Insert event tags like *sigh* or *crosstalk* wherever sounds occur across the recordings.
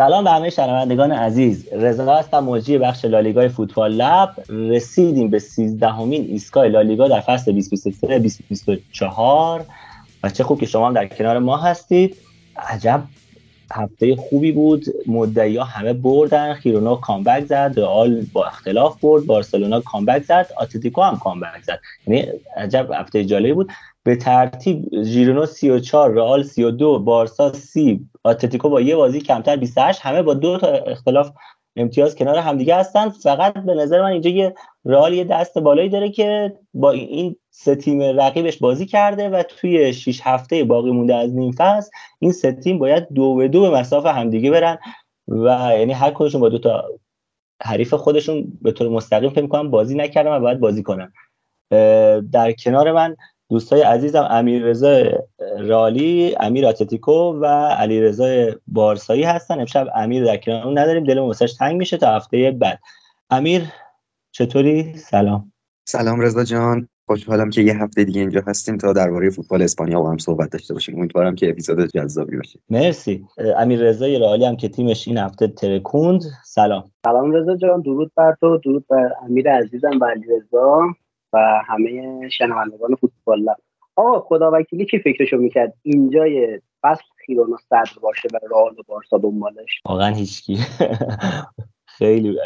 سلام به همه شنوندگان عزیز. رضا هستم موجی بخش لالیگای فوتبال لب. رسیدیم به 13 همین ایستگاه لالیگا در فصل 2023 2024 و چه خوب که شما هم در کنار ما هستید. عجب هفته خوبی بود. مدعی ها همه بردن. خیرونا کامبک زد. رئال با اختلاف برد. بارسلونا کامبک زد. آتلتیکو هم کامبک زد. یعنی عجب هفته جالبی بود. به ترتیب ژیرونا 34 رئال 32 بارسا 30 آتلتیکو با یه بازی کمتر 28 همه با دو تا اختلاف امتیاز کنار همدیگه هستن. فقط به نظر من اینجا یه رئال یه دست بالایی داره که با این سه تیم رقیبش بازی کرده و توی 6 هفته باقی مونده از نیم فصل این سه تیم باید دو به دو به مسافه همدیگه برن و یعنی هر کدومشون با دو تا حریف خودشون به طور مستقیم فکر کنم بازی نکردن و باید بازی کنن. در کنار من دوستای عزیزم امیر رضا رالی امیر آتلتیکو و علی رضا بارسایی هستن. امشب امیر در کنار نداریم. دلمون واسش تنگ میشه تا هفته بعد. امیر چطوری؟ سلام. سلام رضا جان. خوشحالم که یه هفته دیگه اینجا هستیم تا درباره فوتبال اسپانیا با هم صحبت داشته باشیم. امیدوارم که اپیزود جذابی باشه. مرسی. امیر رضا رالی هم که تیمش این هفته ترکوند. سلام. سلام رضا جان. درود بر تو. درود بر امیر عزیزم و علی رضا و همه شنوندگان فوتبال لب. آقا خدا وکیلی کی فکرشو می‌کرد؟ اینجای فصل خیرونا صدر باشه و رئال و بارسا دنبالش؟ واقعا هیچکی. خیلی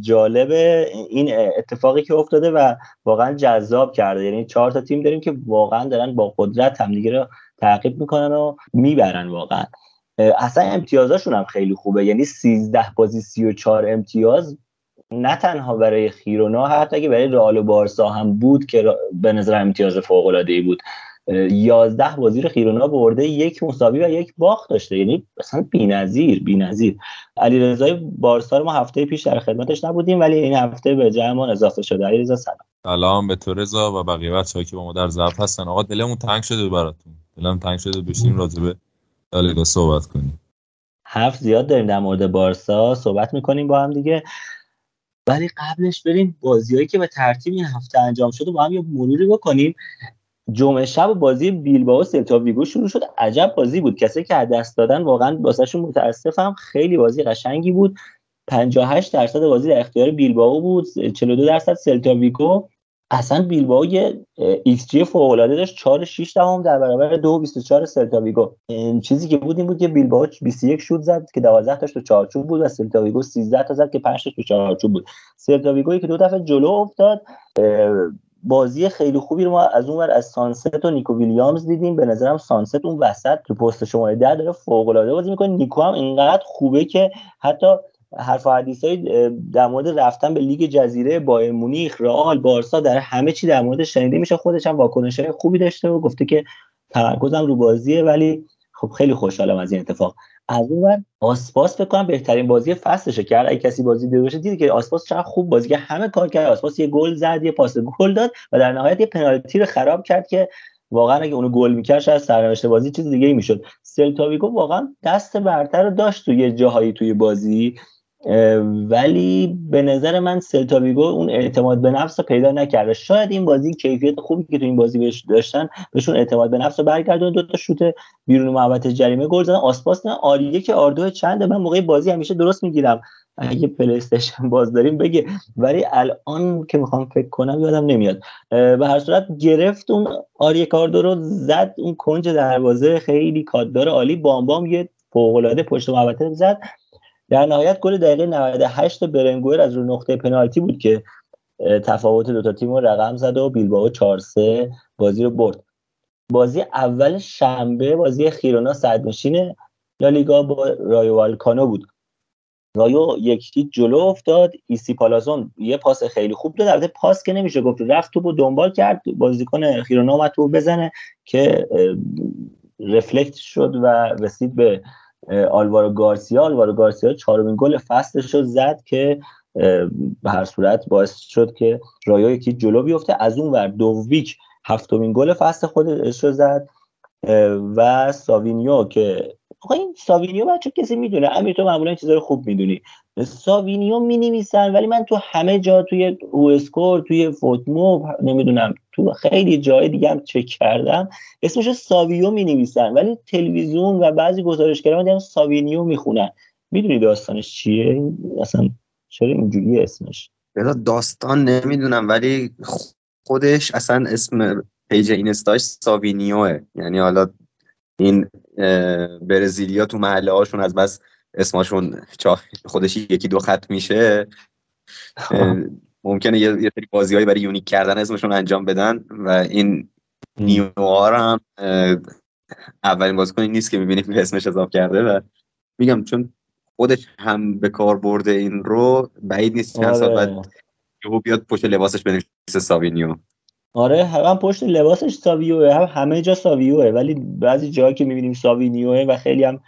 جالبه این اتفاقی که افتاده و واقعا جذاب کرده. یعنی چهار تا تیم داریم که واقعا دارن با قدرت همدیگه رو تعقیب می‌کنن و می‌برن واقعا. اصلا امتیازاشون هم خیلی خوبه. یعنی 13 بازی 34 امتیاز نه تنها برای خیرونا حتی که برای رئال و بارسا هم بود که به نظر امتیاز فوق العاده ای بود 11 بازی رو خیرونا برده یک مساوی و یک باخت داشته. یعنی اصلا بی‌نظیر بی‌نظیر. علیرضا بارسا رو ما هفته پیش در خدمتش نبودیم ولی این هفته به جمعمون اضافه شده. علیرضا سلام. سلام به تو رضا و بقیه بچه‌ها که با ما در ظرف هستن. آقا دلمون تنگ شده براتون. دلم تنگ شده بشینیم راجع به لالیگا صحبت کنیم. حرف زیاد داریم در مورد بارسا. صحبت می‌کنیم با هم دیگه. ولی قبلش بریم بازیایی که به ترتیب این هفته انجام شده با هم یه مروری بکنیم. جمعه شب بازی بیلبائو سلتا ویگو شروع شد. عجب بازی بود. کسی که از دست دادن واقعا واسهشون متاسفم خیلی بازی قشنگی بود. 58 درصد بازی در اختیار بیلبائو بود. 42 درصد سلتا ویگو. اصلا بیلبائو یه ایکس جی فوق العاده داشت 4 6 دهم در برابر 2 24 سلتا ویگو چیزی که بود این بود که بیلبائو 21 شوت زد که 12 تاش تو چارچوب بود و سلتا ویگو 13 تا زد که 5 تاش تو چارچوب بود. سلتا ویگو که دو دفعه جلو افتاد بازی خیلی خوبی رو ما از اون ور از سانست و نیکو ویلیامز دیدیم. به نظرم سانست اون وسط تو پست شماره 10 داره فوق العاده بازی می‌کنه. نیکو هم اینقدر خوبه که حتی حرف و حدیثای در مورد رفتن به لیگ جزیره بایر مونیخ رئال بارسا در همه چی در مورد شنیده میشه. خودش هم واکنش خوبی داشته و گفته که تمرکزم رو بازیه ولی خب خیلی خوشحالم از این اتفاق. از اون ور آسپاس فکر کنم بهترین بازی فصلشه کرد اگه کسی بازی دیده باشه دیدی که آسپاس چقدر خوب بازی کرد. همه کار کرد. آسپاس یه گل زد یه پاس گل داد و در نهایت یه پنالتی رو خراب کرد که واقعا اگه اونو گل می‌کرد شاید سرنوشت بازی چیز دیگه ای می‌شد سلتاویگو واقعا دست برتر رو داشت توی جاهایی توی بازی. ولی به نظر من سلتاویگو اون اعتماد به نفس رو پیدا نکرده. شاید این بازی کیفیت خوبی که تو این بازی بهش داشتن بهشون اعتماد به نفس رو برگردوند دو تا شوت بیرون محوطه جریمه گل زدن. آسپاس نه عالیه که آردو چنده. من موقع بازی همیشه درست می‌گیرم. اگه پلی باز داریم بگه. ولی الان که می‌خوام فکر کنم یادم نمیاد. به هر صورت گرفت اون آریه کاردو رو زد اون کنج دروازه. خیلی کاددار عالی. بام بام یه فوق العاده پشت محوطه زد. در نهایت گل دقیقه 98 برنگوئر از رو نقطه پنالتی بود که تفاوت دو تا تیم رو رقم زد و بیلبائو 4 3 بازی رو برد. بازی اول شنبه بازی خیرونا صدرنشین لالیگا با رایو والکانو بود. رایو یکی جلو افتاد ایسی پالاسون یه پاس خیلی خوب داد. البته پاس که نمیشه گفت رفت تو دنبال کرد بازیکن خیرونا اومد تو بزنه که deflect شد و رسید به آلوارو گارسیا. آلوارو گارسیا چهارمین گل فصلش رو زد که به هر صورت باعث شد که رایو یکی جلو بیفته. از اون ور دوویک هفتمین گل فصل خودش رو زد. و ساوینیو که آقا این ساوینیو بچه کسی می‌دونه. امیر تو معمولا چیزا خوب می‌دونی. ساوینیو می نویسن ولی من تو همه جا توی سوفا اسکور توی فوتموب نمی‌دونم تو خیلی جای دیگه هم چک کردم. اسمش ساویو می نویسن ولی تلویزیون و بعضی گزارشگران دیدم ساوینیو می‌خونن. می‌دونی داستانش چیه؟ اصلا چرا اینجوری اسمش؟ داستان نمی‌دونم ولی خودش اصلا اسم پیج اینستاش ساوینیوه. یعنی حالا این برزیلیا تو محله هاشون از بس اسمشون خودش یکی دو خط میشه. ممکنه یه سری بازی برای unique کردن اسمشون انجام بدن و این نیو رو هم اولین بازیکنی نیست که می‌بینیم به اسمش اضافه کرده و میگم چون خودش هم به کار برده این رو بعید نیست چند سال بعد یهو بیاد پشت لباسش بنویسه ساوینیو آره هم پشت لباسش ساویوه هم همه جا ساویوه. ولی بعضی جایی که می‌بینیم ساوینیوه و خیلی هم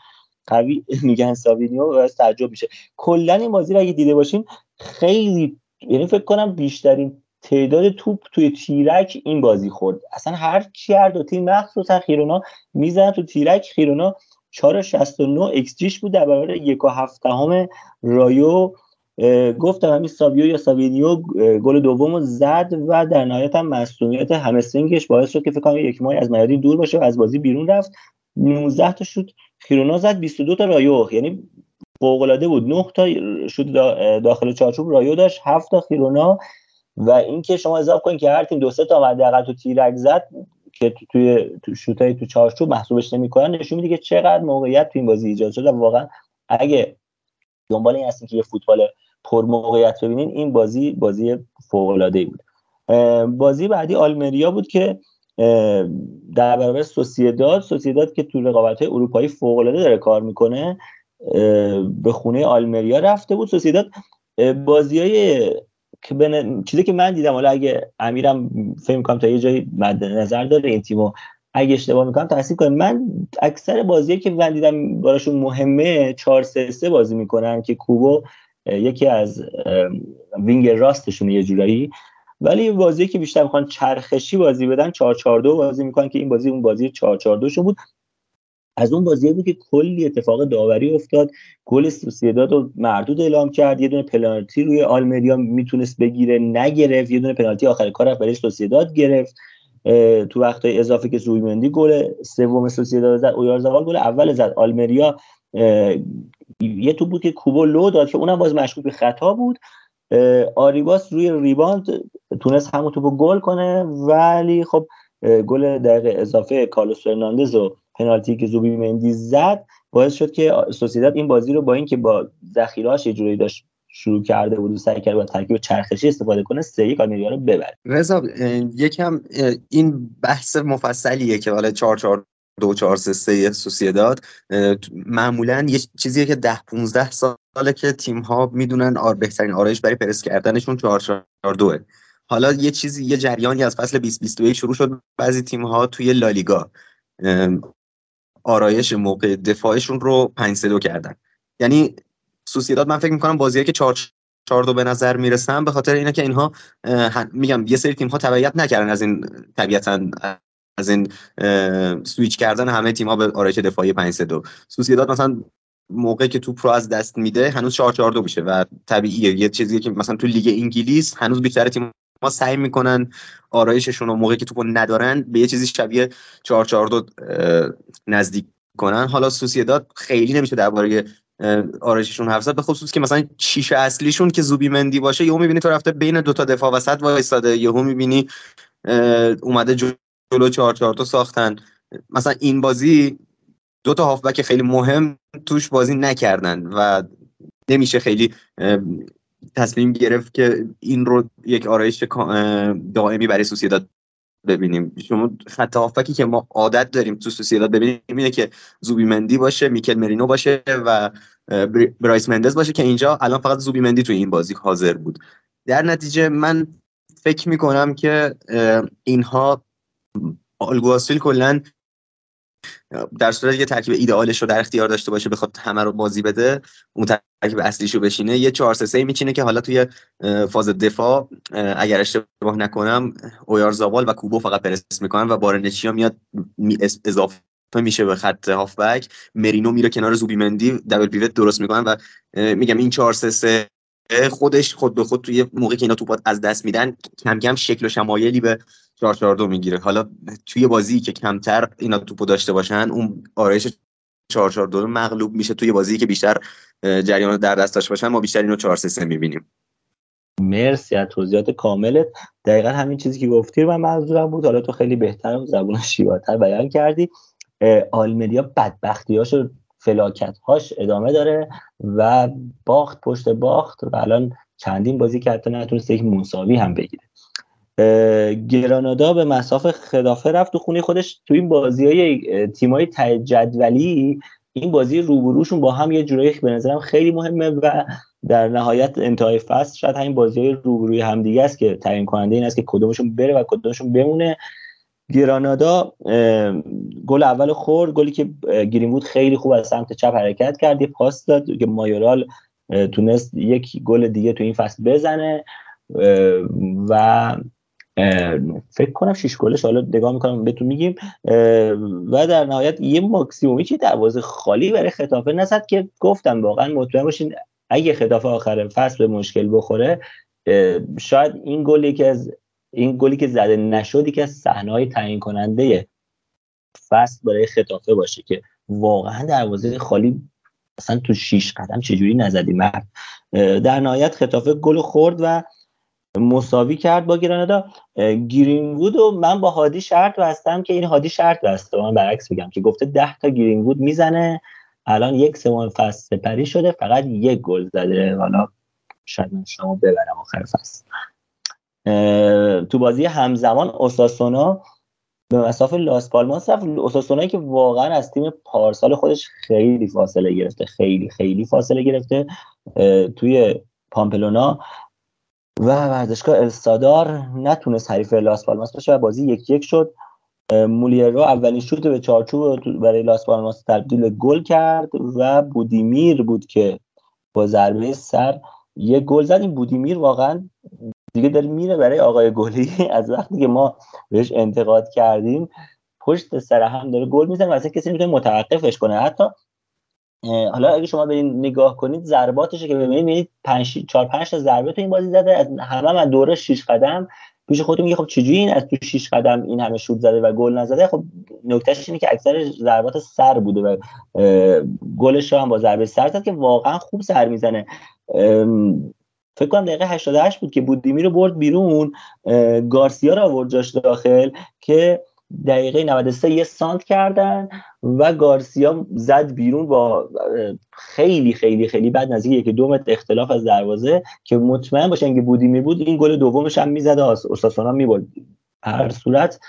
قوی *laughs* میگن ساوینیو و تعجب میشه. کلا این بازی رو اگه دیده باشین خیلی یعنی فکر کنم بیشترین تعداد توپ توی تیرک این بازی خورد. اصلا هر چی هر دو تیم مخصوصا خیرونا می‌زنن تو تیرک. خیرونا 469 ایکس جیش بود در برابر یک و هفته رایو گفتم همین ساویو یا ساوینیو گل دوم زد و در نهایت هم مصدومیت همسترینگش باعث شد که فکر کنم یک ماه از میادین دور باشه و از بازی بیرون رفت. 19 تا شوت خیرونا زد 22 تا رایو یعنی فوق العاده بود. 9 تا شوت داخل چارچوب رایو داشت 7 تا خیرونا. و اینکه شما حساب کنید که هر تیم دو سه تا حداقل تو تیرک زد که توی تو شوتای تو چارچوب محسوبش نمی‌کنن نشون میده که چقدر موقعیت تو این بازی ایجاد شده واقعا اگه دنبال این هستین که یه فوتبال پر موقعیت ببینین این بازی بازی فوق العاده بود بازی بعدی آلمریا بود که در برابر سوسیداد سوسیداد که تو رقابت اروپایی فوق العاده داره کار می‌کنه به خونه آلمریا رفته بود. سوسیداد بازی که بن... چیزی که من دیدم حالا اگه امیرم فکر می‌کنم تا یه جایی مد نظر داره این تیمو اگه اشتباه می‌کنم تحصیل کنم. من اکثر بازی که من دیدم براشون مهمه 4 3 3 بازی می‌کنن که کوبو یکی از وینگ راستشون یه جورایی. ولی بازی که بیشتر می‌خوان چرخشی بازی بدن 4 4 2 بازی می‌کنن که این بازی اون بازی 4 4 2 شو بود. از اون بازی بود که کلی اتفاق داوری افتاد. گل سوسیداد رو مردود اعلام کرد. یه دونه پنالتی روی آلمریا می‌تونست بگیره نگرفت. یه دونه پنالتی آخر کار برای سوسیداد گرفت. تو وقت اضافه که زوبیمندی گل سوم سوسیداد زد اویارزابال گل اول زد. آلمریا یه توپ بود که کوبو لو داد که اونم باز مشکوک به خطا بود. آریباس روی rebound تونست همون توپو گل کنه ولی خب گل دقیقه اضافه کارلوس فرناندز و پنالتی که زوبیمندی زد باعث شد که سوسیداد این بازی رو با اینکه با ذخیره‌اش یه جوری داشت شروع کرده بود و سعی کرد با ترکیب چرخشی استفاده کنه سه یک آلمریا رو ببره. رضا یکم این بحث مفصلیه که حالا 4 4 دو چهار سه سه سوسیداد معمولا یه چیزیه که ده 15 ساله که تیم ها می‌دونن آر بهترین آرایش برای پرس کردنشون 4 4 2 حالا یه چیزی یه جریانی از فصل 2021 شروع شد. بعضی تیم ها توی لالیگا آرایش موقع دفاعشون رو 5 3 2 کردن. یعنی سوسیداد من فکر می‌کنم بازیه که 4 4 2 به نظر می‌رسن به خاطر اینه که اینها میگم یه سری تیم ها تبعیت نکردن از این طبیعتا از این سویچ کردن همه تیم ها به آرایش دفاعی 5 3 2 سوسیداد مثلا موقعی که توپ رو از دست میده هنوز 4 4 2 میشه و طبیعیه. یه چیزی که مثلا تو لیگ انگلیس هنوز بیشتر تیم ما سعی می‌کنن آرایششون رو موقعی که توپو ندارن به یه چیزی شبیه 4 4 2 نزدیک کنن. حالا سوسیداد خیلی نمیشه درباره آرایششون حرف زد به خصوص که مثلا شیشه اصلیشون که زوبی مندی باشه یهو می‌بینی تو رفته بین دو تا دفاع وسط وایساده یهو می‌بینی اومده جلو 4 4 2 ساختن. مثلا این بازی دو تا هافبک خیلی مهم توش بازی نکردن و نمیشه خیلی تصمیم گرفت که این رو یک آرایش دائمی برای سوسیداد ببینیم. شما خط هافبکی که ما عادت داریم تو سوسیداد ببینیم اینه که زوبی مندی باشه میکل مرینو باشه و برایس مندز باشه که اینجا الان فقط زوبی مندی توی این بازی حاضر بود. در نتیجه من فکر می‌کنم که اینها آلگواسفیل کلا در صورت یه ترکیب ایدئالش رو در اختیار داشته باشه بخواد همه رو بازی بده اون ترکیب اصلیش رو بشینه. یه 4 3 میچینه که حالا توی فاز دفاع اگر اشتباه نکنم اویار زابال و کوبو فقط پرس می‌کنن و بارنچیا میاد اضافه میشه به خط هافبک. مرینو میره کنار زوبیمندی دبل پیوت درست می‌کنن و میگم این 4 3 خودش خود به خود توی موقعی که اینا توپات از دست میدن کم کم شکل و شمایلی به 4 می‌گیره. حالا توی بازی که کمتر اینا توپو داشته باشن اون آرایش 4 4 2 مغلوب میشه. توی بازی که بیشتر جریان در دست داشته باشن ما بیشتر اینو 4 3 3 می‌بینیم. مرسی از توضیحات کاملت. دقیقا همین چیزی که گفتی من منظورم بود. حالا تو خیلی بهتر و زبون شیواتر بیان کردی. آلمدیا بدبختیاش و فلاکتهاش ادامه داره و باخت پشت باخت و الان چندین بازی که حتی نتونست یک مساوی هم بگیره. گرانادا به مسافه خدافه رفت تو خونه خودش تو این بازی های تیمای جدولی. این بازی روبروشون با هم یه جورایی به نظرم خیلی مهمه و در نهایت انتهای فصل شاید همین بازی های روبروی همدیگه است که تعیین کننده این است که کدومشون بره و کدومشون بمونه. گرانادا گل اول خورد گلی که گیریم خیلی خوب از سمت چپ حرکت کرد یه پاس داد که مایورال تونست یک گل دیگه تو این فصل بزنه. و فکر کنم شش گلش حالا نگاه می‌کنم بهتون میگیم. و در نهایت یه ماکسیمومی که دروازه خالی برای خطافه نزد که گفتم واقعا مطمئن باشین اگه خطافه آخر فصل به مشکل بخوره شاید این گلی که از این گلی که زده نشد که از صحنه‌های تعیین کننده فصل برای خطافه باشه که واقعا دروازه خالی اصلا تو شیش قدم چجوری نزدی مرد. در نهایت خطافه گل خورد و مساوی کرد با گرانادا. گیرین وود و من با هادی شرط بستم که این هادی شرط بسته. من برعکس میگم که گفته ده تا گیرین وود می‌زنه. الان یک سوم فصل سپری شده. فقط یک گل زده. حالا شاید من شما ببرم آخر فصل. تو بازی همزمان اوساسونا به مسافه لاس پالماس رفت. اوساسونایی که واقعا از تیم پارسال خودش خیلی فاصله گرفته. خیلی خیلی فاصله گرفته. توی پامپلونا و ورزشگاه السادار نتونست حریف لاس پالماس باشه و بازی یک یک شد. مولیرو اولین شوت به چارچوب برای لاس پالماس تبدیل گل کرد و بودیمیر بود که با ضربه سر یک گل زد. این بودیمیر واقعا دیگه داره میره برای آقای گلی. *laughs* از وقتی که ما بهش انتقاد کردیم پشت سر هم داره گل می‌زنه و اصلا کسی می‌تونه متوقفش کنه. حتی حالا اگه شما برین نگاه کنید ضرباتش که ببینید می‌بینید 5 4 5 تا ضربه تو این بازی زده. از همه هم دوره 6 قدم. پیش خودتون میگه خب چجوری این از تو 6 قدم این همه شوت زده و گل نزده؟ خب نکتهش اینه که اکثر ضربات سر بوده و گلش هم با ضربه سر زد که واقعا خوب سر می‌زنه. فکر کنم دقیقه 88 بود که بودیمی رو برد بیرون. گارسیا رو آورد جاش داخل که دقیقه 93 یه سانت کردن و گارسیا زد بیرون با خیلی خیلی خیلی بعد نزدیک یک دو متر اختلاف از دروازه که مطمئن باشن که بودیمی بود این گل دومش هم می‌زد اوساسونا می‌برد. هر صورت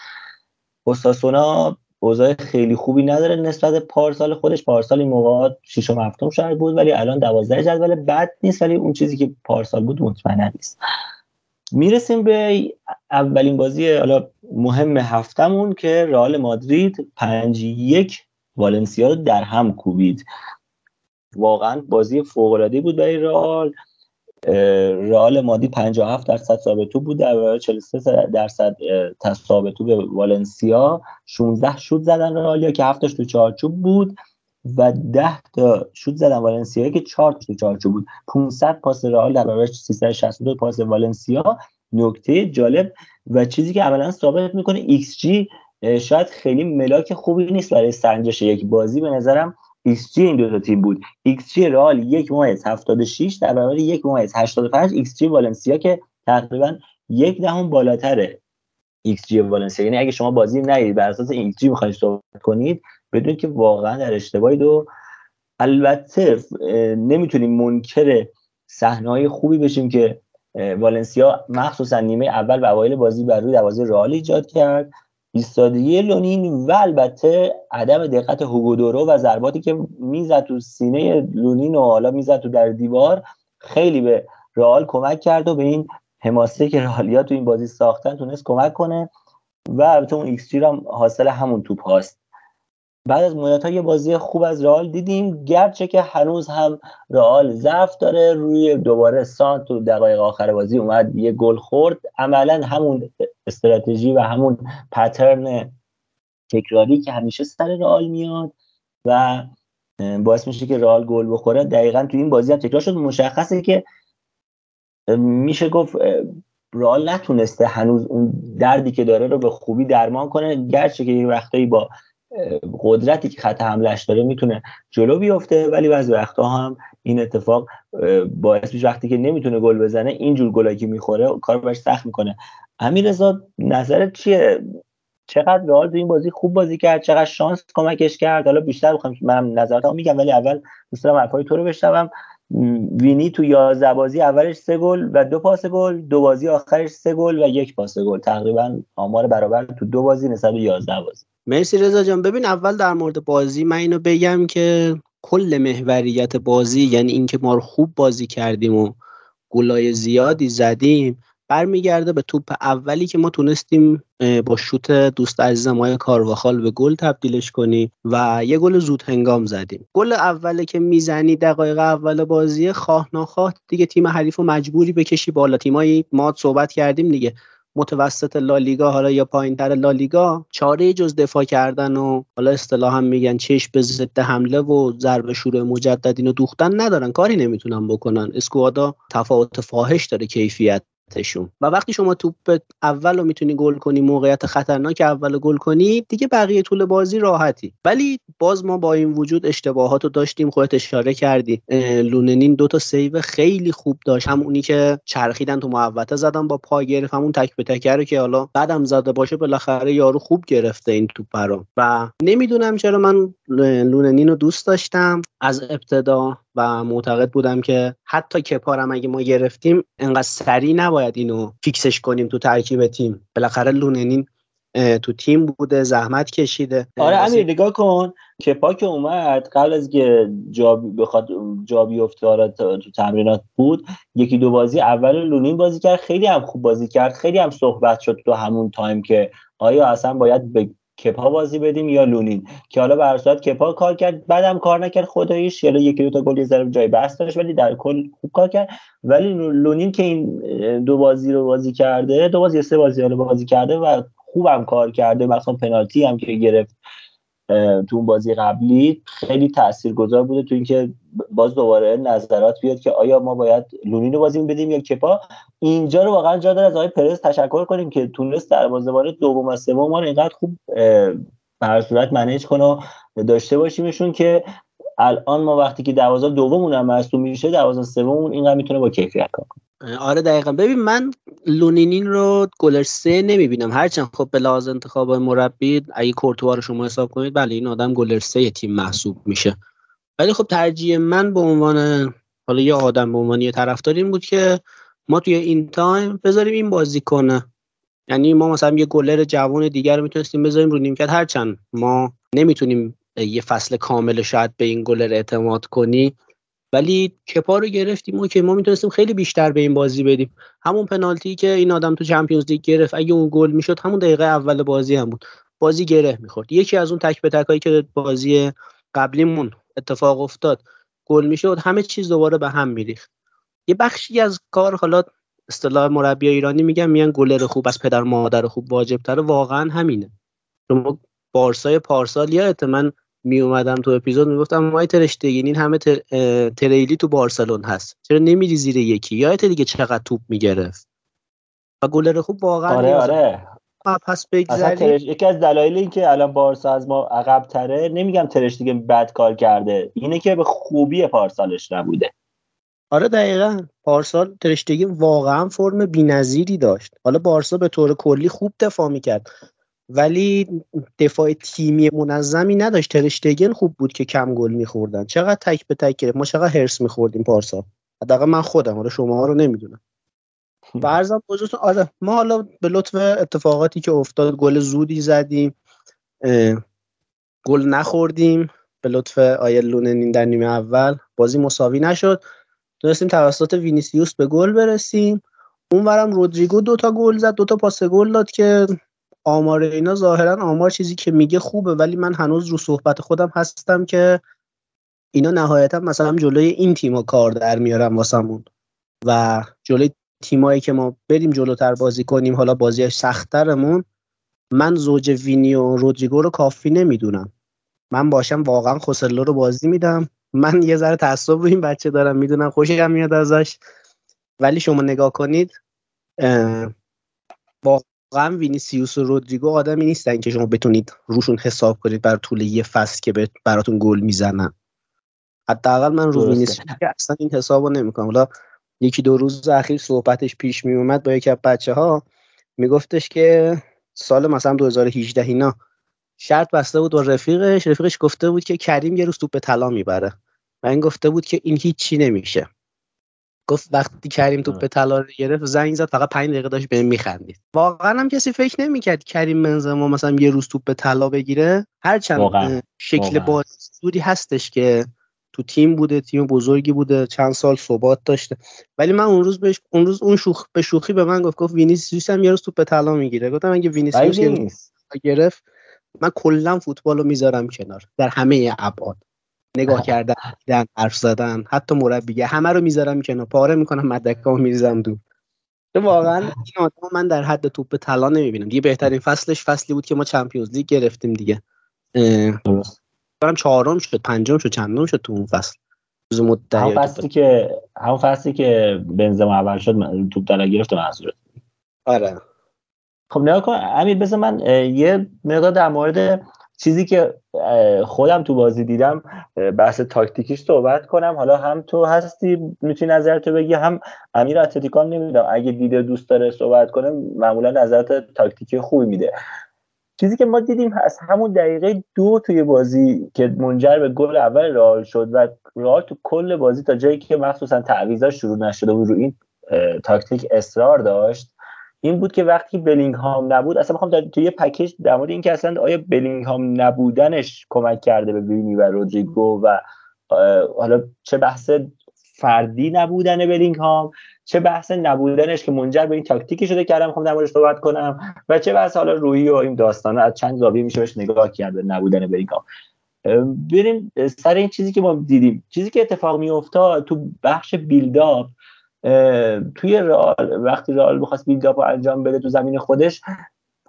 اوساسونا اوضاع خیلی خوبی نداره نسبت پارسال خودش. پارسال این موقع ششم هفتم شاید بود ولی الان دوازده جدول بد نیست ولی اون چیزی که پارسال بود مطمئنا نیست. می‌رسیم به اولین بازی حالا مهم هفتمون که رئال مادرید پنج یک والنسیا رو در هم کوبید. واقعا بازی فوق العاده بود برای رئال. رئال مادی 57 درصد ثابتو بود در برابر 43 درصد ثابتو به والنسیا. 16 شوت زدن رئالیا که هفتش تو چارچوب بود. و 10 تا شوت زدن والنسیا که 4 تو چارچوب بود. 500 پاس رئال در برابر 362 پاس والنسیا. نکته جالب و چیزی که عملا ثابت می‌کنه ایکس جی شاید خیلی ملاک خوبی نیست برای سنجش یک بازی. به نظرم ایکس جی این دو تا تیم بود. ایکس جی رئال یک ممیز 76 در برابر یک ممیز 85 ایکس جی والنسیا که تقریبا یک دهم بالاتره. ایکس جی والنسیا. یعنی اگه شما بازی ندید بر اساس ایکس جی می‌خواید صحبت کنید بدون که واقعا در اشتباهی دو البته نمی‌تونیم منکر صحنه‌های خوبی بشیم که والنسیا مخصوصا نیمه اول و اوایل بازی بر روی دروازه رئال ایجاد کرد. ایستادگی لونین و البته عدم دقت هوگو دورو و ضرباتی که می‌زد تو سینه لونین و حالا می‌زد تو در دیوار خیلی به رئال کمک کرد و به این حماسه که رئالیا تو این بازی ساختن تونست کمک کنه. و البته اون ایکس هم حاصل همون توپ هاست. بعد از مدت یه بازی خوب از رئال دیدیم. گرچه که هنوز هم رئال ضعف داره روی دوباره سانت تو دقایق آخر بازی اومد یه گل خورد. عملا همون استراتژی و همون پترن تکراری که همیشه سر رئال میاد و باعث میشه که رئال گل بخوره. دقیقا تو این بازی هم تکرار شد. مشخصه که میشه گفت رئال نتونسته هنوز اون دردی که داره رو به خوبی درمان کنه. گرچه که یه وقتایی با قدرتی که خط حملش داره می‌تونه جلو بیفته ولی بعضی وقتا هم این اتفاق باعث میشه وقتی که نمی‌تونه گل بزنه اینجور گلایی که می‌خوره کار براش سخت می‌کنه. امیررضا نظرت چیه؟ چقدر رئال تو این بازی خوب بازی کرد؟ چقدر شانس کمکش کرد؟ حالا بیشتر بخوام من نظراتمو میگم ولی اول دوست دارم حرفای تو رو بشنوم. وینی تو 11 بازی اولش سه گل و دو پاس گل دو بازی آخرش سه گل و یک پاس گل. تقریبا آمار برابر تو دو بازی نسبت به 11 بازی. مرسی رضا جان. ببین اول در مورد بازی من اینو بگم که کل محوریت بازی یعنی اینکه ما رو خوب بازی کردیم و گلای زیادی زدیم برمیگرده به توپ اولی که ما تونستیم با شوت دوست عزیزم های کارواخال به گل تبدیلش کنیم و یه گل زود هنگام زدیم. گل اوله که می‌زنی دقایق اول بازی خواه ناخواه دیگه تیم حریف و مجبوری بکشی بالا. تیمایی ما صحبت کردیم دیگه. متوسط لالیگا حالا یا پایین تر لالیگا چاره جز دفاع کردن و حالا اصطلاحا میگن چش به ضد حمله و ضربه شروع مجدد اینو دوختن ندارن کاری نمی‌تونن بکنن. squad ا تفاوت فاحش داره کیفیت. و وقتی شما توپ اول رو می‌تونی گل کنی موقعیت خطرناک اول گل کنی دیگه بقیه طول بازی راحتی. ولی باز ما با این وجود اشتباهات رو داشتیم خودت اشاره کردی. لونین دو تا save خیلی خوب داشت. هم اونی که چرخیدن تو محوطه زدن با پا گرفت همون تک به تک رو که حالا بعدم زده باشه بالاخره یارو خوب گرفته این توپ رو. و نمی‌دونم چرا من لونین رو دوست داشتم. از ابتدا و معتقد بودم که حتی کپا رم اگه ما گرفتیم انقدر سریع نباید اینو fix ش کنیم تو ترکیب تیم. بالاخره لونین تو تیم بوده زحمت کشیده. آره امیر نگاه کن. کپا که اومد قبل از که جا بخواد جا بیفته آره تو تمرینات بود یکی دو بازی اول لونین بازی کرد. خیلی هم خوب بازی کرد. خیلی هم صحبت شد تو همون تایم که آیا اصلا باید به کپا بازی بدیم یا لونین؟ که حالا به هر صورت کپا کار کرد بعدم کار نکرد خداییش. حالا یکی دو تا گل یه جای بحث داشت ولی در کل خوب کار کرد. ولی لونین که این دو بازی رو بازی کرده دو بازی سه بازی رو بازی کرده و خوبم کار کرده. مثلا پنالتی هم که گرفت. تو اون بازی قبلی خیلی تاثیرگذار بوده تو اینکه باز دوباره نظرات بیاد که آیا ما باید لونین رو بازی بدیم یا کپا اینجا رو واقعا جا داره از آقای پرز تشکر کنیم که تونست در بازی دوم و سوم ما اینقدر خوب به صورت منیج کنه و داشته باشیمشون که الان ما وقتی که دروازه‌بان دومون هم مصدوم میشه دروازه‌بان سوممون اینقدر می‌تونه با کیفیت کار کنه. آره دقیقا. ببین من لونین رو گلر سه نمی‌بینم. هرچند خب به لحاظ انتخاب مربی اگه کورتوا رو شما حساب کنید بله این آدم گلر سه تیم محسوب میشه. ولی خب ترجیح من به عنوان حالا یه آدم به عنوان یه طرفدار این بود که ما توی این تایم بذاریم این بازی کنه. یعنی ما مثلا یه گلر جوان دیگر رو می‌تونستیم بذاریم رو نیمکت. هرچند ما نمی‌تونیم یه فصل کامل شاید به این گلر اعتماد کنی. ولی کپا رو گرفتیم و که ما می‌تونستیم خیلی بیشتر به این بازی بدیم همون پنالتی که این آدم تو چمپیونز لیگ گرفت اگه اون گل می‌شد همون دقیقه اول بازی هم بود. بازی گره می‌خورد. یکی از اون تک به تکایی که بازی قبلیمون اتفاق افتاد گل می‌شد همه چیز دوباره به هم میریخت. یه بخشی از کار حالا اصطلاح مربی ایرانی میگن میگن گلر خوب از پدر مادر خوب واجب تره واقعا همینه. شما بارسای پارسال یادت من می اومدم تو اپیزود می‌گفتم مای ترشتگین این همه تریلی تو بارسلون هست. چرا نمیری زیر یکی؟ یادت دیگه چقدر توپ می‌گرفت؟ و گلر خوب واقعا آره آره. پس بگذاریم. یکی از دلایل این که الان بارسا از ما عقب تره نمیگم ترش دیگه بد کار کرده اینه که به خوبی پارسالش نبوده. آره دقیقا. پارسال ترشتگی واقعا فرم بینظیری داشت. حالا بارسا به طور کلی خوب دفاع می‌کرد. ولی دفاع تیمی منظمی نداشت. ترشتگن خوب بود که کم گل میخوردن. چقدر تک به تک گرفت. ما چقدر هرس میخوردیم پارسا. حداقل من خودم. حالا شما رو نمی‌دونم. فرضم بزرگتون آره. ما حالا به لطف اتفاقاتی که افتاد گل زودی زدیم. گل نخوردیم. به لطف آیل لوننین در نیمه اول بازی مساوی نشد. تونستیم توسط وینیسیوس به گل برسیم. اونورم رودریگو دوتا گل زد. دوتا پاس گل داد که آمار اینا ظاهرا آمار چیزی که میگه خوبه ولی من هنوز رو صحبت خودم هستم که اینا نهایتا مثلا جلوی این تیما کار در میارن واسمون و جلوی تیمایی که ما بریم جلوتر بازی کنیم حالا بازیش سختترمون من زوج وینی و رودریگو رو کافی نمی‌دونم. من باشم واقعا خوسلو رو بازی میدم. من یه ذره تعصب رو این بچه دارم می‌دونم خوشم میاد ازش. ولی شما نگاه کنید واقعا وینیسیوس و رودریگو آدمی نیستن که شما بتونید روشون حساب کنید بر طول یه فصل که براتون گل می‌زنن. حداقل من رو وینیسیوس اصلا این حسابو نمی‌کنم. حالا یکی دو روز اخیر صحبتش پیش می اومد با یکی از بچه ها میگفتش که سال مثلا 2018 اینا شرط بسته بود با رفیقش. رفیقش گفته بود که کریم یه روز توپ طلا می‌بره. و این گفته بود که این هیچی نمیشه. گفت وقتی کریم توپ طلا رو گرفت زنگ زد فقط 5 دقیقه داشت بهم میخندید. واقعا هم کسی فکر نمی‌کرد کریم بنزما مثلا یه روز توپ طلا بگیره. هرچند شکل بازی هستش که تو تیم بوده تیم بزرگی بوده چند سال ثبات داشته. ولی من اون روز بهش اون روز اون شوخ به شوخی به من گفت گفت وینیسیوس هم یه روز توپ طلا می‌گیره. گفتم اگه وینیسیوس گرفت من کلا فوتبال رو می‌ذارم کنار در همه ابعاد. نگاه کردن دیدن حرف زدن حتی مربیگه همه رو می‌ذارم کنار. پاره می‌کنم مدکامو میریزم دور. واقعا این آدم من در حد توپ طلا نمی‌بینم. دیگه بهترین فصلش فصلی بود که ما چمپیونز لیگ گرفتیم دیگه. برم چهارم شد پنجم شد چندم شد تو اون فصل. همون فصلی که همون فصلی که بنزما اول شد توپ طلا گرفت منظورت آره. خب نگاه کن امیر بذار من یه مقدار در مورد چیزی که خودم تو بازی دیدم بحث تاکتیکیش صحبت کنم. حالا هم تو هستی می‌تونی نظرتو بگی. هم امیر اتلتیکو نمی‌دونم اگه دیده دوست داره صحبت کنه معمولا نظرت تاکتیکی خوبی میده. چیزی که ما دیدیم از همون دقیقه دو توی بازی که منجر به گل اول رئال شد و رئال تو کل بازی تا جایی که مخصوصا تعویضا شروع نشده بود رو این تاکتیک اصرار داشت این بود که وقتی بلینگهام نبود اصلا می‌خوام توی یه پکیج در مورد اینکه اصلا آیا بلینگهام نبودنش کمک کرده به وینی و رودریگو و حالا چه بحث فردی نبودن بلینگهام چه بحث نبودنش که منجر به این تاکتیکی شده کردم می‌خوام در موردش صحبت کنم و چه بحث حالا روحی و این داستانه از چند زاویه میشه بهش نگاه کرد به نبودن بلینگهام. بریم سر این چیزی که ما دیدیم. چیزی که اتفاق میافتاد تو بخش بیلداپ توی رئال وقتی رئال می‌خواست بیلداپ رو انجام بده تو زمین خودش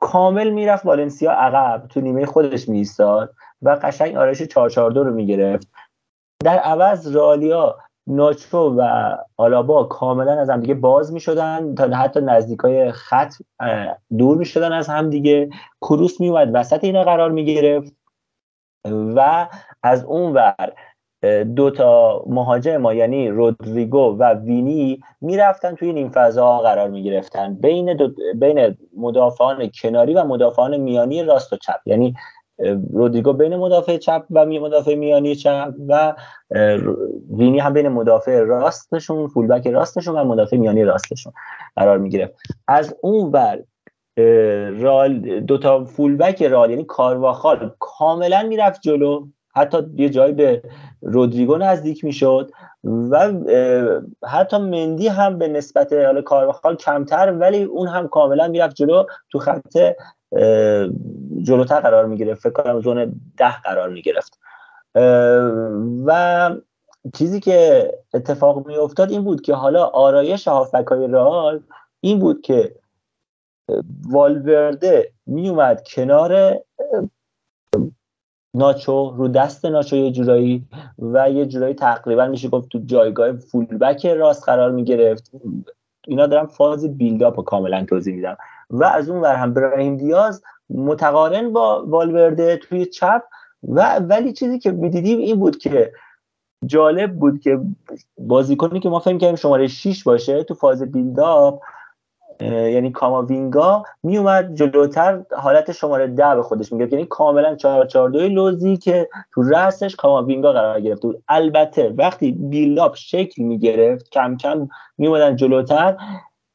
کامل می‌رفت والنسیا عقب تو نیمه خودش میستاد و قشنگ آرش 442 رو می‌گرفت. در عوض رالیا ناچو و آلابا کاملا از هم دیگه باز می‌شدن تا حتی نزدیکای خط دور می‌شدن از هم دیگه کروس میومد وسط اینا قرار می‌گرفت و از اون ور دو تا مهاجم ما یعنی رودریگو و وینی می‌رفتن توی نیم فضا قرار می گرفتن بین بین مدافعان کناری و مدافعان میانی راست و چپ. یعنی رودریگو بین مدافع چپ و مدافع میانی چپ و وینی هم بین مدافع راستشون فولبک راستشون و مدافع میانی راستشون قرار می گرفت از اون بر رال دو تا فولبک رال یعنی کارواخال کاملا می‌رفت جلو. حتی یه جایی به رودریگو نزدیک می‌شد و حتی مندی هم به نسبت حالا کارواخال کمتر ولی اون هم کاملا می‌رفت جلو تو خط جلوتر قرار می‌گرفت. فکر کنم زون ده قرار می‌گرفت. و چیزی که اتفاق میافتاد این بود که حالا آرایش هافبک های رئال این بود که والورده میومد کنار ناچو رو دست ناچو یه جورایی و یه جورایی تقریبا میشه گفت تو جایگاه فولبک راست قرار می‌گرفت. اینا دارم فاز بیلداپ رو کاملا توضیح میدم و از اون ور هم براهیم دیاز متقارن با والورده توی چپ و ولی چیزی که می‌دیدیم این بود که جالب بود که بازیکنی که ما فهم کردیم شماره 6 باشه تو فاز بیلداپ یعنی کاماوینگا میومد جلوتر حالت شماره ده به خودش می‌گرفت. یعنی کاملا 442 لوزی که تو رأسش کاماوینگا قرار گرفت. البته وقتی بیلاپ شکل می‌گرفت کم کم میومدن جلوتر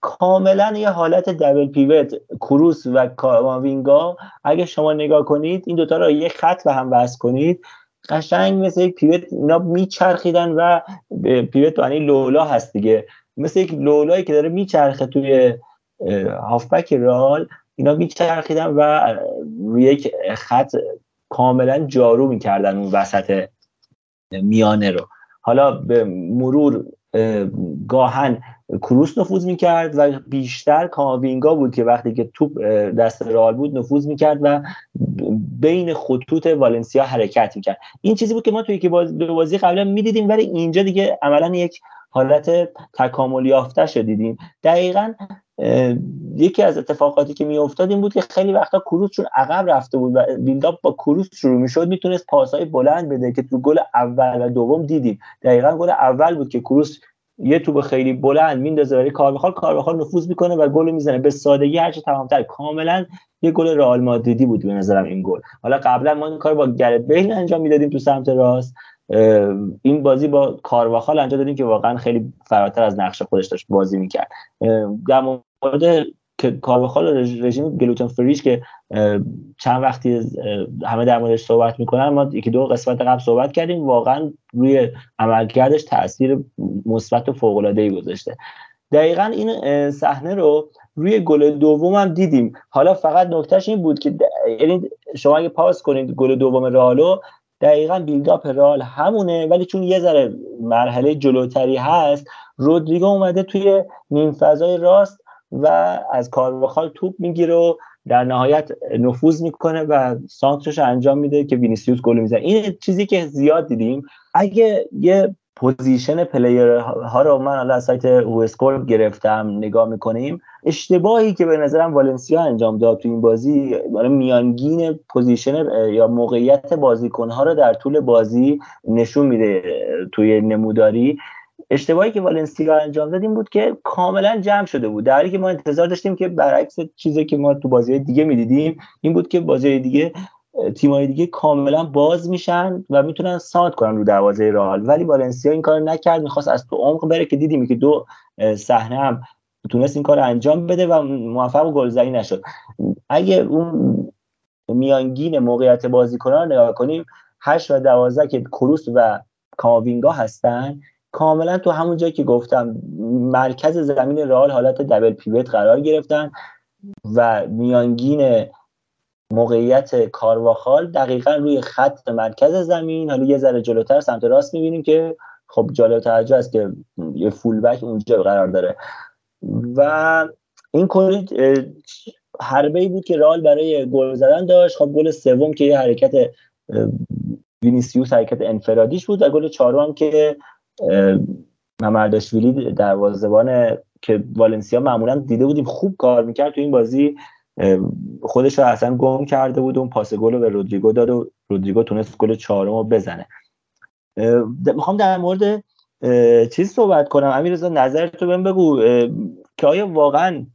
کاملا یه حالت دبل پیوت کروس و کاماوینگا. اگه شما نگاه کنید این دوتا رو یه خط به هم وصل کنید قشنگ مثل یک پیوت اینا میچرخیدن و پیوت یعنی لولا هست دیگه. مثل یک لولایی که داره میچرخه توی هافبک رال اینا میچرخیدن و روی یک خط کاملا جارو می‌کردن اون وسط میانه رو. حالا به مرور گاهن کروس نفوذ می‌کرد و بیشتر کاماوینگا بود که وقتی که توپ دست رال بود نفوذ می‌کرد و بین خطوط والنسیا حرکت می‌کرد. این چیزی بود که ما توی که بازی, بازی قبلا می‌دیدیم ولی اینجا دیگه عملا یک حالت تکامل یافته شدیدیم. دقیقا یکی از اتفاقاتی که میافتاد این بود که خیلی وقتا کروس چون عقب رفته بود و بیلداپ با کروس شروع می‌شد می‌تونست پاسهای بلند بده که تو گل اول و دوم دیدیم. دقیقا گل اول بود که کروس یه توپ خیلی بلند میندازه برای کاربخال کاربخال نفوذ می‌کنه و گل می‌زنه. به سادگی هرچه تمامتر. کاملا یه گل رئال مادریدی بود به نظرم این گل. حالا قبلا ما این کار با گرت بیل انجام می‌دادیم تو سمت راست. این بازی با کارواخال انجام دادیم که واقعا خیلی فراتر از نقش خودش داشت بازی می‌کرد. در مورد که کارواخال رژیم گلوتن فریش که چند وقتی همه در موردش صحبت می‌کنن ما یکی دو قسمت قبل صحبت کردیم واقعا روی عملکردش تاثیر مثبت و فوق العاده ای گذاشته. دقیقا این صحنه رو روی گل دوم هم دیدیم. حالا فقط نکتهش این بود که یعنی شما اگه pause کنید گل دوم رئالو دقیقا build-up رئال همونه ولی چون یه ذره مرحله جلوتری هست رودریگو اومده توی نیم فضای راست و از کارواخال توپ می‌گیره و در نهایت نفوذ می‌کنه و سانترش انجام میده که وینیسیوس گل می‌زنه. این چیزی که زیاد دیدیم اگه یه position player ها رو من حالا از سایت اسکور گرفتم نگاه می‌کنیم اشتباهی که به نظرم والنسیا انجام داد تو این بازی میانگین position یا موقعیت بازیکن ها رو در طول بازی نشون میده توی نموداری. اشتباهی که والنسیا انجام داد این بود که کاملا جمع شده بود. در حالی که ما انتظار داشتیم که برعکس چیزی که ما تو بازی دیگه می‌دیدیم این بود که بازی دیگه تیمای دیگه کاملا باز میشن و می‌تونن سانتر کنن رو دروازه رئال. ولی والنسیا این کار نکرد می‌خواست از تو عمق بره که دیدیم که دو صحنه هم تونست این کار انجام بده و موفق گلزنی نشد. اگه اون میانگین موقعیت بازیکنان رو نگاه کنیم 8 و 12 که کروس و کاوینگا هستن کاملا تو همون جایی که گفتم مرکز زمین رئال حالت دبل پیوت قرار گرفتن و میانگین موقعیت کارواخال دقیقا روی خط مرکز زمین. حالا یه ذره جلوتر سمت راست می‌بینیم که خب جالب توجه است که یه fullback اونجا قرار داره. و این کلی حربه بود که رئال برای گل زدن داشت. خب گل سوم که یه حرکت وینیسیوس حرکت انفرادیش بود و گل چهارم که مامارداشویلی دروازه‌بان که والنسیا معمولا دیده بودیم خوب کار می‌کرد تو این بازی. خودش رو اصلا گم کرده بود اون پاس گل رو به رودریگو داد و رودریگو تونست گل چهارم رو بزنه. می‌خوام در مورد چیز صحبت کنم. امیر نظر تو بهم بگو. که آیا واقعا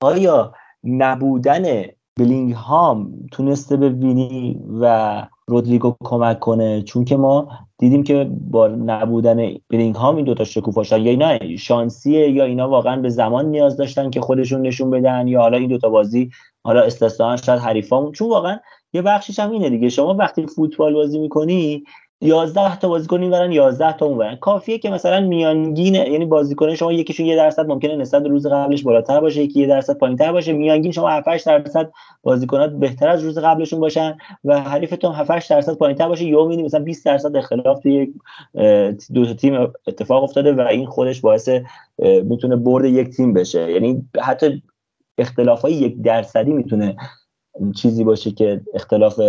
آیا نبودن بلینگهام تونسته به وینی و رودریگو کمک کنه. چون که ما دیدیم که با نبودن بلینگهام این دوتا شکوفا شدن یا اینا شانسیه یا اینا واقعا به زمان نیاز داشتن که خودشون نشون بدن یا حالا این دوتا بازی حالا استثنا شاید حریفامون. چون واقعا یه بخشش هم اینه دیگه. شما وقتی فوتبال بازی می‌کنی 11 تا بازیکن این برن 11 تا اون برن کافیه که مثلا میانگین یعنی بازیکن شما یکیشون یه درصد ممکنه نسبت روز قبلش بالاتر باشه یکی یه درصد پایینتر باشه. میانگین شما 7 8 درصد بازیکنات بهتر از روز قبلشون باشن و حریفتون 7 8 درصد پایینتر باشه. یا می‌بینی مثلا 20 درصد اختلاف توی دو تا تیم اتفاق افتاده و این خودش باعث می‌تونه برد یک تیم بشه. یعنی حتی اختلاف های یک درصدی می‌تونه چیزی باشه که اختلاف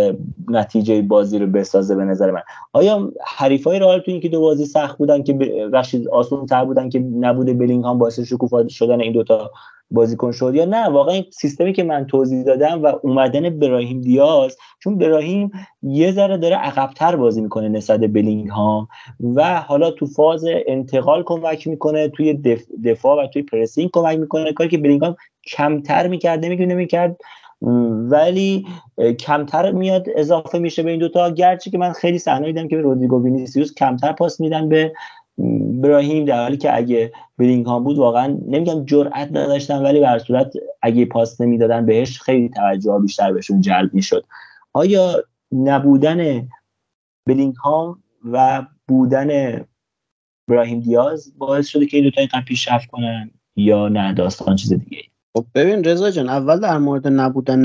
نتیجه بازی رو بسازه به نظر من. آیا حریفای رئال تو اینکه دو بازی سخت بودن که بخشی آسون تر بودن که نبوده بلینگهام باعث شکوفا شدن این دوتا بازیکن شد یا نه؟ واقعا این سیستمی که من توضیح دادم و اومدن براهیم دیاز چون براهیم یه ذره داره عقبتر بازی می‌کنه نسبت بلینگهام و حالا تو فاز انتقال کمک می‌کنه توی دفاع و توی pressing کمک می‌کنه. کاری که بلینگهام کمتر می‌کرد نمیگه نمی‌کرد ولی کمتر میاد اضافه میشه به این دوتا. گرچه که من خیلی صحنه دیدم که رودریگو وینیسیوس کمتر پاس میدن به براهیم در حالی که اگه بلینگهام بود واقعا نمیگم جرئت نداشتن ولی به صورت اگه پاس نمی‌دادن بهش خیلی توجه بیشتر بهشون جلب می‌شد. آیا نبودن بلینگهام و بودن براهیم دیاز باعث شده که این دوتا اینقدر پیشرفت کنن یا نه؟ داستان چیز دیگه خب ببین رضا جان اول در مورد نبودن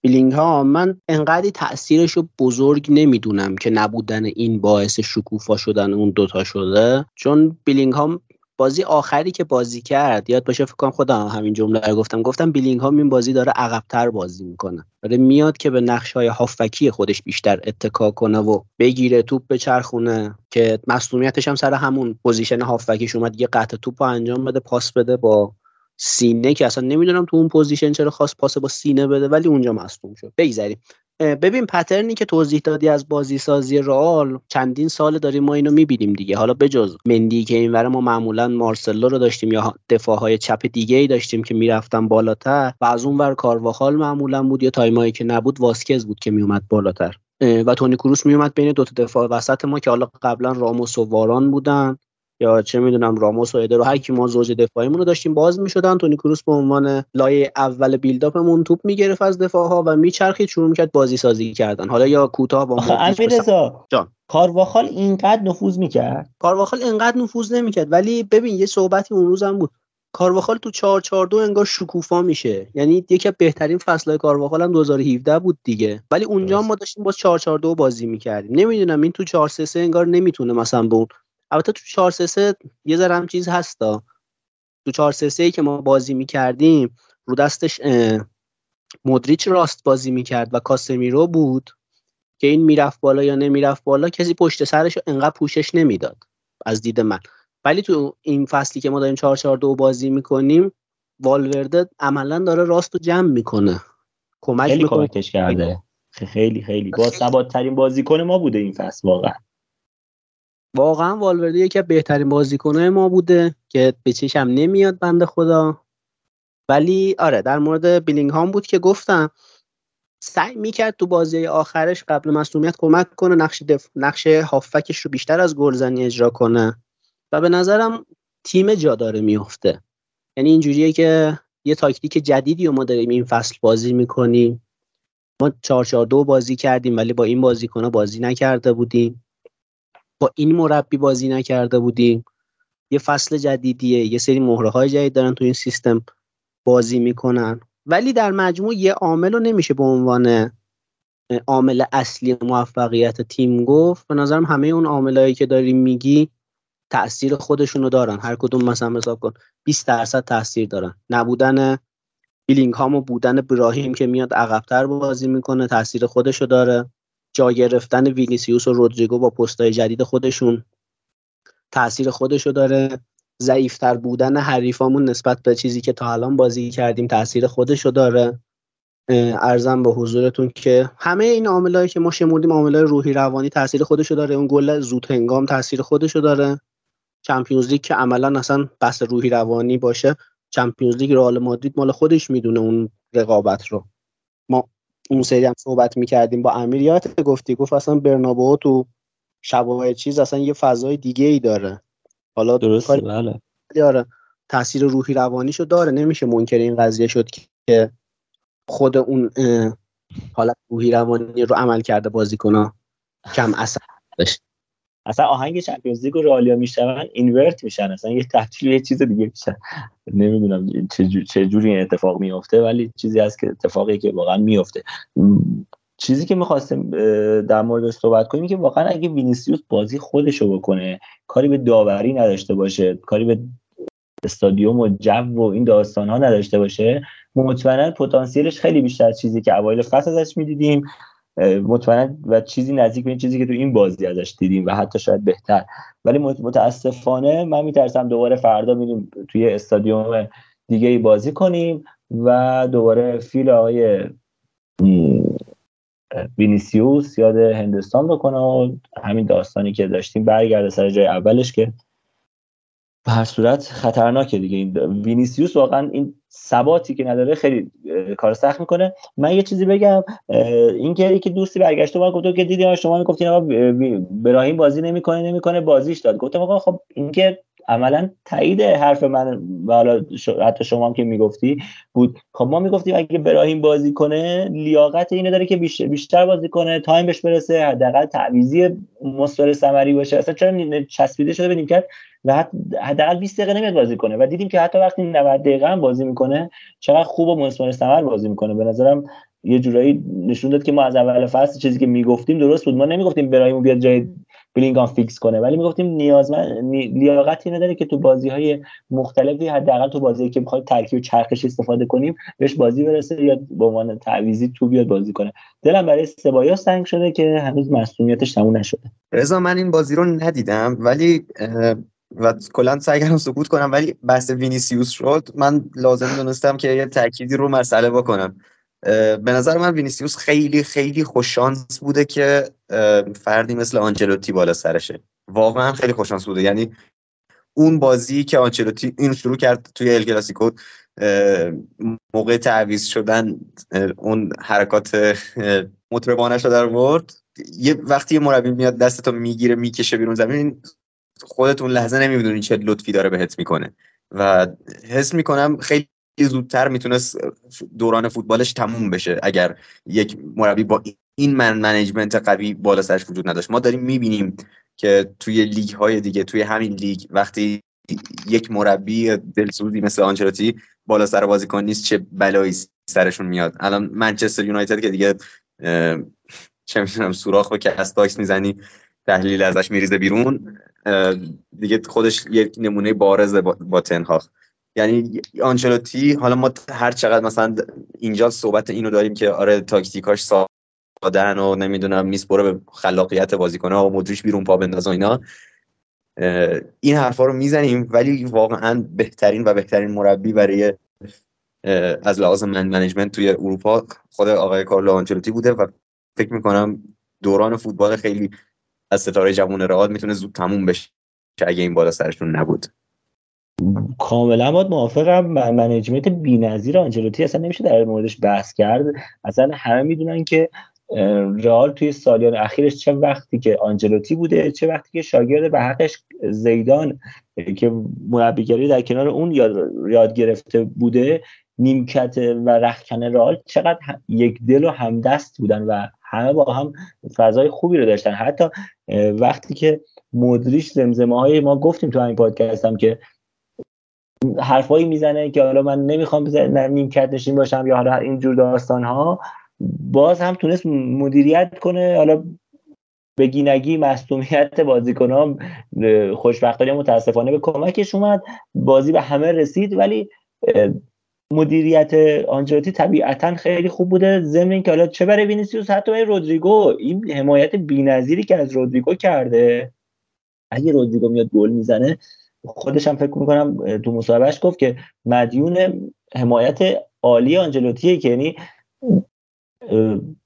بیلینگهام من انقدری تاثیرش رو بزرگ نمی‌دونم که نبودن این باعث شکوفا شدن اون دوتا شده. چون بیلینگهام بازی آخری که بازی کرد یاد باشه فکر کنم خودم همین جمله رو گفتم گفتم بیلینگهام این بازی داره عقبتر بازی می‌کنه. داره میاد که به نقش های هافبکی خودش بیشتر اتکا کنه و بگیره توپ به چرخونه که مسئولیتش هم سر همون position هافبکیش اومد یه قطع توپ انجام بده پاس بده با سینه که اصلا نمی‌دونم تو اون position چرا خواست پاس با سینه بده ولی اونجا مصدوم شد. بگذریم ببین pattern ی که توضیح دادی از بازی سازی رئال چندین سال داریم ما اینو می‌بینیم دیگه. حالا بجز مندی که اینور ما معمولا مارسلو رو داشتیم یا دفاعهای چپ دیگه ای داشتیم که می‌رفتن بالاتر و از اون ور کارواخال معمولا بود یا time ایی که نبود واسکز بود که میومد بالاتر. و تونی کروس میومد بین دو تا دفاع وسط ما که حالا قبلا راموس و واران بودن. یا چه می‌دونم راموس و ادرو هر کی ما زوج دفاعیمون رو داشتیم باز می‌شدن. تونی کروس به عنوان لایه اول بیلداپمون توپ می‌گرفت از دفاع ها و میچرخید شروع می‌کرد بازی سازی کردن. حالا یا کوتاه با جان. کارواخال اینقدر نفوذ می‌کرد؟ کارواخال اینقدر نفوذ نمی‌کرد. ولی ببین یه صحبتی اون روزم بود. کارواخال تو 4 4 2 انگار شکوفا میشه. یعنی یکی از بهترین فصلهای کارواخال هم 2017 بود دیگه. ولی اونجا ما داشتیم با 4 4 2 بازی می‌کردیم. نمی‌دونم این تو 4 3 3 انگار نمی‌تونه مثلا به اون البته تو 4 3 3 یه ذره هم چیز هستا تو 4 3 3 که ما بازی می‌کردیم رو دستش مدریچ راست بازی می‌کرد و کاسمیرو بود که این می‌رفت بالا یا نمی‌رفت بالا کسی پشت سرش انقدر پوشش نمی‌داد از دید من. ولی تو این فصلی که ما داریم 4 4 2 بازی می‌کنیم والورده عملا داره راست رو جمع می‌کنه. کمک خیلی می‌کنه. کمکش کرده. خیلی خیلی. با ثبات ترین بازیکن ما بوده این فصل واقعا. واقعا والورده یکی از بهترین بازیکنهای ما بوده که به چشم نمیاد بنده خدا. ولی آره در مورد بیلینگ هام بود که گفتم سعی می‌کرد تو بازی آخرش قبل مسئولیت کمک کنه نقش دف... نقش هافکش رو بیشتر از گلزنی اجرا کنه. و به نظرم تیم جا داره میفته یعنی اینجوریه که یه تاکتیک جدیدی رو ما داریم این فصل بازی می‌کنیم. ما 4 دو بازی کردیم ولی با این بازیکن بازی نکرده بودیم. با این مربی بازی نکرده بودیم. یه فصل جدیدیه یه سری مهره های جدید دارن تو این سیستم بازی می‌کنن. ولی در مجموع یه عامل رو نمیشه به عنوان عامل اصلی موفقیت تیم گفت. به نظرم همه اون عاملایی که داریم میگی تاثیر خودشونو دارن. هر کدوم مثلا حساب کن 20 درصد تاثیر دارن. نبودن بیلینگ هام و بودن براهیم که میاد عقبتر بازی می‌کنه تاثیر خودشو داره. جا گرفتن وینیسیوس و رودریگو با پستای جدید خودشون. تاثیر خودشو داره. ضعیفتر بودن حریفامون نسبت به چیزی که تا الان بازی کردیم تاثیر خودشو داره. عرضم به حضورتون که همه این عاملایی که ما شمردیم عاملای روحی روانی تاثیر خودشو داره. اون گل زود هنگام تاثیر خودشو داره. چمپیونز لیگ که عملا اصلا بحث روحی روانی باشه. چمپیونز لیگ رئال مادرید مال خودش می‌دونه اون رقابت رو. اون سری هم صحبت می‌کردیم با امیر. یادت گفتی؟ گفت اصلا برنابو تو شبای چیز اصلا یه فضای دیگه ای داره. حالا درست بله. آره تاثیر روحی روانیشو داره. نمیشه منکر این قضیه شد که خود اون حالت روحی روانی رو عمل کرده بازیکن‌ها کم اثر داشت. اصلا آهنگ چمپیونز لیگ و رئالیا میشن اینورت میشن. اصلا یه تبدیل یه چیز دیگه میشن. نمی‌دونم چه جوری این اتفاق میفته ولی چیزی هست که اتفاقی که واقعا میفته چیزی که می‌خواستم در موردش صحبت کنیم که واقعا اگه وینیسیوس بازی خودشو بکنه کاری به داوری نداشته باشه کاری به استادیوم و جو و این داستان ها نداشته باشه مطمئنا پتانسیلش خیلی بیشتر از چیزی که اوایل فصل ازش می‌دیدیم. مطمئنا و چیزی نزدیک به این چیزی که تو این بازی ازش دیدیم و حتی شاید بهتر. ولی متاسفانه من میترسم دوباره فردا میریم توی استادیوم دیگه ای بازی کنیم و دوباره فیل آقای وینیسیوس یاد هندوستان بکنه و همین داستانی که داشتیم برگرده سر جای اولش که به هر صورت خطرناکه دیگه. این وینیسیوس واقعا این ثباتی که نداره خیلی کار سخت می‌کنه. من یه چیزی بگم این که که دوستی برگشته ما گفت که دیدی شما؟ می‌گفتین آقا براهیم بازی نمی‌کنه نمی‌کنه بازیش داد. گفتم آقا خب این که عملا تایید حرف من و حالا حتی شما هم که می‌گفتی بود. خب ما می‌گفتیم اگه براهیم بازی کنه لیاقت اینو داره که بیشتر, بیشتر بازی کنه تایم بهش برسه حداقل تعویضی مثبت ثمری باشه. اصلا چرا چسبیده شده به کرد و حداقل 20 دقیقه نمیاد بازی کنه؟ و دیدیم که حتی وقتی 90 دقیقه هم بازی می‌کنه چقدر خوب و مثمر ثمر بازی می‌کنه. به نظرم یه جورایی نشون داد که ما از اول فصل چیزی که می‌گفتیم درست بود. ما نمی‌گفتیم براهیم بیاد جای بلینگهام فیکس کنه. ولی می‌گفتیم نیازمند لیاقتی نداره که تو بازی های مختلفی حداقل تو بازی که بخواد ترکیب چرخش استفاده کنیم بهش بازی برسه یا به عنوان تعویضی تو بیاد بازی کنه. دلم برای سبایوس تنگ شده که هنوز مسئولیتش تموم نشده. رضا من این بازی رو ندیدم ولی و کلا سعی کردم سکوت کنم ولی بحث وینیسیوس شد. من لازم دونستم که یه تأکیدی رو مسئله بکنم. به نظر من وینیسیوس خیلی خیلی خوششانس بوده که فردی مثل آنجلوتی بالا سرشه. واقعا خیلی خوششانس بوده. یعنی اون بازی که آنچلوتی این شروع کرد توی ال کلاسیکو موقع تعویض شدن اون حرکات مطربانش رو در ورد یه وقتی یه مربی میاد دستتو می‌گیره می‌کشه بیرون زمین خودتون لحظه نمی‌دونین چه لطفی داره بهت می‌کنه. و حس می‌کنم خیلی زودتر می‌تونست دوران فوتبالش تموم بشه اگر یک مربی با این man management قوی بالا سرش وجود نداشت. ما داریم می‌بینیم که توی لیگ های دیگه توی همین لیگ وقتی یک مربی دلسوزی مثل آنچلوتی بالا سر بازیکن نیست چه بلایی سرشون میاد. الان منچستر یونایتد که دیگه چه می‌دونم سوراخ و Castbox می‌زنی تحلیل ازش میریزه بیرون دیگه خودش یک نمونه بارز با تن‌هاخ یعنی آنچلوتی حالا ما هر چقدر مثلا اینجا صحبت اینو داریم که آره تاکتیکاش سادن و نمی‌دونم میسپره به خلاقیت بازیکنه و مدریش بیرون پا بنداز و اینا این حرفا رو می‌زنیم ولی واقعا بهترین و بهترین مربی برای از لحاظ man management توی اروپا خود آقای کارلو آنچلوتی بوده و فکر می‌کنم دوران فوتبال خیلی از ستاره جوان رئال می‌تونه زود تموم بشه اگه این بالا سرشون نبود. کاملا باید موافقم. منیجمنت بی‌نظیر آنجلوتی اصلا نمیشه در موردش بحث کرد. اصلا همه می‌دونن که رئال توی سالیان اخیرش چه وقتی که آنجلوتی بوده چه وقتی که شاگرد به حقش زیدان که مربیگری در کنار اون یاد, یاد گرفته بوده نیمکت و رخکن رئال چقدر یک دل و همدست بودن و همه با هم فضای خوبی رو داشتن. حتی وقتی که مدریش زمزمه های ما گفتیم تو همین پادکست هم که حرفایی می‌زنه که حالا من نمی‌خوام نیمکت نشین باشم یا حالا اینجور داستان ها باز هم تونست مدیریت کنه. حالا بگینگی مصومیت بازیکن ها خوشبختانه متاسفانه به کمکش اومد. بازی به همه رسید ولی مدیریت آنجلوتی طبیعتا خیلی خوب بوده. ضمن اینکه حالا چه برای وینیسیوس حتی برای رودریگو. این حمایت بی‌نظیری که از رودریگو کرده اگه رودریگو میاد گل می‌زنه خودش هم فکر می‌کنم تو مصاحبهش گفت که مدیون حمایت عالی آنجلوتیه که یعنی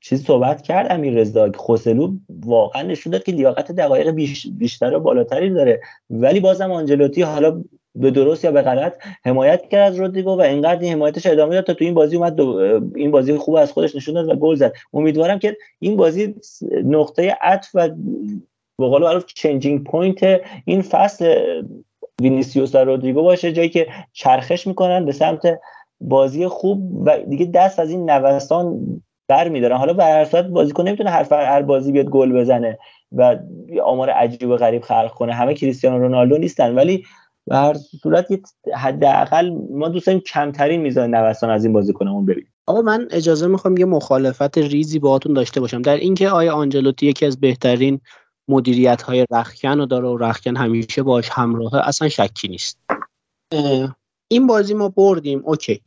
چیزی صحبت کرد امیر رضا که خوسلو واقعا نشون داد که لیاقت دقایق بیش بیشتر و بالاتری داره. ولی بازم آنچلوتی حالا به درست یا به غلط حمایت کرد از رودریگو و اینقدر این حمایتش ادامه داد تا تو این بازی اومد این بازی خوب از خودش نشون داد و گل زد. امیدوارم که این بازی نقطه عطف و به قول معروف changing point این فصل وینیسیوس و رودریگو باشه جایی که چرخش می‌کنن به سمت بازی خوب و دیگه دست از این نوسان بر میدارن. حالا به هر صورت بازیکن نمی‌تونه هر هر بازی بیاد گل بزنه و آمار عجیب و غریب خلق کنه. همه کریستیانو رونالدو نیستن ولی به هر صورت حداقل ما دوست کمترین میزان نوسان از این بازیکنمون ببینیم. آقا من اجازه می‌خوام یه مخالفت ریزی باهاتون داشته باشم. در اینکه آیا آنچلوتی یکی از بهترین مدیریت های رختکن رو داره و رختکن همیشه باش همراهه اصلا شکی نیست. این بازی ما بردیم okay.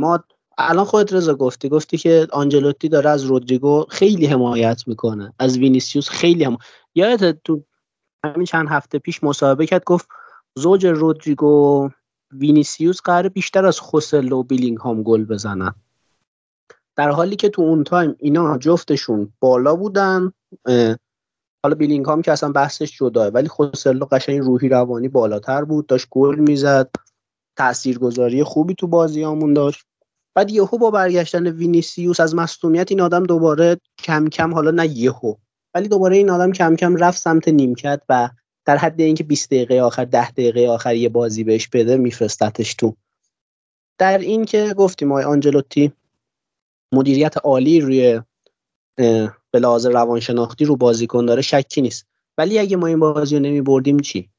ما الان خودت رضا گفتی گفتی که آنچلوتی داره از رودریگو خیلی حمایت می‌کنه از وینیسیوس خیلی هم یادت تو همین چند هفته پیش مصاحبه کرد گفت زوج رودریگو وینیسیوس قرار بیشتر از خوسلو و بیلینگهام گل بزنن. در حالی که تو اون time اینا جفتشون بالا بودن حالا بیلینگهام که اصلا بحثش جداه ولی خوسلو قشنگ روحی روانی بالاتر بود داشت گل می‌زد تاثیرگذاری خوبی تو بازیامون داشت. بعد یهو با برگشتن وینیسیوس از مصدومیت این آدم دوباره کم کم حالا نه یهو ولی دوباره این آدم کم کم رفت سمت نیمکت و در حد اینکه 20 دقیقه آخر 10 دقیقه آخر یه بازی بهش بده میفرستتش تو. در این که گفتیم آقای آنجلوتی مدیریت عالی روی به لحاظ روانشناختی رو بازیکن داره شکی نیست. ولی اگه ما این بازی رو نمی بردیم چی؟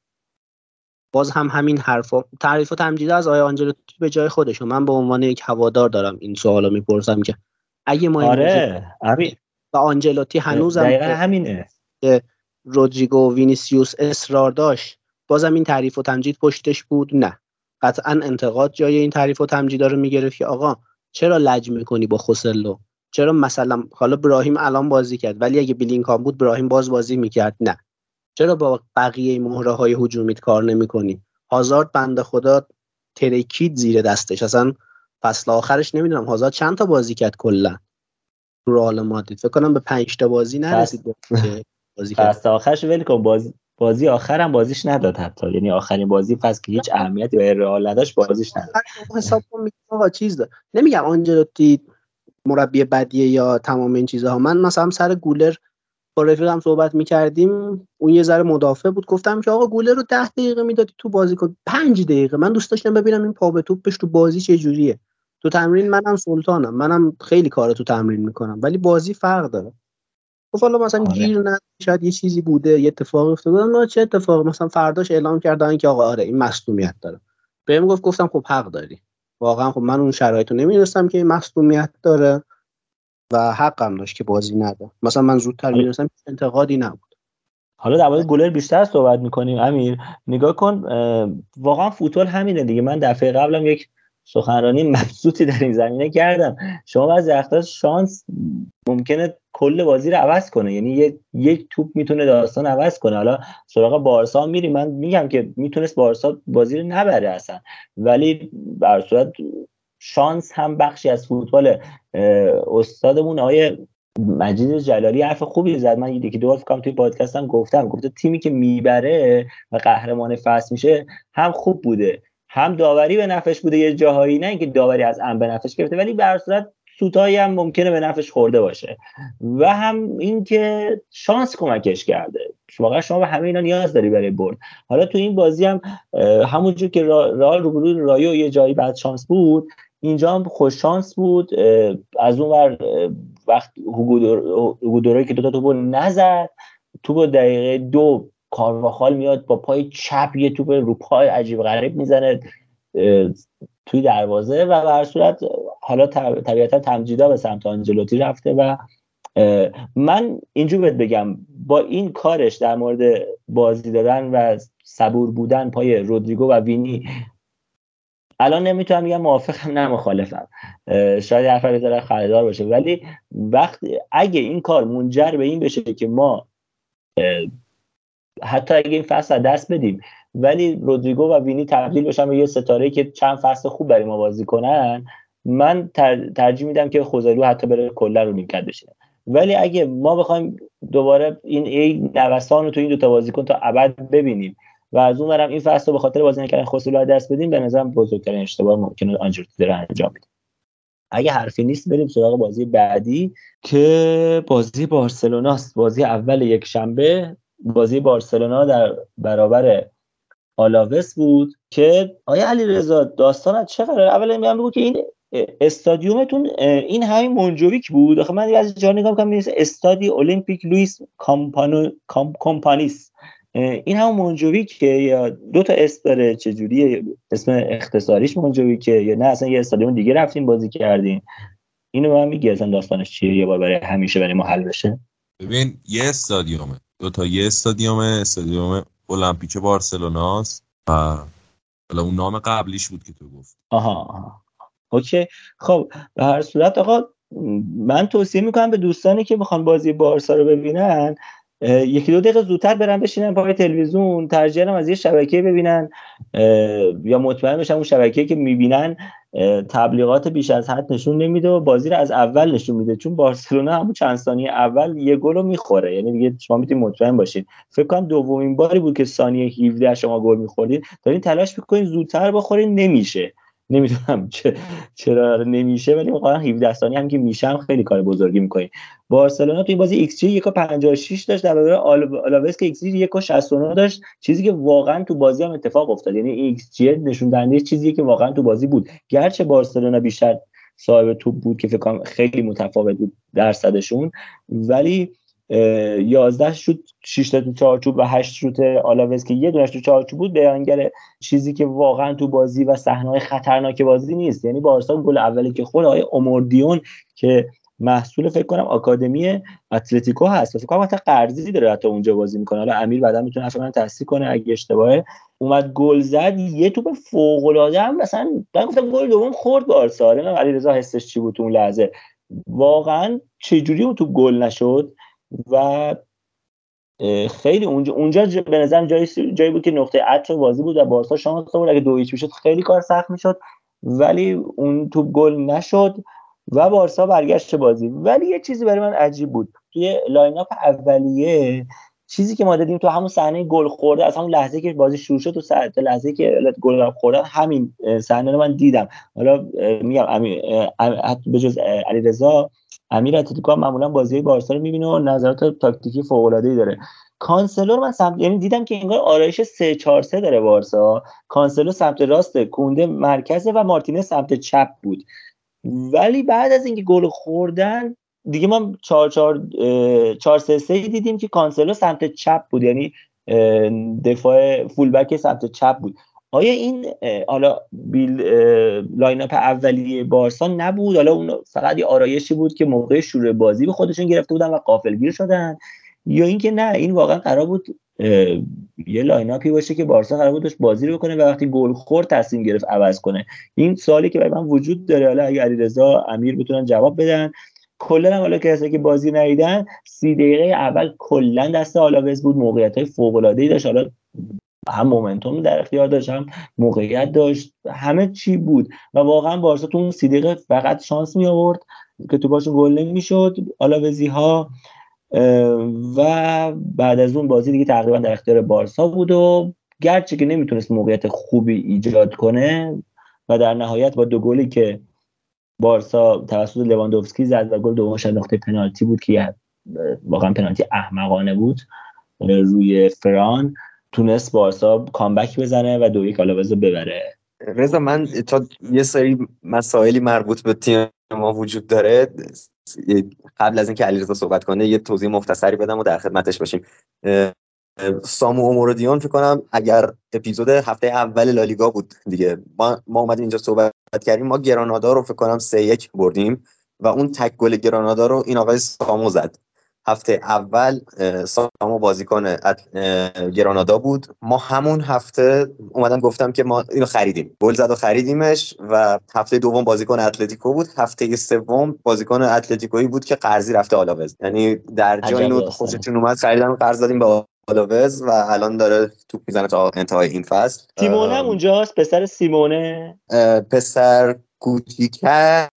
باز هم همین حرفا تعریف و تمجید از آیا آنجلوتی به جای خودش من به عنوان یک هوادار دارم این سوالو می‌پرسم که اگه ما آره و آنجلوتی هنوز هم همینه. رودریگو و وینیسیوس اصرار داشت بازم این تعریف و تمجید پشتش بود؟ نه. قطعا انتقاد جای این تعریف و تمجید رو می‌گرفت که آقا چرا لج می‌کنی با خوسلو؟ چرا مثلا حالا براهیم الان بازی کرد ولی اگه بیلینکام بود براهیم باز بازی می‌کرد؟ نه. چرا با بقیه مهره های هجومیت کار نمی‌کنی؟ هازارد بنده خدا ترکید زیر دستش. اصلا فصل آخرش نمی‌دونم هازارد چند تا بازی کرد کلا رئال مادرید؟ فکر کنم به 5 تا بازی نرسید. بازی فصل آخرش ول کن. بازی بازی آخرم بازیش نداد حتی. یعنی آخرین بازی فصل که هیچ اهمیتی به رئال نداشت بازیش نداد. حساب کن چیز نمیگم آنجلوتی مربی بدیه یا تمام این چیزها. من مثلا سر گولر با رفیقم صحبت می‌کردیم اون یه ذره مدافع بود. گفتم که آقا گولر رو ده دقیقه می‌دادی تو بازی کن. پنج دقیقه. من دوست داشتم ببینم این پا به توپش تو بازی چه جوریه. تو تمرین منم سلطانم. منم خیلی کار تو تمرین می‌کنم. ولی بازی فرق داره. گفت حالا مثلا آره. گیر نه شاید یه چیزی بوده یه اتفاق افتاده. نه چه اتفاق مثلا فرداش اعلام کردن که آقا آره این مصونیت داره. بهم گفت گفتم خب حق داری. واقعا خب من اون شرایطو نمی‌دونستم که این مصونیت داره و حقم داشت که بازی نده. مثلا من زودتر می‌رسم انتقادی نبود. حالا در مورد گلر بیشتر صحبت می‌کنیم. امیر نگاه کن واقعا فوتبال همینه دیگه. من دفعه قبلم یک سخنرانی *laughs* مبسوطی در این زمینه کردم. شما بعضی وقتا شانس ممکنه کل بازی رو عوض کنه. یعنی یک توپ می‌تونه داستان عوض کنه. حالا سراغ بارسا میری من میگم که می‌تونست بارسا بازی رو نبره اصلا. ولی بر صورت شانس هم بخشی از فوتبال استادمون آیه مجید جلالی حرف خوبی زد. من یکی دو بار توی پادکستم گفتم. گفته تیمی که می‌بره و قهرمان فصل میشه هم خوب بوده. هم داوری به نفش بوده یه جاهایی. نه اینکه داوری از ام به نفش گرفته ولی به صورت سوتایی هم ممکنه به نفش خورده باشه. و هم اینکه شانس کمکش کرده. واقعا شما به همه اینا نیاز داری برای برد. حالا تو این بازی هم همونجور که رئال روبروی رایو یه جایی بعد شانس بود اینجا هم خوش شانس بود. از اون ور وقت هوگودورایی که دوتا توپو نزد توپ دقیقه دو کارواخال میاد با پای چپ یه توپ رو پای عجیب غریب می‌زنه. توی دروازه و بر صورت حالا طبیعتا تمجیدا به سمت آنجلوتی رفته و من اینجور بهت بگم با این کارش در مورد بازی دادن و صبور بودن پای رودریگو و وینی الان نمی‌تونم بگم موافقم نه مخالفم. شاید حرف بذاره خریدار باشه. ولی وقتی اگه این کار منجر به این بشه که ما حتی اگه این فصل دست بدیم. ولی رودریگو و وینی تبدیل بشن به یه ستاره که چند فصل خوب برای ما بازی کنن من ترجیح میدم که خوزلو حتی بره کلا رو نیمکت بشه. ولی اگه ما بخوایم دوباره این ای نوسان رو تو این دوتا بازیکن تا ابد ببینیم و از اون این فصل رو به خاطر بازی نکردن خوزلو دست بدیم به نظرم بزرگترین اشتباه ممکنه آنجلوتی داره انجام بده. اگه حرفی نیست بریم سراغ بازی بعدی که بازی بارسلوناست. بازی اول یک شنبه بازی بارسلونا در برابر آلاوس بود که آیا علی رضا داستان چه قرار اولا میگم بگو که این استادیومتون این همین منجویک بود. آخه من از جا نگاه کنم می‌رسه استادی المپیک لوئیس کامپانو کامپانیس. این همون منجویک یا دو تا اسم داره؟ چجوریه اسم اختصاریش منجویکه یا نه؟ اصلا یه استادیوم دیگه رفتیم بازی کردیم اینو من میگی اصلا داستانش چیه؟ یه بار برای همیشه برای ما حل بشه. ببین یه استادیومه. دو تا یه استادیومه استادیوم المپیک بارسلوناست و حالا اون نام قبلیش بود که تو گفت آها آها. اوکی. خب به هر صورت آقا من توصیه می‌کنم به دوستانی که بخوان بازی بارسا رو ببینن یکی دو دقیقه زودتر برن بشینن پای تلویزیون ترجیحاً از یه شبکه ببینن یا مطمئن بشن اون شبکه که می‌بینن تبلیغات بیش از حد نشون نمیده و بازی رو از اول نشون میده. چون بارسلونا همون چند ثانیه اول یه گل رو می‌خوره. یعنی دیگه شما می‌تونید مطمئن باشید فکر کنم دومین باری بود که ثانیه 17 شما گل میخوردید دارین تلاش می‌کنین زودتر بخورین نمیشه. نمی‌دونم چرا نمیشه ولی واقعا 17 ثانیه هم که میشم خیلی کار بزرگی می‌کنه بارسلونا تو این بازی ایکس جی 1.56 داشت در برابر آلاوس که XG 1.69 داشت چیزی که واقعا تو بازی هم اتفاق افتاد. یعنی XG نشون دهنده چیزی که واقعا تو بازی بود. گرچه بارسلونا بیشتر صاحب توپ بود که فکر خیلی متفاوت بود درصدشون ولی 11 شوت 6 تا تو چارچوب و 8 شوت آلاوز که یه دونش تو چارچوب بود بیانگر چیزی که واقعا تو بازی و صحنه‌های خطرناک بازی نیست. یعنی بارسا گل اولی که خود آقای اوموردیون که محصول فکر کنم آکادمی اتلتیکو هست. فکر کنم حتی قرضی داره حتی اونجا بازی می‌کنه. حالا امیر بعدا می‌تونه حرف تصدیق کنه اگه اشتباهه. اومد گل زد یه توپ فوق العاده هم مثلا من گفتم گل دوم خورد بارسا. آره علیرضا حسش چی بود اون لحظه؟ واقعا چه جوری اون توپ گل نشد؟ و خیلی اونجا اونجا به نظرم جایی جایی بود که نقطه عطف بازی بود و بارسا شانس بود اگه دو هیچ می‌شد خیلی کار سخت می‌شد ولی اون توپ گل نشد و بارسا برگشت بازی. ولی یه چیزی برای من عجیب بود. توی lineup اولیه چیزی که ما دیدیم تو همون صحنه گل خورده از همون لحظه که بازی شروع شد تو ساعت لحظه که گل خوردن همین صحنه رو من دیدم. حالا میگم به جز علیرضا امیر اتلتیکو معمولا بازی بارسا رو می‌بینه و نظرات تاکتیکی فوق العاده ای داره کانسلور من سمت یعنی دیدم که انگار آرایش 3 4 3 داره بارسا. کانسلو سمت راست کونده مرکزه و مارتینز سمت چپ بود. ولی بعد از اینکه گل خوردن دیگه ما 4 4 4 3 3 دیدیم که کانسلو سمت چپ بود یعنی دفاع fullback سمت چپ بود. آیا این حالا بیل lineup اولیه بارسا نبود؟ حالا اون فقط یه آرایشی بود که موقع شروع بازی به خودشون گرفته بودن و غافلگیر شدن؟ یا اینکه نه این واقعا قرار بود یه lineup ی باشه که بارسا قرار بود بازی رو بکنه و وقتی گل خورد تصمیم گرفت عوض کنه. این سوالی که برای من وجود داره حالا اگه علیرضا امیر بتونن جواب بدن. کلا حالا کسایی که بازی ندیدن سی دقیقه اول کلا دست آلاوز بود. موقعیت های فوق العاده ای داشت. حالا هم مومنتوم در اختیار داشت هم موقعیت داشت. همه چی بود. و واقعا بارسا تو اون سی دقیقه فقط شانس می آورد که تو باشون گل نمی‌شد. آلاوزی ها و بعد از اون بازی دیگه تقریبا در اختیار بارسا بود و گرچه که نمی‌تونست موقعیت خوبی ایجاد کنه و در نهایت با دو گلی که بارسا توسط لواندوفسکی زد و گل دومش نقطه پنالتی بود که واقعا پنالتی احمقانه بود. روی فران تونست بارسا کامبک بزنه و دو یک آلاوز ببره. رضا من تا یه سری مسائلی مربوط به تیم ما وجود داره قبل از اینکه علیرضا صحبت کنه یه توضیح مختصری بدم و در خدمتش باشیم. سامو اومورودیون فکر کنم اگر اپیزود هفته اول لالیگا بود دیگه. ما, ما اومدیم اینجا صحبت کردیم ما گرانادا رو فکر کنم سه یک بردیم و اون تک گل گرانادا رو این آقای سامو زد. هفته اول سامو بازیکن گرانادا بود. ما همون هفته اومدم گفتم که ما اینو خریدیم. گل زد و خریدیمش و هفته دوم بازیکن اتلتیکو بود. هفته سوم بازیکن اتلتیکویی بود که قرضی رفته آلاوز. یعنی در جای اینو خوشتون اومد خریدم قرض دادیم به آلاوز و الان داره توپ می‌زنه تا انتهای این فصل. سیمونه اونجاست پسر سیمونه. پسر کوچیکه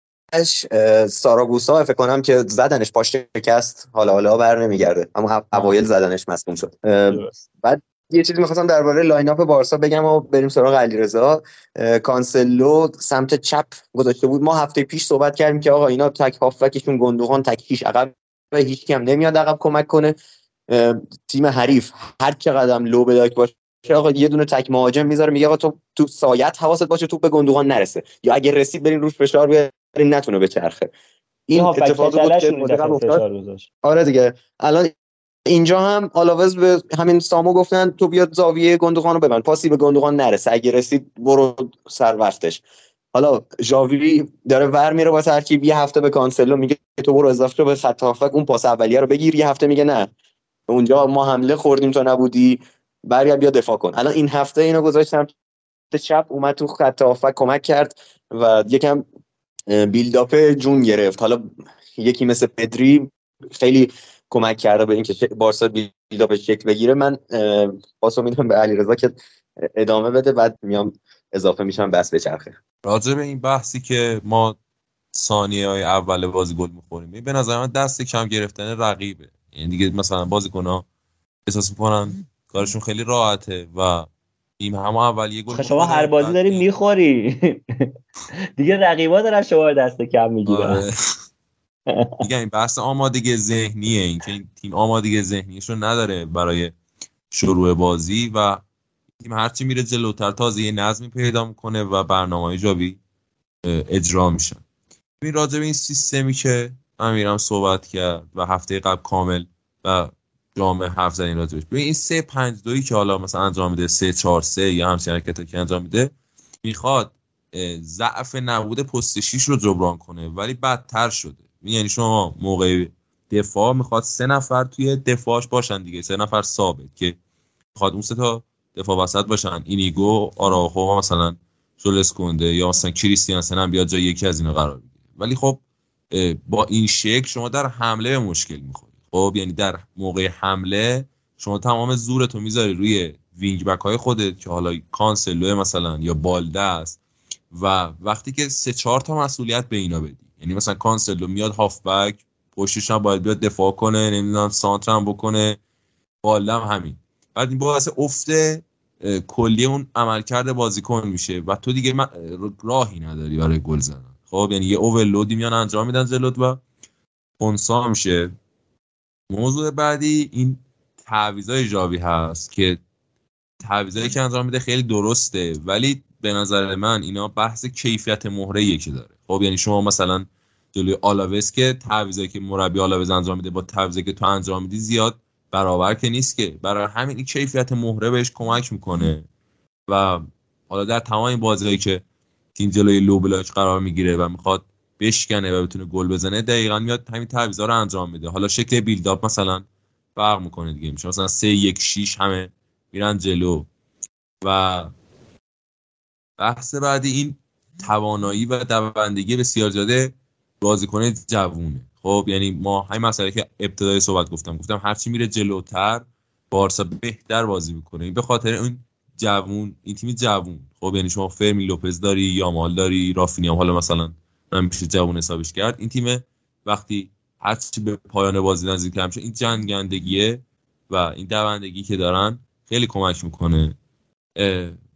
ساراگوسا فکر کنم که زدنش پاش شکست حالا حالا بر نمیگرده. اما اوایل زدنش مصدوم شد. بعد یه چیزی می‌خواستم درباره لاین اپ بارسا بگم و بریم سراغ علیرضا. کانسلو سمت چپ گذاشته بود. ما هفته پیش صحبت کردیم که آقا اینا تک هافکشون گندوقان تک کیش عقب و هیچ هم نمیاد عقب کمک کنه. تیم حریف هر چقدر لو بداک باشه آقا یه دونه تک مهاجم می‌ذاره میگه آقا تو تو سایت حواست باشه توپ به گندوقان نرسه. یا اگه رسید برین روش فشار بیارین نتونه به چرخه این اتفاقی بود که آره دیگه. الان اینجا هم آلاوز به همین سامو گفتن تو بیاد زاویه گندوقان رو ببند. پاسی به گندوقان نرسه. اگه رسید برو سر وقتش. حالا ژاوی داره ور میره با ترکیب یه هفته به کانسلو میگه تو برو اضافه به خط اون پاس اولیه رو بگیر یه هفته میگه نه. اونجا ما حمله خوردیم تو نبودی برگرد بیا دفاع کن. الان این هفته اینو گذاشتم چپ اومد تو خط هافک کمک کرد و یکم بیلداپ جون گرفت. حالا یکی مثل پدری خیلی کمک کرده به اینکه بارسا بیلداپ شکل بگیره. من پاسو میدم به علیرضا که ادامه بده بعد میام اضافه میشم بس به چرخه. راجع به این بحثی که ما ثانیه های اول بازی گل می‌خوریم به نظر من دست کم گرفتن رقیبه. یعنی دیگه مثلا بازیکن ها احساس می‌کنن کارشون خیلی راحته و این هم اول یه گل شما هر بازی داری می‌خوری. دیگه رقیبا دارن شما دست کم می‌گیرن. آره. میگم این بحث آمادگی ذهنیه. این که این تیم آمادگی ذهنیش رو نداره برای شروع بازی و تیم هرچی میره جلوتر تازه یه نظمی پیدا می‌کنه و برنامه جابی اجرا میشن. این راجع به این سیستمی که امیرم صحبت کرد و هفته قبل کامل و جامعه حرف زدین راجبش. ببین این سه پنج دویی که حالا مثلا انجام میده سه چهار سه یا همچین حرکت که انجام میده می‌خواد ضعف نبود پست شیش رو جبران کنه ولی بدتر شده. یعنی شما موقع دفاع می‌خواد سه نفر توی دفاعش باشن دیگه سه نفر ثابت که می‌خواد اون سه تا دفاع وسط باشن. اینیگو آراخو مثلا جولس کنده یا مثلا کریستیانسن هم بیاد جای یکی از اینا قرار بگیره. ولی خب با این شکل شما در حمله به مشکل می‌خورید خب یعنی در موقع حمله شما تمام زورتو می‌ذاری روی wing back های خودت که حالا کانسلو مثلا یا بالده است و وقتی که سه چهار تا مسئولیت به اینا بدی. یعنی مثلا کانسلو میاد هافبک پشتش هم باید بیاد دفاع کنه نمی‌دونم سانتر هم بکنه بالده هم همین. بعد این باعث افته کلی اون عملکرد بازیکن میشه و تو دیگه راهی نداری برای گل زدن. خب یعنی یه اوورلودی میان انجام میدن جلوت و خونسا میشه. موضوع بعدی این تعویضای جاوی هست که تعویضایی که انجام میده خیلی درسته ولی به نظر من اینا بحث کیفیت مهره که داره. خب یعنی شما مثلا جلوی آلاوز که تعویضایی که مربی آلاوز انجام میده با تعویضایی که تو انجام میدی زیاد برابر که نیست که. برای همین این کیفیت مهره بهش کمک می‌کنه. و حالا در تمام این بازیهایی که تیم جلوی لو بلاک قرار می‌گیره و می‌خواد بشکنه و بتونه گل بزنه دقیقا میاد همین تعویضا رو انجام میده. حالا شکل بیلداپ مثلا فرق می‌کنه دیگه. میشه مثلا 3 1 6 همه میرن جلو. و بحث بعدی این توانایی و دوندگی بسیار زیاده بازیکن جوونه. خب یعنی ما همین مسئله که ابتدای صحبت گفتم. گفتم هرچی میره جلوتر بارسا بهتر بازی می‌کنه. به خاطر این جوون این تیم جوون. خب یعنی شما فرمی لوپز داری یامال داری رافینی هم حالا مثلا میشه جوون حسابش کرد. این تیم وقتی هرچی به پایان بازی نزدیک میشه این جنگندگیه و این دوندگی که دارن خیلی کمک می‌کنه.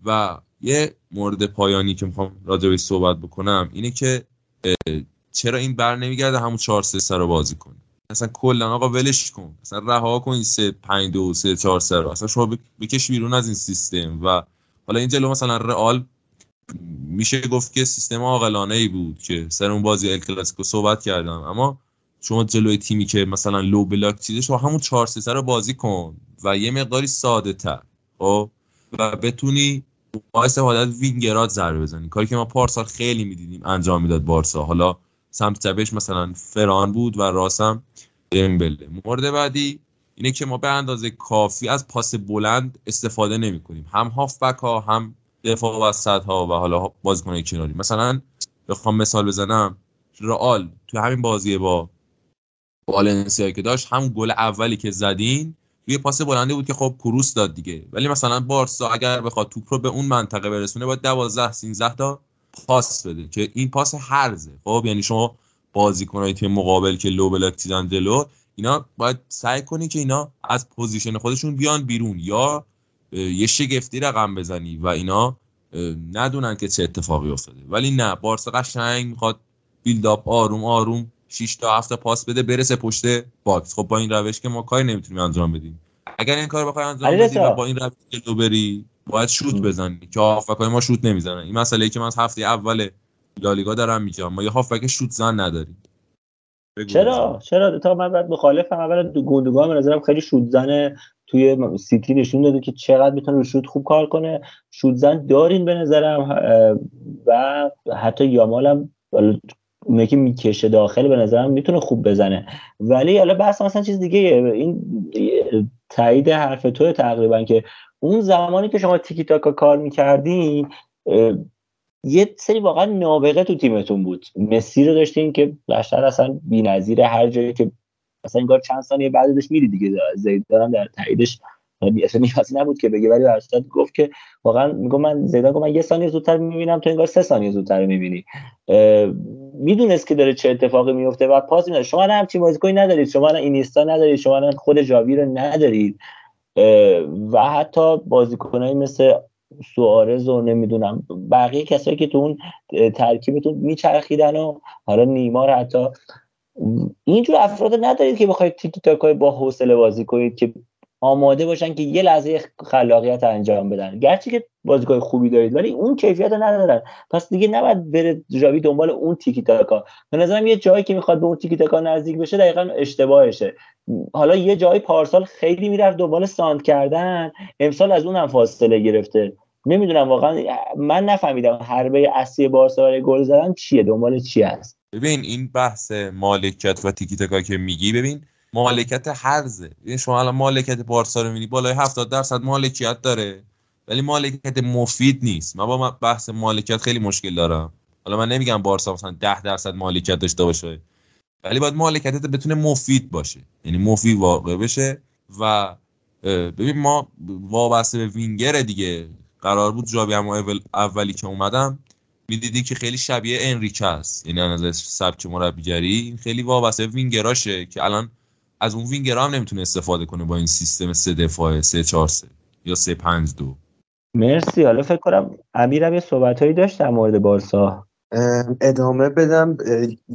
و یه مورد پایانی که می‌خوام راجع صحبت بکنم اینه که چرا این بر نمیگرده همون 4 3 رو بازی کنه؟ اصلا کلا آقا ولش کن. اصلا رها کن این 3 5 2 3 4 3 رو. اصلا شما بکش بیرون از این سیستم و حالا این جلو مثلا رئال میشه گفت که سیستم عاقلانه ای بود که سر اون بازی ال کلاسیکو صحبت کردم. اما شما جلوی تیمی که مثلا لو بلاک چیزه شما همون 4 3 رو بازی کن و یه مقداری ساده تر خب؟ و بتونی با استفاده وینگرات ضربه بزنی. کاری که ما پارسال خیلی می‌دیدیم انجام می‌داد بارسا. حالا سمت چپش مثلا فران بود و راسم دمبله. مورد بعدی اینه که ما به اندازه کافی از پاس بلند استفاده نمی کنیم هم هافبک ها هم دفاع وسط ها و حالا بازیکن کناری. مثلا بخوام مثال بزنم رئال تو همین بازی با والنسیا که داشت هم گل اولی که زدین روی پاس بلندی بود که خب کروس داد دیگه. ولی مثلا بارسا اگر بخواد توپ رو به اون منطقه برسونه باید 12 13 تا پاس بده که این پاس هرزه خب یعنی شما بازیکنای تیم مقابل که low block چیزن دلو اینا باید سعی کنی که اینا از position خودشون بیان بیرون یا یه شگفتی رقم بزنی و اینا ندونن که چه اتفاقی افتاده. ولی نه بارسا قشنگ می‌خواد build-up آروم آروم 6 تا 7 پاس بده برسه پشت box. خب با این روش که ما کاری نمی‌تونیم انجام بدیم. اگر این کار بخوای انجام بدی با این روش جلو بری باید شوت بزنی که هافبک ما شوت نمی‌زنن. این مسئله ای که من از هفته اول لالیگا دارم میگم. ما یه هافبک شوت زن نداریم. چرا؟ چرا؟ تا من بعد مخالفم. اول دو گوندوگان به نظرم خیلی شوت زن توی سیتی نشون داده که چقدر می‌تونه رو شوت خوب کار کنه. شوت زن دارین به نظرم. و حتی یامال هم اونه که می‌کشه داخل به نظرم می‌تونه خوب بزنه. ولی حالا بحث مثلا چیز دیگه این تایید حرف تو تقریبا که اون زمانی که شما تیکی تاکا کار می‌کردین یه سری واقعا نابغه تو تیمتون بود. مسی رو داشتین که بیشتر اصلا بی‌نظیر هر جایی که مثلا انگار چند ثانیه بعدش میری دیگه. زیدان در تاییدش اصلا نیازی نبود که بگه ولی ارشاد گفت که واقعا میگم من زیدان گفت من یه ثانیه زودتر می‌بینم تو انگار سه ثانیه زودتر می‌بینی. می‌دونست که داره چه اتفاقی میفته و پاس میده شما هم چی بازیکنی ندارید شما اینیستا ندارید شما خود جاوی رو ندارید. و حتی بازیکنایی مثل سوارز و نمی‌دونم بقیه کسایی که تو اون ترکیبتون میچرخیدن و حالا نیمار حتی. اینجور افراد ندارید که بخواید تیکی تاکای با حوصله بازی کنید که آماده باشن که یه لحظه خلاقیت انجام بدن. گرچه که بازیکن خوبی دارید ولی اون کیفیت رو ندارن. پس دیگه نباید بره جاوی دنبال اون تیکی تاکا به نظرم یه جایی که می‌خواد به اون تیکی تاکا نزدیک بشه دقیقا اشتباهشه. حالا یه جایی پارسال خیلی می‌رفت دنبال ساند کردن. امسال از اونم فاصله گرفته. نمی‌دونم واقعا من نفهمیدم حربه اصلی بارسا برای گل زدن چیه دنبال چی هست. ببین این بحث مالکیت و تیکی تاکا که میگی ببین مالکیت هرزه یعنی شما الان مالکیت بارسا رو می‌بینی بالای 70 درصد مالکیت داره ولی مالکیت مفید نیست. من با بحث مالکیت خیلی مشکل دارم. حالا من نمیگم بارسا مثلا 10 درصد مالکیت داشته باشه ولی باید مالکیتت بتونه مفید باشه. یعنی مفید واقع بشه و ببین ما وابسته به وینگر دیگه. قرار بود جابی هم اولی که اومدم می‌دیدی که خیلی شبیه انریکه است. یعنی از سبک مربیگری خیلی وابسته وینگراشه که الان از اون وینگرا هم نمی‌تونه استفاده کنه با این سیستم سه دفاعه سه چهار سه یا سه پنج دو. مرسی. حالا فکر کنم امیرم یه صحبت هایی داشت در مورد بارسا. ادامه بدم.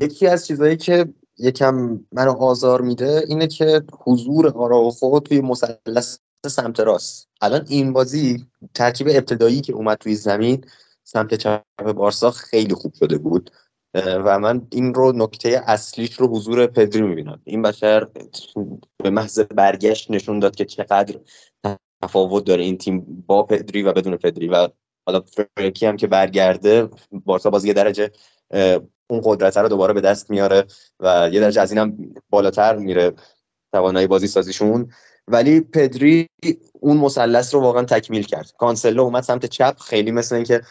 یکی از چیزهایی که یکم منو آزار میده اینه که حضور آراوخو توی مثلث سمت راست. الان این بازی ترکیب ابتدایی که اومد توی زمین سمت چپ بارسا خیلی خوب شده بود. و من این رو نکته اصلیش رو حضور پدری می‌بینم. این بشر به محض برگشت نشون داد که چقدر تفاوت داره این تیم با پدری و بدون پدری. و حالا فرنکی هم که برگرده بارسا باز یه درجه اون قدرت رو دوباره به دست میاره و یه درجه از اینم بالاتر میره توانایی بازی سازیشون. ولی پدری اون مثلث رو واقعا تکمیل کرد. کانسلو اومد سمت چپ خیلی مثل اینکه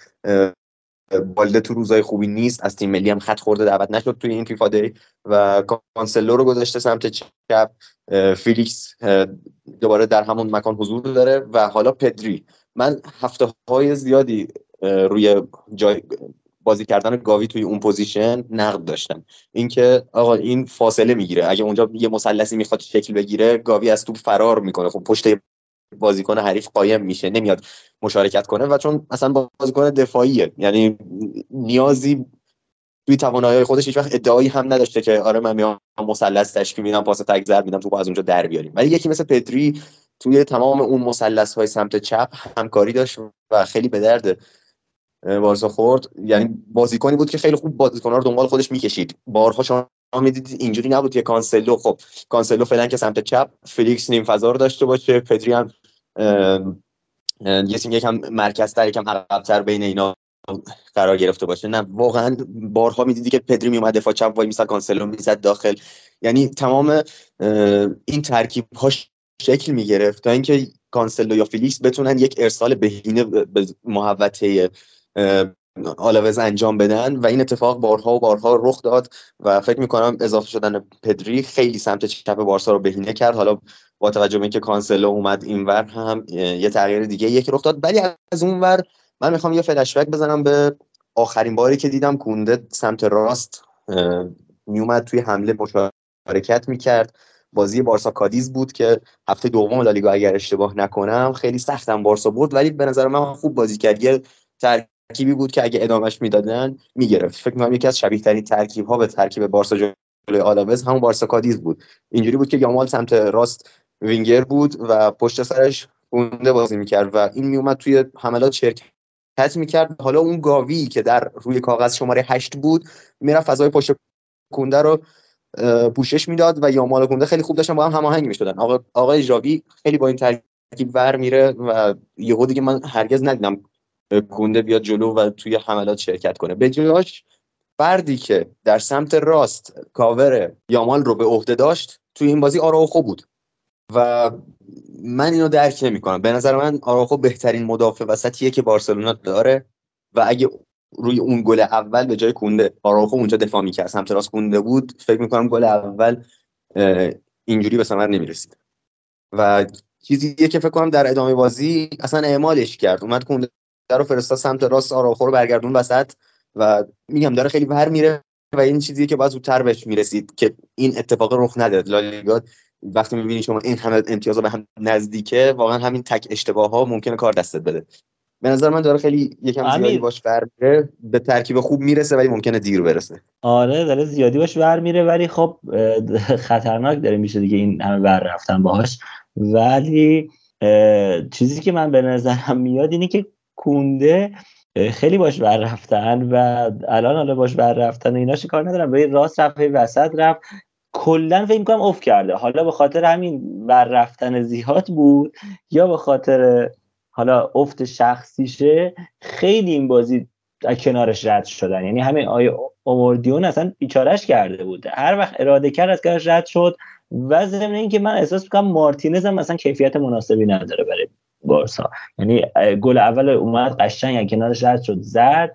بالده تو روزای خوبی نیست. از تیم ملی هم خط خورده دعوت نشد توی این فیفا day و کانسلو رو گذاشته سمت چپ. فیلیکس دوباره در همون مکان حضور داره و حالا پدری. من هفته های زیادی روی جای بازی کردن گاوی توی اون position نقد داشتم. اینکه آقا این فاصله می‌گیره. اگه اونجا یه مثلثی می‌خواد شکل بگیره گاوی از توپ فرار می‌کنه. خب پشت بازیکن حریف قایم میشه نمیاد مشارکت کنه و چون اصلا بازیکن دفاعیه. یعنی نیازی توی توانایی خودش هیچ وقت ادعایی هم نداشته که آره من میام مثلث تشکیل میدم پاس تک ضرب میدم تو از اونجا در بیاریم. ولی یکی مثل پدری توی تمام اون مثلث های سمت چپ همکاری داشت و خیلی به درد بارسا خورد. یعنی بازیکنی بود که خیلی خوب بازیکن‌ها رو دنبال خودش می‌کشید. بارها شما می‌دیدید اینجوری نبود که کانسلو خب کانسلو فعلا که سمت چپ فیلیکس نیم فضا رو داشته باشه پدری هم یه یکم مرکزتر یکم عقب‌تر بین اینا قرار گرفته باشه. نه واقعا بارها می‌دیدی که پدری میومد دفاع چپ وای میسد کانسلو می‌زد داخل. یعنی تمام این ترکیب ها شکل می‌گرفت تا اینکه کانسلو یا فیلیکس بتونن یک ارسال بهینه به محوطه آلاوز انجام بدن و این اتفاق بارها و بارها رخ داد و فکر می‌کنم اضافه شدن پدری خیلی سمت چپ بارسا رو بهینه کرد. حالا با توجه به اینکه کانسلو اومد اینور هم یه تغییر دیگه یک رخ داد. ولی از اون ور من می‌خوام یه فلشبک بزنم به آخرین باری که دیدم کونده سمت راست میومد توی حمله مشارکت می‌کرد. بازی بارسا کادیز بود که هفته دوم لالیگا اگر اشتباه نکنم خیلی سختم بارسا برد ولی به نظر من خوب بازی کرد. یه ترکیبی بود که اگه ادامش می‌دادن می‌گرفت. فکر می‌کنم یکی از شبیه ترین ترکیب ها به ترکیب بارسا جلوی آلاوز همون بارسا کادیز بود. اینجوری بود که یامال سمت راست وینگر بود و پشت سرش کونده بازی می‌کرد و این میومد توی حملات شرکت می‌کرد. حالا اون گاوی که در روی کاغذ شماره هشت بود می‌رفت فضای پشت کونده رو پوشش می‌داد و یامال کونده خیلی خوب داشتن با هم هماهنگ می‌شدن. آقا آقای جاوی خیلی با این ترکیب ور میره و یهو دیگه من هرگز ندیدم کونده بیاد جلو و توی حملات شرکت کنه. به جاش فردی که در سمت راست کاور یامال رو به عهده داشت توی این بازی آراوخو بود. و من اینو درک نمی کنم به نظر من آراخو بهترین مدافع وسطیه که بارسلونا داره و اگه روی اون گل اول به جای کونده آراخو اونجا دفاع می‌کرد. سمت راست کونده بود. فکر می‌کنم گل اول اینجوری به ثمر نمی‌رسید. و چیزی که فکر کنم در ادامه بازی اصلا اعمالش کرد. اومد کونده رو فرستاد سمت راست آراخو رو برگردون وسط و میگم داره خیلی ور میره و این چیزی که باز زودتر بهش می‌رسید که این اتفاق رخ نداد لالیگا وقتی می‌بینی شما این همه امتیاز به هم نزدیکه واقعا همین تک اشتباه ها ممکنه کار دستت بده. به نظر من داره خیلی یکم زیادی باش ور میره به ترکیب خوب می‌رسه ولی ممکنه دیر برسه. آره داره زیادی باش ور میره ولی خب خطرناک داره میشه دیگه این همه ور رفتن باهاش. ولی چیزی که من به نظرم میاد اینه که کونده خیلی باش ور رفتن و الان حالا باش ور رفتن ایناش کار ندارم. به راست رفت وسط رفت. کلا فکر کنم افت کرده. حالا به خاطر همین ور رفتن زیاد بود یا به خاطر حالا افت شخصیشه خیلی این بازی کنارش رد شدن. یعنی همین آی اوموردیون اصلا بیچارش کرده بود. هر وقت اراده کرد از کنارش رد شد و ضمن اینکه من احساس می‌کنم مارتینز هم مثلا کیفیت مناسبی نداره برای بارسا. یعنی گل اول اومد قشنگ کنارش رد شد زد.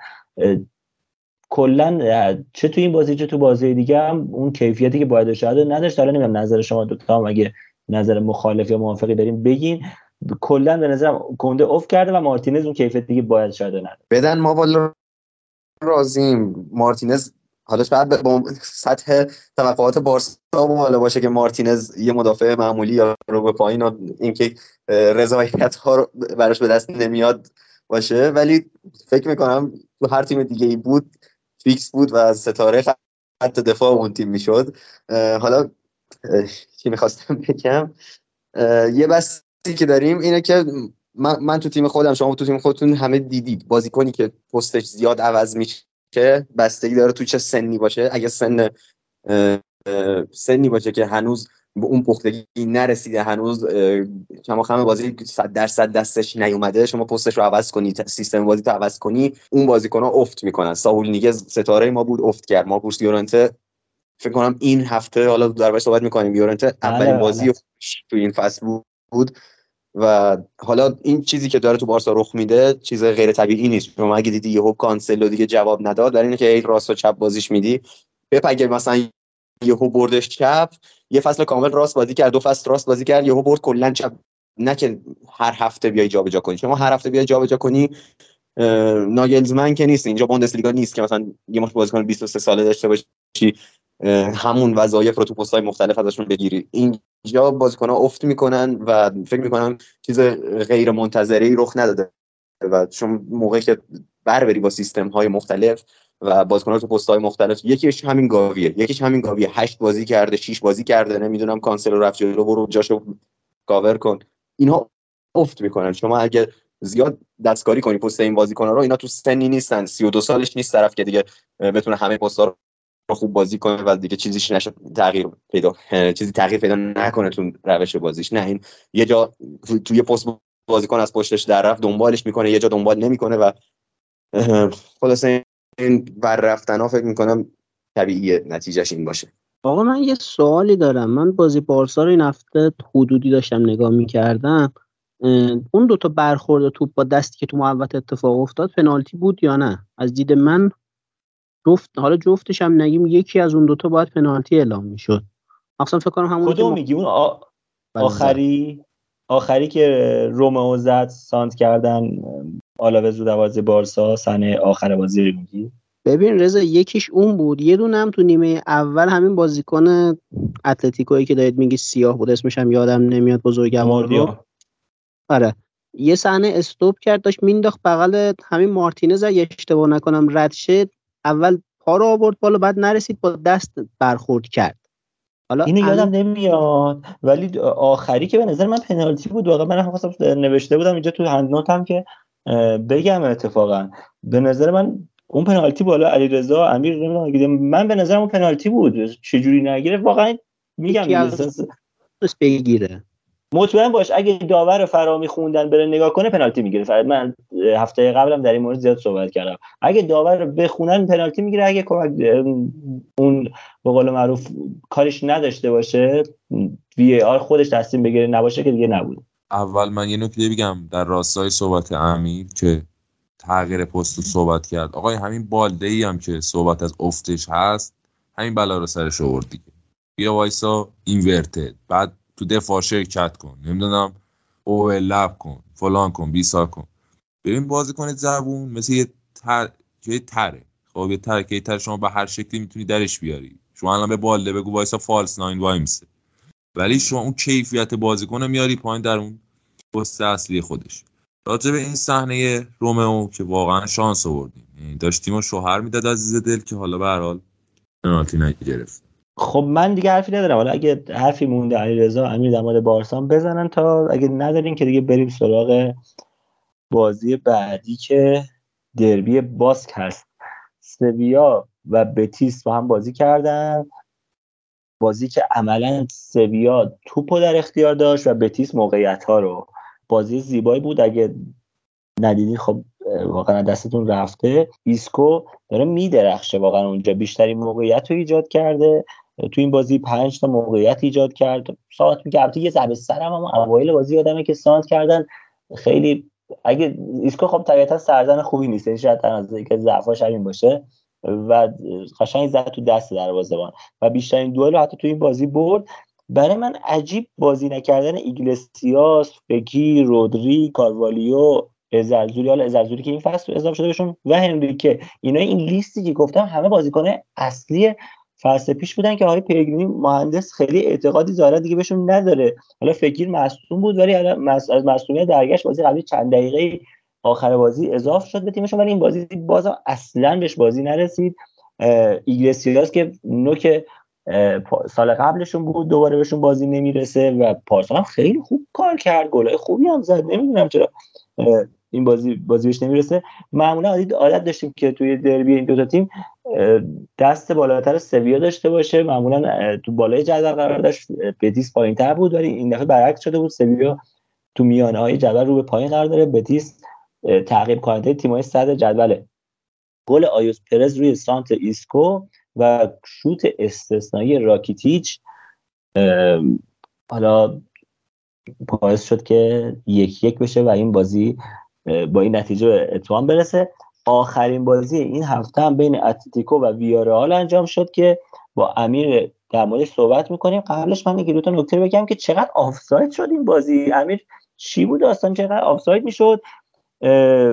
کلا چه تو این بازی چه تو بازی دیگه هم اون کیفیتی که باید داشته نداشت حالا نمی‌دونم نظر شما دو تا اگه نظر مخالف یا موافقی داریم بگین. کلا به نظرم کنده اوف کرده و مارتینز اون کیفیت دیگه باید شاید نداره بدن ما والا رازیم مارتینز حالا بعد با سطح توقعات بارسا بالا باشه که مارتینز یه مدافع معمولی یا رو به پایین اینکه رضایت ها براش به دست نمیاد باشه. ولی فکر می‌کنم تو هر تیم دیگه ای بود فیکس بود و ستاره حتی دفاع اون تیم می‌شد. حالا چی می‌خواستم بگم؟ یه بس که داریم اینه که من, من تو تیم خودم شما تو تیم خودتون همه دیدید. بازیکنی که پستش زیاد عوض میشه بستگی داره تو چه سنی باشه. اگه سن سنی باشه که هنوز به اون پختگی نرسیده هنوز شما همه بازی 100 درصد دستش نیومده شما پستش رو عوض کنی سیستم بازی رو عوض کنی اون بازیکن ها افت می‌کنن. ساول نیگز ستاره ما بود افت کرد. ما بورس یورنته فکر کنم این هفته حالا در صحبت می‌کنیم. یورنته اولین بله، بازی بله. تو این فصل بود و حالا این چیزی که داره تو بارسا رخ میده چیز غیر طبیعی نیست. شما اگه دیدی یهو کانسلو دیگه جواب نداد در اینه که ای راست و چپ بازیش میدی. پپ اگه مثلا یهو بردش چپ یه فصل کامل راست بازی کرد دو فصل راست بازی کرد یهو برد کلا چپ. نه که هر هفته بیای جابجا کنی شما هر هفته بیای جابجا کنی ناگلزمن که نیست. اینجا بوندسلیگا نیست که مثلا یه مش بازیکن 23 ساله داشته باشی همون وظایف رو تو پست‌های مختلف ازشون بگیری. اینجا بازیکن‌ها افت می‌کنن و فکر می‌کنم چیز غیر منتظری رخ نداده و چون موقعی که بر بری با سیستم های مختلف و بازیکن‌ها تو پست های مختلف. یکیش همین گاویه. یکیش همین گاویه. هشت بازی کرده شش بازی کرده. نمی‌دونم کانسل رفت جلو برو جاشو کاور کن. اینها افت می‌کنن. شما اگه زیاد دستکاری کنی پست این بازیکن‌ها رو اینا تو سنی نیستن. 32 سالش نیست طرف که دیگه بتونه همه پست‌ها رو خوب بازی کنه و دیگه چیزیش نشه تغییر پیدا چیزی تغییر پیدا نکنه تو روش بازیش. نه این یه جا توی پست بازیکن از پشتش در رفت دنبالش می‌کنه. یه جا دنبال نمی‌کنه و خلاصه این بر رفتن ها فکر می‌کنم طبیعی نتیجهش این باشه. آقا من یه سوالی دارم. من بازی بارسا رو این هفته حدودی داشتم نگاه می‌کردم. اون دوتا برخورد توپ با دستی که تو محوط اتفاق افتاد پنالتی بود یا نه؟ از دید من جفت حالا جفتش هم نگیم یکی از اون دوتا باید پنالتی اعلام می‌شد. اصلا فکر کنم همون کدوم میگی؟ اون بله، آخری؟ آخری که رومئو زد سانت کردن آلاوز رو دروازه بارسا سنه آخر بازی رو میگی؟ ببین رضا یکیش اون بود. یه دونه هم تو نیمه اول همین بازیکن اتلتیکویی که دارید میگی سیاه بود. اسمش هم یادم نمیاد بزرگوار رو آره. یه صحنه استوب کرد داشت مینداخت بغل همین مارتینز. اگه اشتباه نکنم رد شد اول پا رو آورد بالا بعد نرسید با دست برخورد کرد. حالا اینو یادم نمیاد. ولی آخری که به نظر من پنالتی بود. واقعا من خواستم نوشته بودم اینجا تو هند نوتم که بگم اتفاقا به نظر من اون پنالتی بالا علیرضا امیر نمی‌دونم من به نظرم اون پنالتی بود. چجوری نگیره؟ واقعا میگم بگیره. مطمئن باش اگه داور فرامی خوندن بره نگاه کنه پنالتی می‌گیره. من هفته قبلم در این مورد زیاد صحبت کردم. اگه داور بخونن پنالتی می‌گیره. اگه کمک اون به قول معروف کارش نداشته باشه وی آر خودش تصمیم بگیره. نباشه که دیگه نبود اول من یه نکته بگم در راستای صحبت امیر که تغییر پست صحبت کرد. آقای همین بالده ای هم که صحبت از افتش هست همین بلا رو سرش آورد دیگه. بیا وایسا اینورتد. بعد تو دفاع شرکت کن. نمی‌دونم او لب کن فلان کن بیسار کن. ببین بازی کنید زبون مثل یه تر که تره. خب یه تر که تر شما به هر شکلی می‌تونی درش بیاری. شما الان به بالده بگو وایسا فالس ناین وایمسه ولی شما اون کیفیت بازیکن میاری پایین در اون پست اصلی خودش. راجع به این صحنه رومئو که واقعا شانس آوردیم. یعنی داشتیم و شوهر می‌داد عزیز دل که حالا به هر حال پنالتی نگرفت. خب من دیگه حرفی ندارم. حالا اگه حرفی مونده علیرضا امیر در مورد بارسان بزنن تا اگه ندارین که دیگه بریم سراغ بازی بعدی که دربی باسک هست سویا و بتیس با هم بازی کردن. بازی که عملا سویا توپو در اختیار داشت و بتیس موقعیت ها رو. بازی زیبایی بود. اگه ندیدی خب واقعا دستتون رفته. ایسکو داره میدرخشه. واقعا اونجا بیشترین موقعیت رو ایجاد کرده. تو این بازی پنج تا موقعیت ایجاد کرد. ساعت میگه. یه ضربه سرم هم اوایل بازی یادمه که سانتر کردن. خیلی اگه ایسکو خب طبیعتا سرزن خوبی نیست. یعنی شاید از که ضعفاش همین باشه. و قشنگ زد تو دست دروازه‌بان و بیشترین دوئل حتی تو این بازی برد. برای من عجیب بازی نکردن ایگلسیاس فکیر رودری کاروالیو الزلزولی حالا الزلزولی که این فصل اضافه شده بهشون و هنریکه. اینا این لیستی که گفتم همه بازیکنه اصلی فصل پیش بودن که آقای پیگرینی مهندس خیلی اعتقادی ظاهرا دیگه بهشون نداره. حالا فکر مصدوم بود ولی از مصدومیت درگشت. بازی قبلی چند دقیقه آخر بازی اضافه شد به تیمشون ولی این بازی باز اصلا بهش بازی نرسید. ایگلسیاس که نوک سال قبلشون بود دوباره بهشون بازی نمی‌رسه و پارسال هم خیلی خوب کار کرد گلای خوبی هم زد نمی‌دونم چرا این بازی بازی بهش نمی‌رسه. معمولا عادت داشتیم که توی دربی این دو تا تیم دست بالاتر سویا داشته باشه. معمولا تو بالای جدول قرار داشت بتیس پایینتر بود ولی این دفعه برعکس شده بود. سویا تو میانه های جدول رو به پایین قرار داره. بتیس تعقیب کننده تیم‌های صدر جدوله. گل آیوزه پرز روی سانتر ایسکو و شوت استثنایی راکیتیچ حالا باعث شد که یک یک بشه و این بازی با این نتیجه به اتمام برسه. آخرین بازی این هفته هم بین اتلتیکو و ویارال انجام شد که با امیر در مورد صحبت می‌کنیم. قبلش من یکی دو تا نکته بگم که چقدر آفساید شد این بازی. امیر چی بود داستان؟ چقدر آفساید می‌شد؟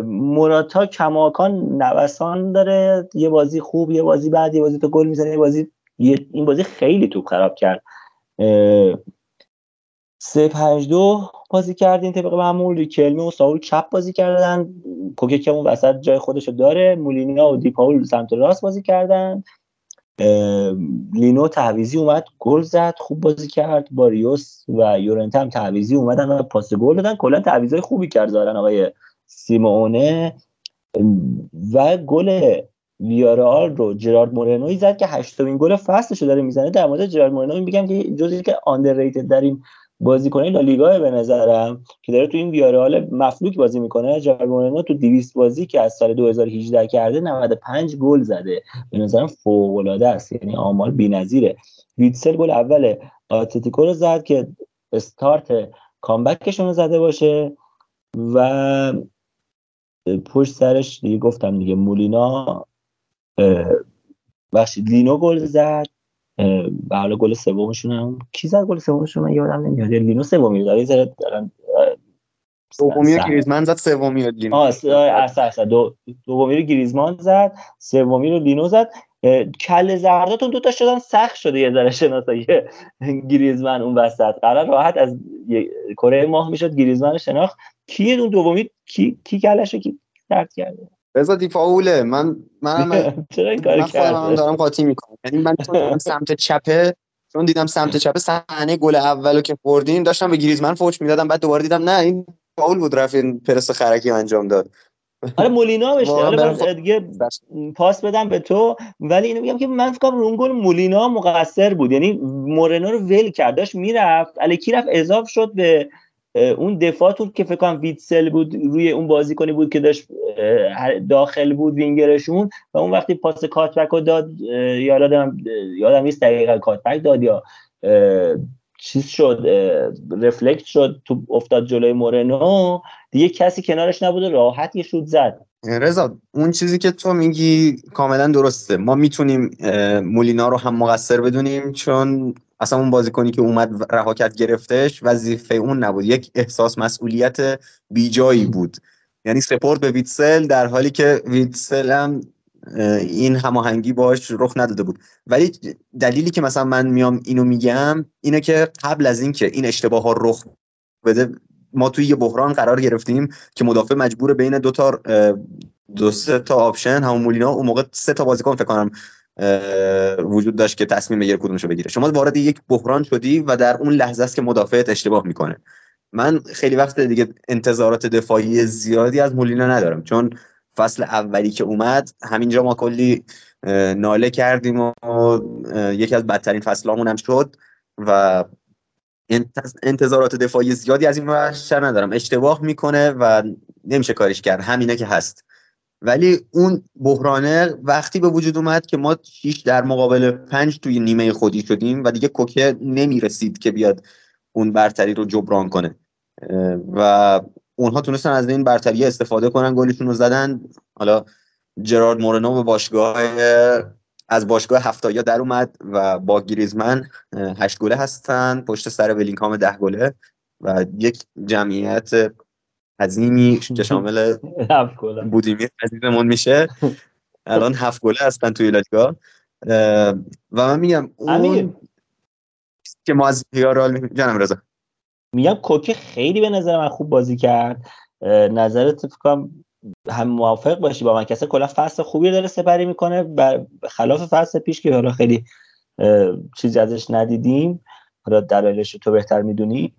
مراتا کماکان نوسان داره. یه بازی خوب یه بازی بعد یه بازی تو گل می‌زنه یه بازی این بازی خیلی توپ خراب کرد. سه پنج دو بازی کردین طبق معمول. ریکلمه و ساول چپ بازی کردن. کوکه اون وسط جای خودشو داره. مولینیا و دیپاول سمت راست بازی کردن. لینو تعویزی اومد گل زد خوب بازی کرد. باریوس و یورنت هم تعویزی اومدن و پاس گل دادن. کلا تعویضای خوبی کرد زارن آقای سیمونه و گل ویارال رو جرارد مورنوی زد که هشتمین گل فصلش داره می‌زنه. در مورد جرارد مورنوی میگم که جزی که آندرریتد در این بازیکن لالیگا به نظرم که داره تو این ویارال مفلوک بازی می‌کنه. جرارد مورنو تو 200 بازی که از سال 2018 کرده 95 گل زده. به نظرم فوق العاده است یعنی آمار بی‌نظیره. ویتسل گل اول اتلتیکو رو زد که استارت کامبکشون رو زده باشه و پشت سرش دیگه گفتم دیگه مولینا بخشید لینو گل زد. و حالا گل سومشون هم کی زد گل سومشون؟ من یادم نمیاد. لینو سومی رو داره زره دارن دومی رو گریزمان زد سومی رو لینو آه دو دومی رو گریزمان زد سومی رو لینو زد. کل زرداتون دو تا شدن سخت شده یه ذره شناسایی گریزمن اون وسط. قرار راحت از کره ماه می‌شد گریزمن شناخت. کی اون دومی؟ کی کی کلش کی درد کرده؟ رضا دیفاوله. من من *laughs* چرا این کار من دارم قاطی می‌کنم. یعنی من سمت چپه چون دیدم سمت چپه صحنه گل اولو که خوردیم داشتم به گریزمن فوش می‌دادم بعد دوباره دیدم نه این فاول بود رفت این پرس خرکی انجام داد. آره مولینا بشه آره دیگه پاس بدم به تو. ولی اینو میگم که من فکر کنم رونگل مولینا مقصر بود. یعنی مورنو رو ول کرد داشت می‌رفت. الکی رفت اضاف شد به اون دفاعتون که فکر کنم ویتسل بود روی اون بازیکنی بود که داشت داخل بود وینگرشون. و اون وقتی پاس کاتبک رو داد یادم یادم نیست دقیقا کاتبک داد یا چیز شد رفلکت شد تو افتاد جلوی مورنو. دیگه کسی کنارش نبود راحت یه شوت زد. رضا اون چیزی که تو میگی کاملا درسته. ما می‌تونیم مولینا رو هم مقصر بدونیم چون اصلا اون بازیکنی که اومد رها کرد گرفتش وظیفه اون نبود. یک احساس مسئولیت بیجایی بود. یعنی support به ویتسل در حالی که ویتسل هم این هماهنگی باش رخ نداده بود. ولی دلیلی که مثلا من میام اینو میگم اینه که قبل از اینکه این اشتباه ها رخ بده ما توی یه بحران قرار گرفتیم که مدافع مجبور بین دو تا دو سه تا option همون مولینا اون موقع سه تا بازیکن فکر کنم وجود داشت که تصمیم بگیره کدومشو بگیره. شما وارد یک بحران شدی و در اون لحظه است که مدافعت اشتباه می‌کنه. من خیلی وقت دیگه انتظارات دفاعی زیادی از مولینا ندارم چون فصل اولی که اومد همینجا ما کلی ناله کردیم و یکی از بدترین فصلامون هم شد و انتظارات دفاعی زیادی از این بیشتر ندارم. اشتباه می‌کنه و نمیشه کارش کرد. همینه که هست. ولی اون بحرانه وقتی به وجود اومد که ما شیش در مقابل پنج توی نیمه خودی شدیم و دیگه کوکه نمی‌رسید که بیاد اون برتری رو جبران کنه. و اونها تونستن از این برتری استفاده کنن گلشون رو زدن. حالا جرارد مورنو به باشگاه از باشگاه هفتایا در اومد و با گریزمن هشت گله هستن پشت سر ولینگهام ده گله و یک جمعیت عظیمی که شامل بودیمیر عزیزمون میشه. الان هفت گله هستن توی لالیگا و من میگم اون که ما از پیارال جانم رضا. میگم کوکه خیلی به نظر من خوب بازی کرد. نظرت فکر هم موافق باشی با من. کسی کلا فصل خوبی داره سپری می‌کنه بر خلاف فصل پیش که حالا خیلی چیزی ازش ندیدیم. حالا دلایلش تو بهتر می‌دونی.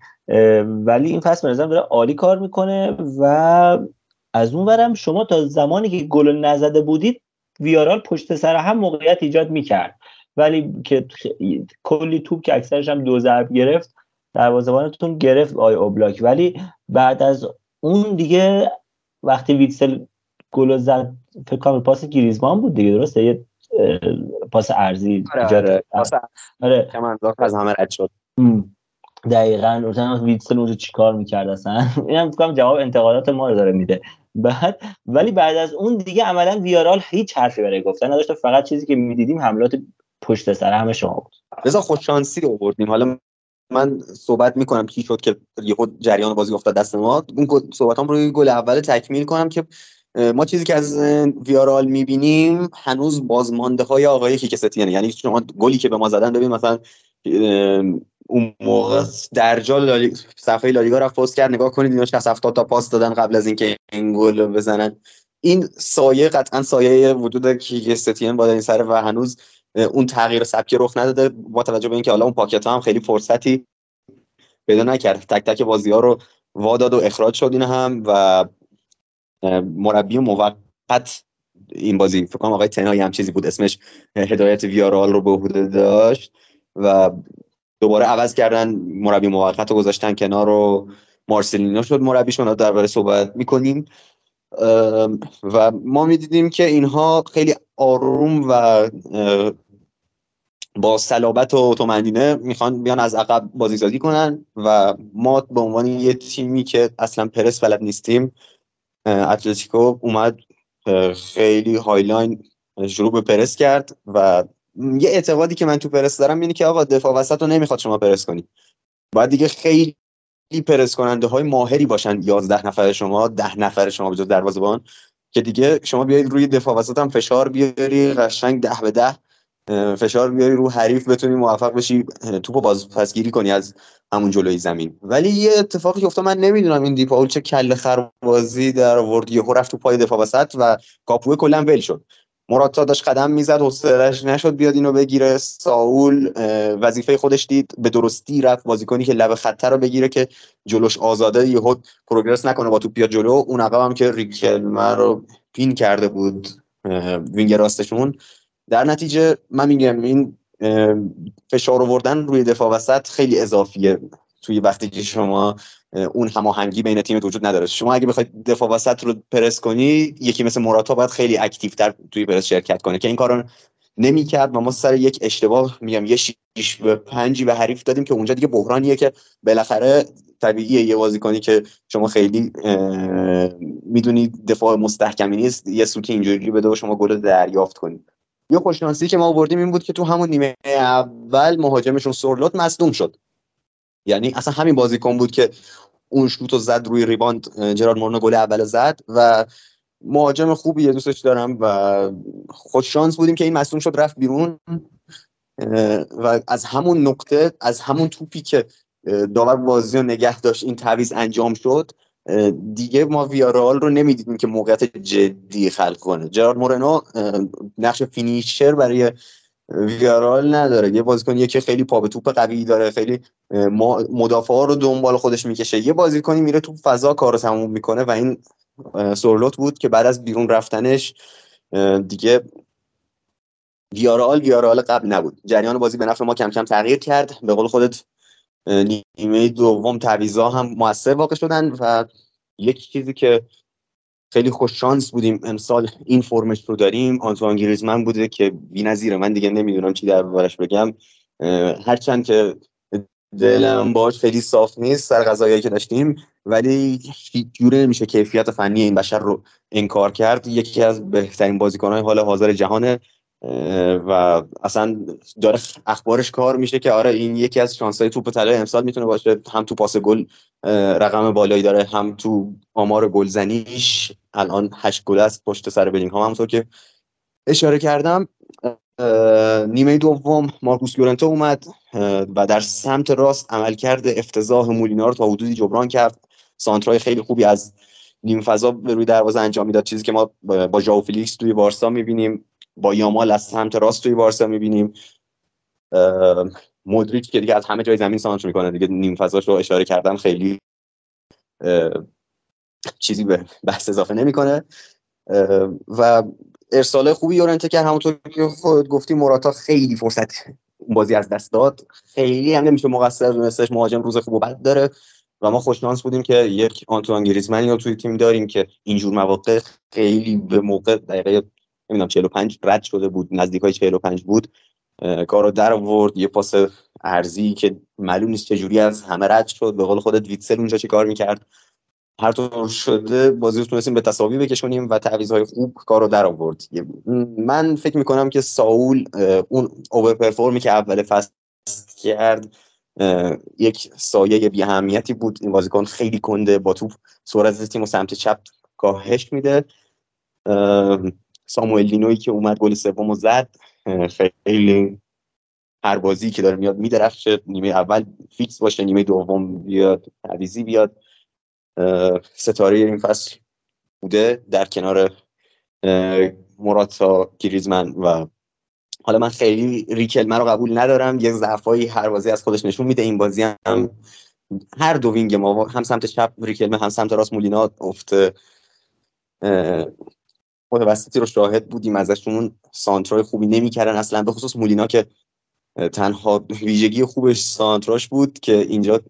ولی این فصل به داره عالی کار می‌کنه و از اون برم شما تا زمانی که گل نزده بودید ویارال پشت سر هم موقعیت ایجاد می‌کرد. ولی که کلی توپ که اکثرش هم دو ضرب گرفت دروازه‌بانتون گرفت آی اوبلاک ولی بعد از اون دیگه وقتی ویتسل گل زد فکر کنم پاس گریزمان بود دیگه درسته؟ یه پاس ارزی آره, آره. پاس آره. از همه رد شد. دقیقا. مثلا ویتسل اونجا چیکار می‌کرد اصلا؟ *laughs* اینم فکر جواب انتقادات ما رو داره میده. بعد ولی بعد از اون دیگه عملا ویارال هیچ حرفی برای گفتن نداشت فقط چیزی که می‌دیدیم حملات پشت سر همه شما بود. رضا خوش شانسی آوردیم. حالا من صحبت می‌کنم کی شد که یهو جریان بازی افتاد دست ما. اون صحبتام روی گل اول تکمیل کنم که ما چیزی که از ویارال می‌بینیم هنوز بازمانده های آقای کیکستیانه یعنی شما گلی که به ما زدن ببین مثلا اون موقع درجا لالی... صفحه لالیگا رفت پست کرد نگاه کنید اینا 60 70 تا پاس دادن قبل از اینکه این گل بزنن. این سایه قطعا سایه وجود کیکستیان با این سر و هنوز اون تغییر سبکی رخ نداده با توجه به اینکه حالا اون پاکت ها هم خیلی فرصتی پیدا نکرد. تک تک بازی ها رو واداد و اخراج شد این هم و مربی موقت این بازی فکر کنم آقای تنایی هم چیزی بود. اسمش هدایت ویارال رو به عهده داشت و دوباره عوض کردن مربی موقت رو گذاشتن کنار و مارسلینو شد مربیشون درباره صحبت می‌کنیم. و ما می‌دیدیم که اینها خیلی آروم و با صلابت و طمانینه می‌خوان بیان از عقب بازیسازی کنن و ما به عنوان یه تیمی که اصلا پرس بلد نیستیم اتلتیکو اومد خیلی high line شروع به پرس کرد و یه اعتقادی که من تو پرس دارم اینه که آقا دفاع وسط رو نمی‌خواد شما پرس کنی. باید دیگه خیلی پرس کننده های ماهری باشن 11 نفر شما ده نفر شما به دروازه‌بان که دیگه شما بیاید روی دفاع وسط هم فشار بیاری قشنگ ده به ده. فشار بیاری رو حریف بتونی موفق بشی توپو باز پسگیری کنی از همون جلوی زمین. ولی یه اتفاقی که افتاد من نمی‌دونم این دیپاول چه کله خربازی در آورد یهو رفت تو پای دفاع وسط و کاپوه کلا ول شد. مراتا داشت قدم می‌زد حوصله‌اش نشد بیاد اینو بگیره. ساول وظیفه خودش دید به درستی رفت بازیکنی که لب خطر رو بگیره که جلوش آزاده یهو progress نکنه با توپ بیاد جلو. اون عقب هم که ریکلمه رو pin کرده بود wing راستشون. در نتیجه من میگم این فشار آوردن روی دفاع وسط خیلی اضافیه توی وقتی که شما اون هماهنگی بین تیمت وجود نداره. شما اگه بخواید دفاع وسط رو پرس کنی یکی مثل موراتا باید خیلی active تر توی پرس شرکت کنه که این کارو نمی‌کرد و ما سر یک اشتباه میگم یه شیش به پنجی به حریف دادیم که اونجا دیگه بحرانیه که بالاخره طبیعیه یه بازیکنی که شما خیلی می‌دونید دفاع مستحکمی نیست یه سوتی اینجوری بده و شما گل دریافت کنید یه خوششانسی که ما آوردیم این بود که تو همون نیمه اول مهاجمشون سورلوت مصدوم شد. یعنی اصلا همین بازیکن بود که اون شوت رو زد روی ریباند جرارد مورنو گل اول زد و مهاجم خوبیه دوستش دارم و خوش شانس بودیم که این مصدوم شد رفت بیرون. و از همون نقطه از همون توپی که داور بازی رو نگه داشت این تعویض انجام شد. دیگه ما ویارال رو نمی‌دیدیم که موقعیت جدی خلق کنه. جرارد مورنو نقش فینیشر برای ویارال نداره. یه بازیکنیه که خیلی پا به توپ قوی داره خیلی مدافع ها رو دنبال خودش می‌کشه. یه بازیکنی میره تو فضا کار رو تموم می‌کنه و این سورلوت بود که بعد از بیرون رفتنش دیگه ویارال ویارال قبل نبود. جریان بازی به نفع ما کم کم تغییر کرد. به قول خودت نیمه دوم تعویضا هم موثر واقع شدن و یک چیزی که خیلی خوش شانس بودیم امسال این فرمش رو داریم. آنتوان گریزمن بوده که بی‌نظیره. من دیگه نمی‌دونم چی در بارش بگم. هرچند که دلم باش خیلی صاف نیست سر غذایی که داشتیم ولی جوره نمیشه کیفیت فنی این بشر رو انکار کرد. یکی از بهترین بازیکنهای حال حاضر جهانه و اصلا داره اخبارش کار میشه که آره این یکی از شانسای توپ طلای امسال می‌تونه باشه. هم تو پاس گل رقم بالایی داره هم تو آمار گلزنیش الان هشت گل است پشت سر بلینگهام. همونطور که اشاره کردم نیمه دوم مارکوس یورنتو اومد و در سمت راست عملکرد افتضاح مولینار رو تا حدودی جبران کرد. سانترای خیلی خوبی از نیم فضا به روی دروازه انجام می‌داد. چیزی که ما با ژائو فیلیکس توی بارسا می‌بینیم. با یامال از سمت راست توی بارسا می‌بینیم. مودریچ که دیگه از همه جای زمین سانتر می‌کنه. دیگه نیم فضاش رو اشاره کردم خیلی چیزی به بحث اضافه نمی‌کنه. و ارسال خوبی یورنته کرد همونطور که خود گفتی موراتا خیلی فرصت بازی از دست داد. خیلی هم نمیشه مقصر دونستش مهاجم روز خوب و بد داره و ما خوششانس بودیم که یک آنتوان گریزمنی رو توی تیم داریم که اینجور مواقع خیلی به موقع دقیقه نمی‌دونم 45 رد شده بود نزدیک های 45 بود. کارو در آورد یه پاس ارزی که معلوم نیست چجوری از همه رد شد. به قول خودت ویتسل اونجا چی کار می‌کرد؟ هر طور شده بازی رو به تصاوی بکشونیم و های خوب کار رو در آورد. من فکر می‌کنم که ساول اون over perform ی که اول فصل کرد یک سایه بی اهمیتی بود. این بازیکن خیلی کنده با توپ سرعت تیم و سمت چپ کاهش میده. ساموئل لینوی که اومد گل سوم زد خیلی هر بازی که داره میاد میدرخشه. نیمه اول فیکس باشه نیمه دوم بیاد تعویضی بیاد. ستاره این فصل بوده در کنار موراتا گریزمن و حالا من خیلی ریکلمه رو قبول ندارم. یه ضعفایی هر بازی از خودش نشون میده. این بازی هم هر دو وینگ ما هم سمت چپ ریکلمه هم سمت راست مولینا افت متوسطی رو شاهد بودیم ازشون سانترای خوبی نمی‌کردن. اصلا به خصوص مولینا که تنها ویژگی خوبش سانتراش بود که اینجا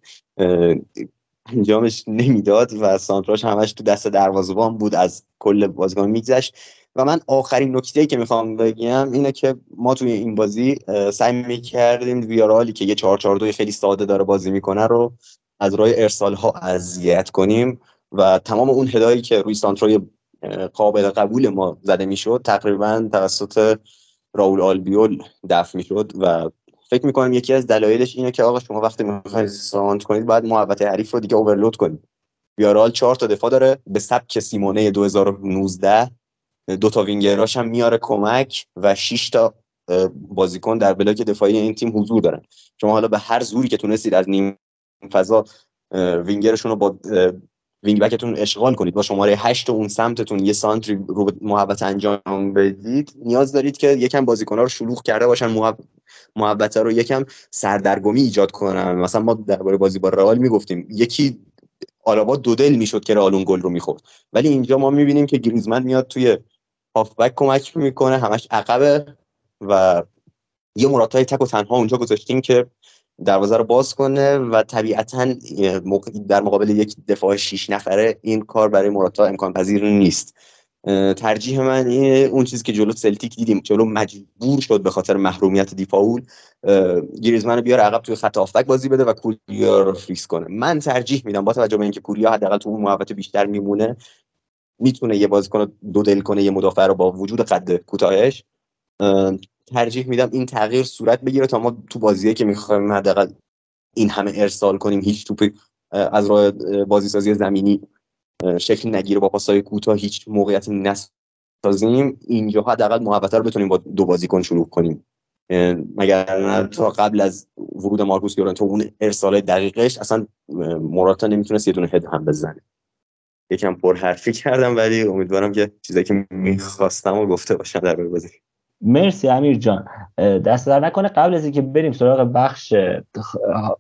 انجامش نمی‌داد و سانتراش همش تو دست دروازه‌بان بود از کل بازیکن میگذشت. و من آخرین نکته که می‌خوام بگم اینه که ما توی این بازی سعی می‌کردیم ویارالی که یه 4 خیلی ساده داره بازی می‌کنه رو از راه ارسال ها اذیت کنیم و تمام اون هدایی که روی سانترای قابل قبول ما زده می‌شد تقریبا توسط راول آلبیول دفع می‌شد و فکر می‌کنم یکی از دلایلش اینه که آقا شما وقتی می‌خواید سانتر کنید باید محوطه حریف رو دیگه overload کنید. ویارئال چهار تا دفاع داره به سبک سیمئونه 2019 دو تا وینگراش هم میاره کمک و 6 تا بازیکن در block دفاعی این تیم حضور دارن. شما حالا به هر زوری که تونستید از نیم فضا وینگرشون رو با wing back تون اشغال کنید. با شماره 8 اون سمتتون یه سانتری رو محبت انجام بدید. نیاز دارید که یکم بازیکن‌ها رو شلوغ کرده باشن محبت رو یکم سردرگمی ایجاد کنن. مثلا ما درباره بازی با رئال می‌گفتیم. یکی آلابا دو دل می‌شد که رئال اون گل رو می‌خورد. ولی اینجا ما می‌بینیم که گریزمن میاد توی هافبک کمک می‌کنه همش عقبه و یه مراتای تک و تنها اونجا گذاشتیم که دروازه رو باز کنه و طبیعتا در مقابل یک دفاع شیش نفره این کار برای موراتا امکان پذیر نیست ترجیح من اون چیزی که جلو سلتیک دیدیم جلو مجبور شد به خاطر محرومیت دیپاول گریزمن بیاره عقب توی خط هافبک بازی بده و کوریا رو فیکس کنه. من ترجیح میدم با توجه به اینکه کوریا حداقل تو اون محوطه بیشتر میمونه می‌تونه یه بازیکن دو دل کنه یه مدافع رو با وجود قد کوتاهش. ترجیح میدم این تغییر صورت بگیره تا ما تو بازیه که می‌خوایم حداقل این همه ارسال کنیم هیچ توپ از راه بازی سازی زمینی شکل نگیره با پاسای کوتاه هیچ موقعیتی نسازیم. اینجا حداقل محبته رو بتونیم با دو بازیکن شروع کنیم. مگر تا قبل از ورود مارکوس یورنتو اون ارسال دقیقش اصلا موراتا نمی‌تونست یه دونه هد هم بزنه. یکم پر حرفی کردم ولی امیدوارم که چیزایی که می‌خواستم و گفته باشم در بازی. مرسی امیر جان. دست در نکنه قبل از اینکه بریم سراغ بخش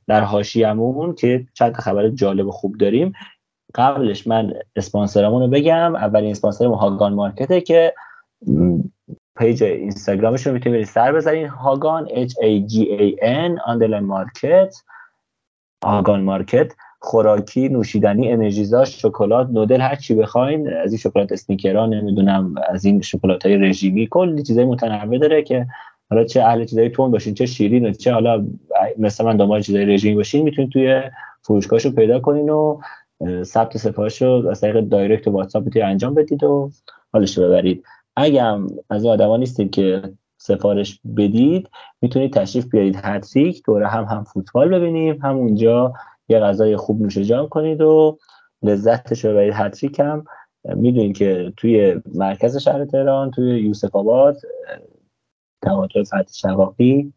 در حاشیه‌مون که چند خبر جالب و خوب داریم. قبلش من اسپانسرمون رو بگم. اولین اسپانسر هاگان مارکته که پیج اینستاگرامش رو می‌تونید سر بزنین. هاگان H A G A N مارکت هاگان مارکت. خوراکی نوشیدنی انرژیزا شکلات نودل هر چی بخواین از این شکلات اسنیکرا نمی‌دونم از این شکلات های رژیمی کلی چیزای متنوع داره که حالا چه اهل چیزای تند باشین چه شیرین چه حالا مثل من دنبال چیزای رژیمی باشین می‌تونید توی فروشگاهشو پیدا کنین و ثبت سفارش رو از طریق direct و واتساپ انجام بدید و حالش رو ببرید. اگه از آدما نیستید که سفارش بدید می‌تونید تشریف بیارید. هتریک دوره هم هم فوتبال ببینیم هم اونجا یه غذای خوب نوش جان کنید و لذتش رو ببرید هتریک هم می‌دونید که توی مرکز شهر تهران توی یوسف آباد تئاتر فتح شقاقی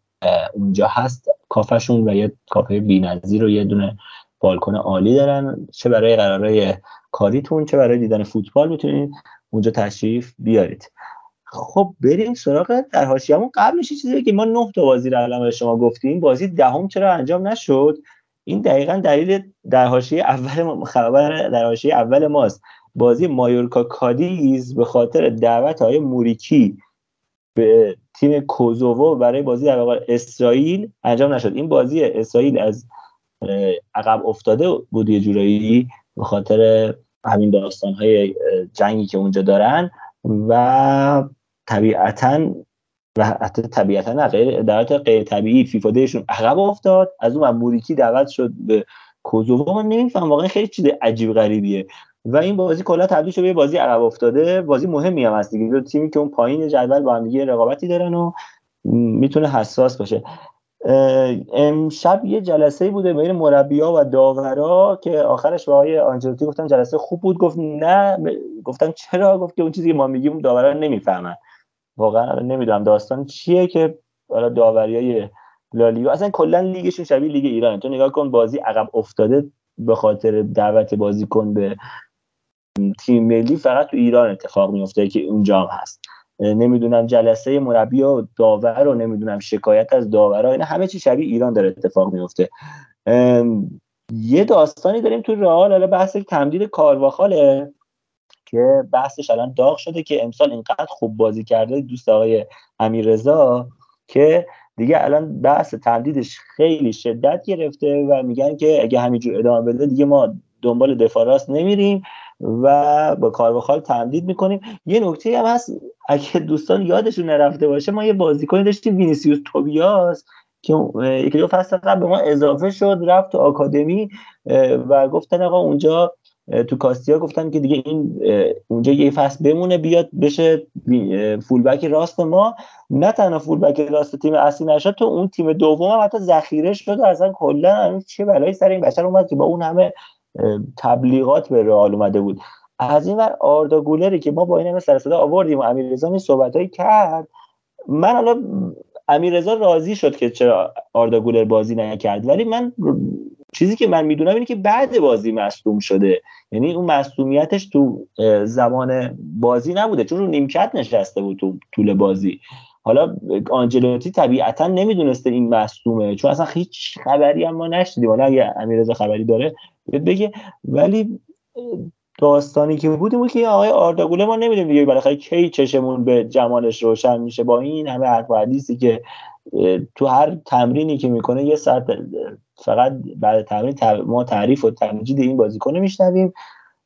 اونجا هست کافشون و یه کافه بی‌نظیر و یه دونه بالکن عالی دارن. چه برای قرارهای کاریتون چه برای دیدن فوتبال می‌تونید اونجا تشریف بیارید. خب بریم سراغ در حاشیه‌مون. قبلش چیزی که ما نه تا بازی رو الان شما گفتیم. بازی دهم چرا انجام نشد؟ این دقیقا دلیل در حاشیه اول خبر در حاشیه اول ماست. بازی مایورکا کادیز به خاطر دعوت های موریکی به تیم کوزوو برای بازی در اسرائیل انجام نشد. این بازی اسرائیل از عقب افتاده بود یه جورایی به خاطر همین داستان های جنگی که اونجا دارن و طبیعتا و حتی طبیعتا نه غیر در غیر طبیعی فیفا دیشون عقب افتاد. از اون موریکی دعوت شد به کوزوو. من نمیفهم واقعا خیلی چیز عجیب غریبیه. و این بازی کلا تبدیل شده به بازی عقب افتاده. بازی مهمی هم هست دیگه. دو تیمی که اون پایین جدول با هم دیگه رقابتی دارن و می‌تونه حساس باشه. امشب یه جلسه بوده بین مربیا و داورا که آخرش به آقای آنجلوتی گفتن جلسه خوب بود. گفت نه گفتن چرا؟ گفت که اون چیزی که ما میگیم داورا نمی‌فهمن. واقعا نمی‌دونم داستان چیه که حالا داوریای لالیگا اصلا کلا لیگشون شبیه لیگ ایران تو نگاه کن بازی عقب افتاده به خاطر دعوت بازیکن به تیم ملی فقط تو ایران اتفاق میفته که اونجا هم هست. نمی‌دونم جلسه مربی و داور رو نمی‌دونم شکایت از داورا اینا همه چی شبیه ایران داره اتفاق میفته یه داستانی داریم تو رئال حالا بحث تمدید کارواخاله. که بحثش الان داغ شده که امسال اینقدر خوب بازی کرده دوست آقای امیررضا که دیگه الان بحث تمدیدش خیلی شدت گرفته و میگن که اگه همینجور ادامه بده دیگه ما دنبال دفاع راست نمیریم و با کارواخال تمدید می‌کنیم. یه نکته هم هست اگه دوستان یادشون نرفته باشه ما یه بازیکنی داشتیم وینیسیوس توبیاس که یکی دو فصل قبل به ما اضافه شد رفت تو آکادمی و گفتن آقا اونجا تو کاستیا گفتن که دیگه این اونجا یه فصل بمونه بیاد بشه فولبک راست ما. نه تنها فولبک راست تیم اصلی نشد تو اون تیم دوم هم حتی ذخیره شد اصلا کلا چه بلایی سر این بشر اومد که با اون همه تبلیغات به رئال اومده بود. از این ور آردا گولری که ما با این همه سر صدا آوردیم و امیررضا می صحبتایی کرد من حالا امیررضا راضی شد که چرا آردا گولر بازی نکرد ولی من چیزی که من می‌دونم اینه که بعد بازی مصدوم شده. یعنی اون مصدومیتش تو زمان بازی نبوده چون رو نیمکت نشسته بود تو طول بازی. حالا آنجلوتی طبیعتا نمی‌دونسته این مصدومه چون اصلا هیچ خبری هم ما نشدیدیم حالا اگه امیررضا خبری داره بگه. ولی داستانی که بود بود که آقای آرداگوله ما نمی‌دونیم دیگه بالاخره کی چشمون به جمالش روشن میشه. با این همه حرف حدیثی که تو هر تمرینی که می‌کنه یه ساعت فقط بعد تمرین ما تعریف و تمجید این بازیکن میشنویم.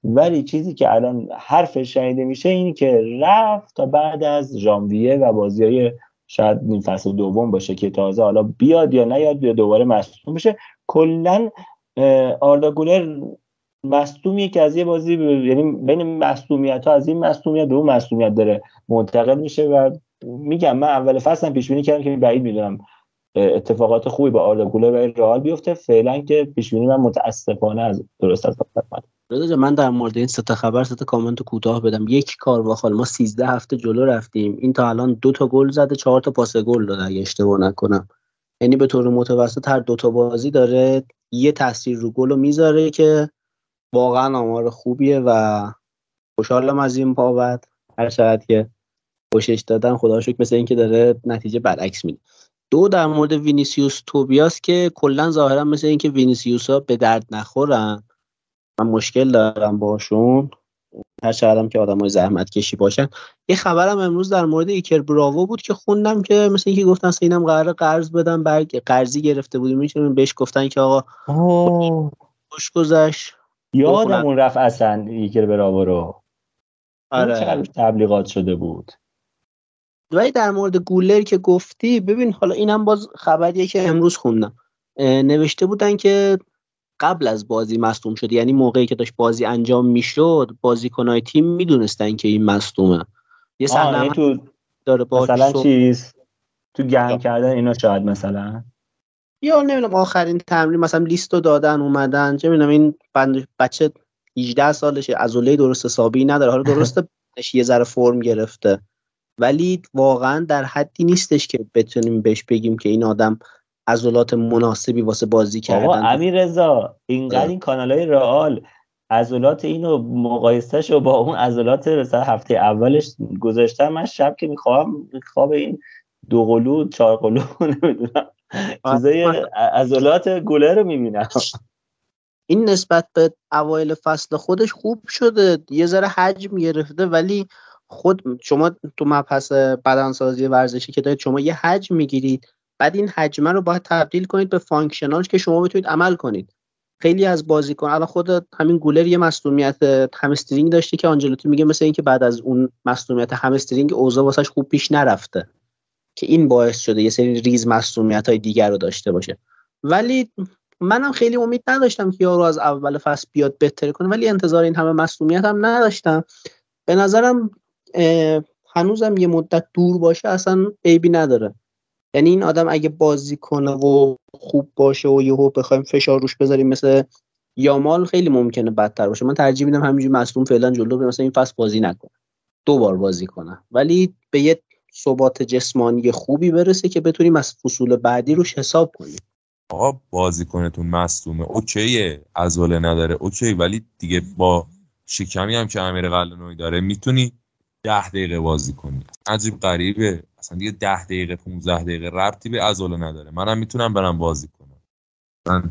ولی چیزی که الان حرفش شنیده میشه این که رفت تا بعد از ژانویه و بازی های شاید این فصل دوم باشه که تازه حالا بیاد یا نیاد یا دوباره مصدوم بشه. کلا آردا گولر مصدومیه که از یه بازی یعنی بین مصدومیت ها از این مصدومیت به اون مصدومیت داره منتقل میشه و میگم من اول فصل پیش بینی کردم که بعید می‌دونم اتفاقات خوبی با آردا گولر و رئال بیفته. فعلا که پیش بینی من متاسفانه از درست از رضا من در مورد این سه خبر سه کامنت کوتاه بدم. یک کار خال ما 13 هفته جلو رفتیم. این تا الان دو تا گل زده چهار تا پاس گل داده اگه اشتباه نکنم. یعنی به طور متوسط هر دو تا بازی داره یه تاثیر رو گل می‌ذاره که واقعا آمار خوبیه و خوشحالم از این بابت. هر چقدر که خوشش دادن خدا شکر مثل اینکه داره نتیجه برعکس میده. دو در مورد وینیسیوس توبیاس که کلا ظاهرا مثل اینکه وینیسیوس ها به درد نخورن. من مشکل دارم باشون. هر چقدرم که آدمای زحمت کشی باشن. یه خبرم امروز در مورد ایکر براوو بود که خوندم که مثل اینکه گفتن اینم قرار قرض بدم برگ قرضی گرفته بودیم. می‌تونیم بهش گفتن که آقا خوش گذشت. یادمون رفت اصلا ایکر براوو رو. آره. تبلیغات شده بود. ولی در مورد گولر که گفتی ببین حالا اینم باز خبریه که امروز خوندم. نوشته بودن که قبل از بازی مصدوم شد یعنی موقعی که داشت بازی انجام می‌شد بازیکنهای تیم می‌دونستن که این مصدومه. یه صحنه تو داره با مثلا چیز تو گرم کردن اینا شاید مثلا. یا نمی‌دونم آخرین تمرین مثلا لیستو دادن اومدن. چه می‌دونم این بند بچه 18 سالشه عضله درست حسابی نداره. حالا درسته *laughs* یه ذره فرم گرفته. ولی واقعا در حدی نیستش که بتونیم بهش بگیم که این آدم عضلات مناسبی واسه بازی کردن آقا امیر رضا اینقدر این کانال های رئال عضلات اینو مقایسهش رو با اون عضلات مثلا هفته اولش گذاشتم من شب که می‌خوام خواب این دو قلو چهار قلو *laughs* نمی‌دونم چیزای عضلات گولر رو می‌بینم. این نسبت به اوایل فصل خودش خوب شده. یه ذره حجم گرفته ولی خود شما تو مبحث بدنسازی ورزشی که دارید شما یه حجم می‌گیرید. بعد این حجمه رو باید تبدیل کنید به functional که شما بتونید عمل کنید. خیلی از بازیکن الان خود همین گولر یه مصدومیت همسترینگ داشته که آنجلوتی میگه مثل اینکه بعد از اون مصدومیت همسترینگ اوضاع واسش خوب پیش نرفته. که این باعث شده یه سری ریز مصونیت های دیگر رو داشته باشه. ولی منم خیلی امید نداشتم که یارو از اول فصل بیاد بهتر کنه ولی انتظار این همه مصونیت هم نداشتم. به نظرم هنوزم یه مدت دور باشه اصلا عیبی نداره. یعنی این آدم اگه بازی کنه و خوب باشه و یهو بخوایم فشار روش بذاریم مثل یامال خیلی ممکنه بدتر باشه. من ترجیح میدم همینجوری مصدوم فعلا جلو مثلا این فصل بازی نکنه. دو بار بازی کنه. ولی به یه ثبات جسمانی خوبی برسه که بتونیم از فصول بعدی روش حساب کنیم. آقا بازیکنتون مصدومه اوکیه. عضله نداره. اوکی. ولی دیگه با شکمی هم که امیر قلنوی داره می‌تونی ده دقیقه بازی کنی. عجیب غریبه. اصلا دیگه ده دقیقه 15 دقیقه ربطی به عضله نداره. منم می‌تونم برم بازی کنم. من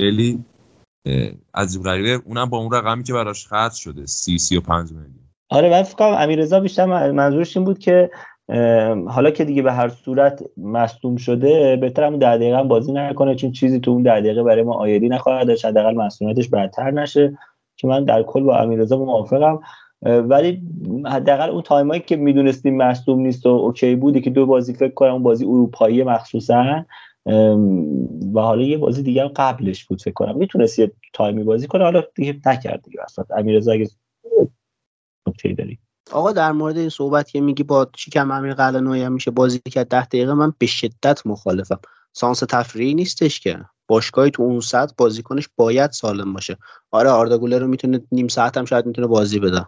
خیلی عجیب غریبه. اونم با اون رقمی که براش خرج شده سی سی و پنج میلیون. آره من فکر کنم امیررضا بیشتر منظورش این بود که حالا که دیگه به هر صورت مصدوم شده بهتر همون ده دقیقه هم بازی نکنه چون چیزی تو اون ده دقیقه برای ما عایدی نخواهد داشت. حداقل مصدومیتش بدتر نشه. که من در کل با امیررضا موافقم. ولی حداقل اون تایمایی که می‌دونستیم مصدوم نیست و OK بوده که دو بازی فکر کنم اون بازی اروپایی مخصوصا و حالا یه بازی دیگه قبلش بود فکر کنم. می‌تونست یه تایمی بازی کنه حالا دیگه نکرد دیگه اصلا. امیررضا اگه داری؟ آقا در مورد این صحبت که میگی با چیکم امیر قلعه‌نویی میشه بازی کرد ده دقیقه من به شدت مخالفم. سانس تفریحی نیستش که. باشگاهی تو اون سطح بازیکنش باید سالم باشه. آره آردا رو می‌تونه نیم ساعت هم شاید می‌تونه بازی بده.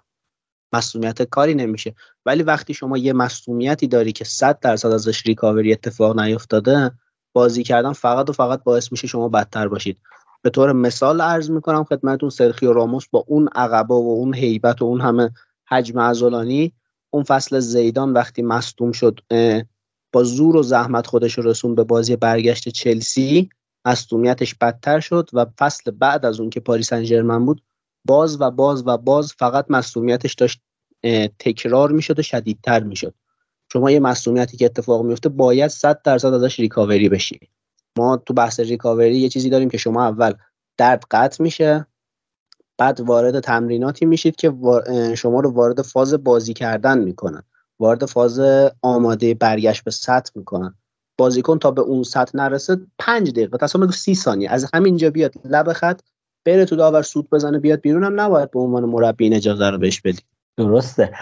مصومیت کاری نمیشه. ولی وقتی شما یه مصومیتی داری که 100 درصد ازش ریکاوری اتفاق نیفتاده بازی کردن فقط و فقط باعث میشه شما بدتر باشید. به طور مثال عرض می‌کنم خدمتون سرخیو راموس با اون عقبا و اون هیبت و اون همه حجم عضلانی اون فصل زیدان وقتی مصدوم شد با زور و زحمت خودش رسون به بازی برگشت چلسی مصدومیتش بدتر شد و فصل بعد از اون که پاریس سن بود باز و باز و باز فقط مصومیتش داشت تکرار می‌شد و شدیدتر می‌شد. شما یه مصومیتی که اتفاق میفته باید 100 درصد ازش ریکاوری بشی. ما تو بحث ریکاوری یه چیزی داریم که شما اول درد قطع میشه بعد وارد تمریناتی میشید که شما رو وارد فاز بازی کردن می‌کنن. وارد فاز آماده برگشت به سطح می‌کنن. بازیکن تا به اون سطح نرسه پنج دقیقه. تصمیم سی ثانیه. از همینجا بیاد لب خط بره تو داور سود بزنه بیاد بیرون هم نباید به عنوان مربی اجازه رو بهش بدی. درسته.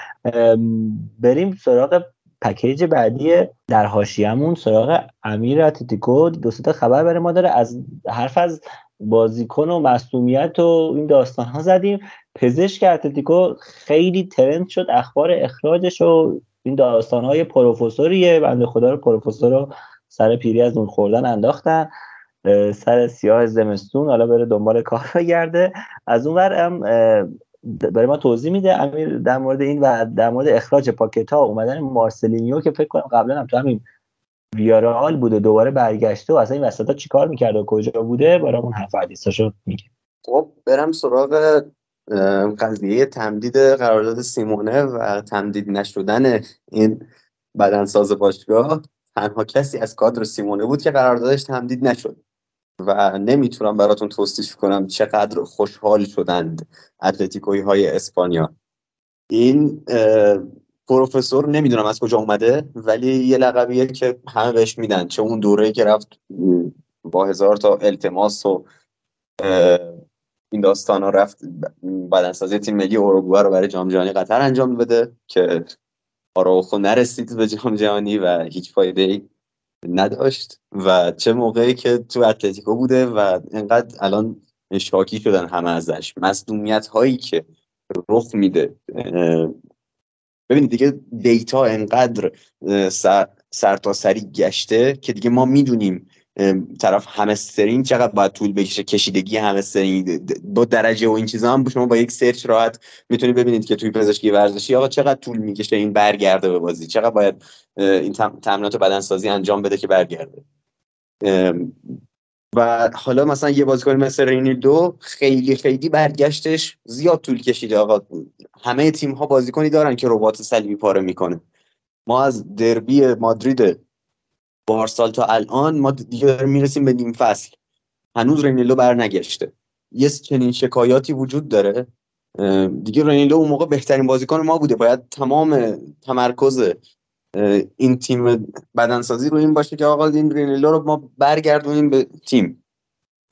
بریم سراغ پکیج بعدی در حاشیه‌مون سراغ امیر اتلتیکو. دو خبر برای ما داره. از حرف از بازیکن و مصومیت و این داستان ها زدیم. پزشک اتلتیکو خیلی ترند شد اخبار اخراجش و این داستان های پروفسوریه. بنده خدا رو پروفسور رو سر پیری از اون خوردن انداختن. سر سیاه زمستون حالا بره دنبال کار بگرده از اون هم برای ما توضیح میده امیر در مورد این و در مورد اخراج پاکت ها اومدن مارسلینیو که فکر کنم قبلا هم تو همین ویارال بوده دوباره برگشته و اصلا این وسط ها چیکار می‌کرده و کجا بوده برامون حرف حدیثاشو میگه. خب برم سراغ قضیه تمدید قرارداد سیمونه و تمدید نشدن این بدنساز باشگاه. تنها کسی از کادر سیمونه بود که قراردادش تمدید نشد. و نمی‌تونم براتون توصیف کنم چقدر خوشحال شدند اتلتیکوی های اسپانیا. این پروفسور نمی‌دونم از کجا اومده ولی یه لقبیه که همه بهش میدن چه اون دوره که رفت با هزار تا التماس و این داستان ها رفت بدنسازی تیم ملی اوروگوئه رو برای جام جهانی قطر انجام بده که آراوخو نرسید به جام جهانی و هیچ فایده ای نداشت و چه موقعی که تو اتلتیکو بوده و انقدر الان شاکی شدن همه ازش. مصدومیت هایی که رخ میده ببینید دیگه data انقدر سرتاسری سر گشته که دیگه ما می‌دونیم طرف همسترینگ چقدر باید طول بکشه کشیدگی همسترینگ با درجه و این چیزا هم شما با یک search راحت می‌تونید ببینید که توی پزشکی ورزشی آقا چقدر طول می‌کشه این برگرده به بازی. چقدر باید این تمرینات بدنسازی انجام بده که برگرده. و حالا مثلا یه بازیکن مثل رینی دو خیلی خیلی برگشتش زیاد طول کشیده آقا. همه تیم ها بازیکنی دارن که ربات صلیبی پاره می‌کنه. ما از دربی مادرید بارسال تا الان ما دیگه داریم می‌رسیم به نیم فصل. هنوز رینیلو برنگشته. یه چنین شکایاتی وجود داره. دیگه رینیلدو اون موقع بهترین بازیکن ما بوده. باید تمام تمرکز این تیم بدنسازی رو این باشه که آقا این رینیلو رو ما برگردونیم به تیم.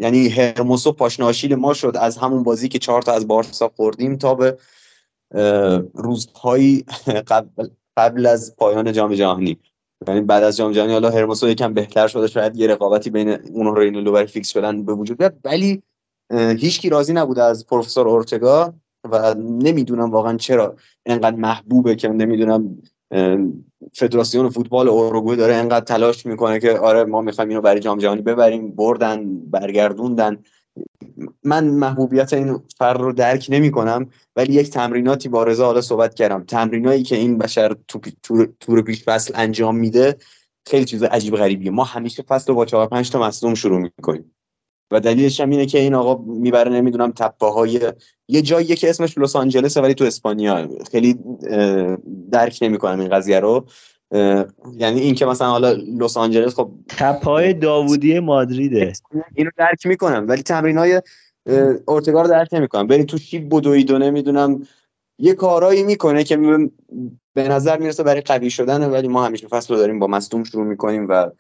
یعنی هرموسو پاشنه آشیل ما شد. از همون بازی که چهار تا از بارسا خوردیم تا به روزهایی قبل, قبل از پایان جام جهانی. یعنی بعد از جام جهانی حالا هرموسو یکم بهتر شده شاید یه رقابتی بین اون و رینیلدو برای فیکس شدن به وجود بیاد. ولی هیچکی راضی نبوده از پروفسور اورتگا و نمی‌دونم واقعا چرا انقدر محبوبه که نمی‌دونم فدراسیون فوتبال اوروگوئه داره انقدر تلاش می‌کنه که آره ما می‌خوایم اینو برای جام جهانی ببریم بردن برگردوندن. من محبوبیت این فر رو درک نمی کنم ولی یک تمریناتی با رضا حالا صحبت کردم. تمرینایی که این بشر تور, تور پیش فصل انجام میده خیلی چیز عجیب غریبیه. ما همیشه فصل رو با چهار پنج تا مصدوم شروع می‌کنیم. و دلیلش هم اینه که این آقا می‌بره نمی‌دونم تپه های یه جایی که اسمش لس آنجلس ولی تو اسپانیا. خیلی درک نمی‌کنم این قضیه رو. یعنی این که مثلا حالا لس آنجلس خب تپای داوودی مادریده. اینو درک می‌کنم ولی تمرین های اورتگا رو درک نمی‌کنم. بریم تو شیب بدوید و نمی‌دونم یه کارایی می‌کنه که به نظر می‌رسه برای قوی شدن ولی ما همیشه فصل رو داریم با مصدوم شروع می‌کنیم و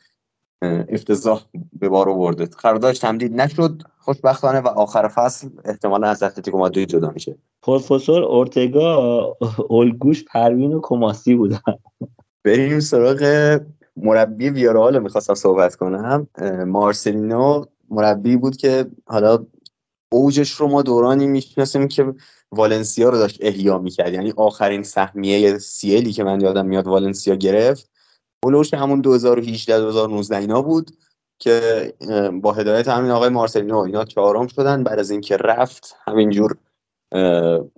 افتضاح به بار آورده. قراردادش تمدید نشد خوشبختانه و آخر فصل احتمالا از اتلتیکو مادرید جدا میشه. پروفسور اورتگا الگوش پروین و کماسی بودن. بریم سراغ مربی ویارال می‌خواستم صحبت کنم. مارسلینو مربی بود که حالا اوجش رو ما دورانی می‌شناسیم که والنسیا رو داشت احیا می‌کرد. یعنی آخرین سهمیه سیلی که من یادم میاد والنسیا گرفت. بلوش همون 2018 2019 اینا بود که با هدایت همین آقای مارسلینو اینا چهارم شدن. بعد از اینکه رفت همینجور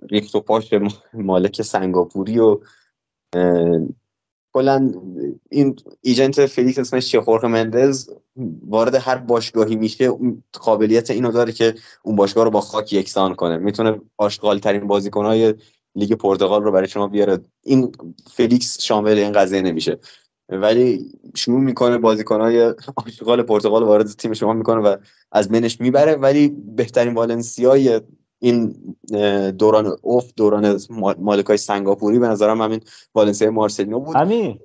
ریخت و پاش مالک سنگاپوری و کلا این ایجنت فلیکس اسمش چیه؟ خورخ مندز وارد هر باشگاهی میشه قابلیت اینو داره که اون باشگاه رو با خاک یکسان کنه. می‌تونه آشغال ترین بازیکنهای لیگ پرتغال رو برای شما بیاره. این فلیکس شامل این قضیه نمیشه. ولی شروع می‌کنه بازیکنهای آشغال پرتغال وارد تیم شما می‌کنه و از بینش می‌بره. ولی بهترین والنسیای این دوران اوف دوران مالکای سنگاپوری به نظرم همین والنسیا مارسلینو بود. همین.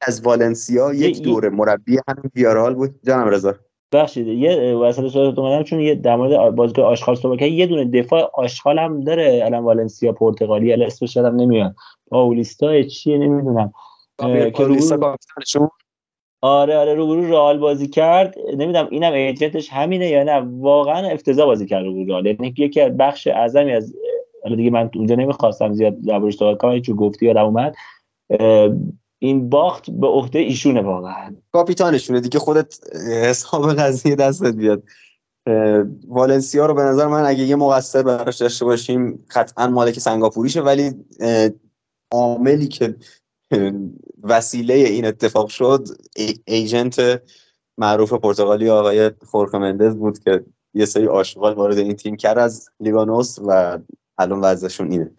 از والنسیا یک دوره مربی همین ویارئال بود. جانم رضا. ببخشید یه وسط صحبت اومدم چون یه در مورد بازیکن آشغال صحبت یه دونه دفاع آشغال هم داره الان والنسیا پرتغالی ال اسمش نمیاد. پاولیستا چیه؟ نمی‌دونم. که آره آره روبرو رئال بازی کرد. نمی‌دونم اینم ایجنتش همینه یا نه. واقعا افتضاح بازی کرد روبرو رئال. یعنی یکی از بخش اعظمی از حالا دیگه من اونجا نمی‌خواستم زیاد دربارش صحبت کنم چون گفتی یادم اومد. این باخت به عهده ایشونه واقعا. کاپیتانشونه دیگه خودت حساب قضیه دستت بیاد. والنسیا رو به نظر من اگه یه مقصر براش داشته باشیم قطعا مالک سنگاپوریشه ولی عاملی که وسیله این اتفاق شد ایجنت معروف پرتغالی آقای خورخ مندز بود که یه سری آشغال وارد این تیم کرد از لیگانوس و الان وضعشون اینه.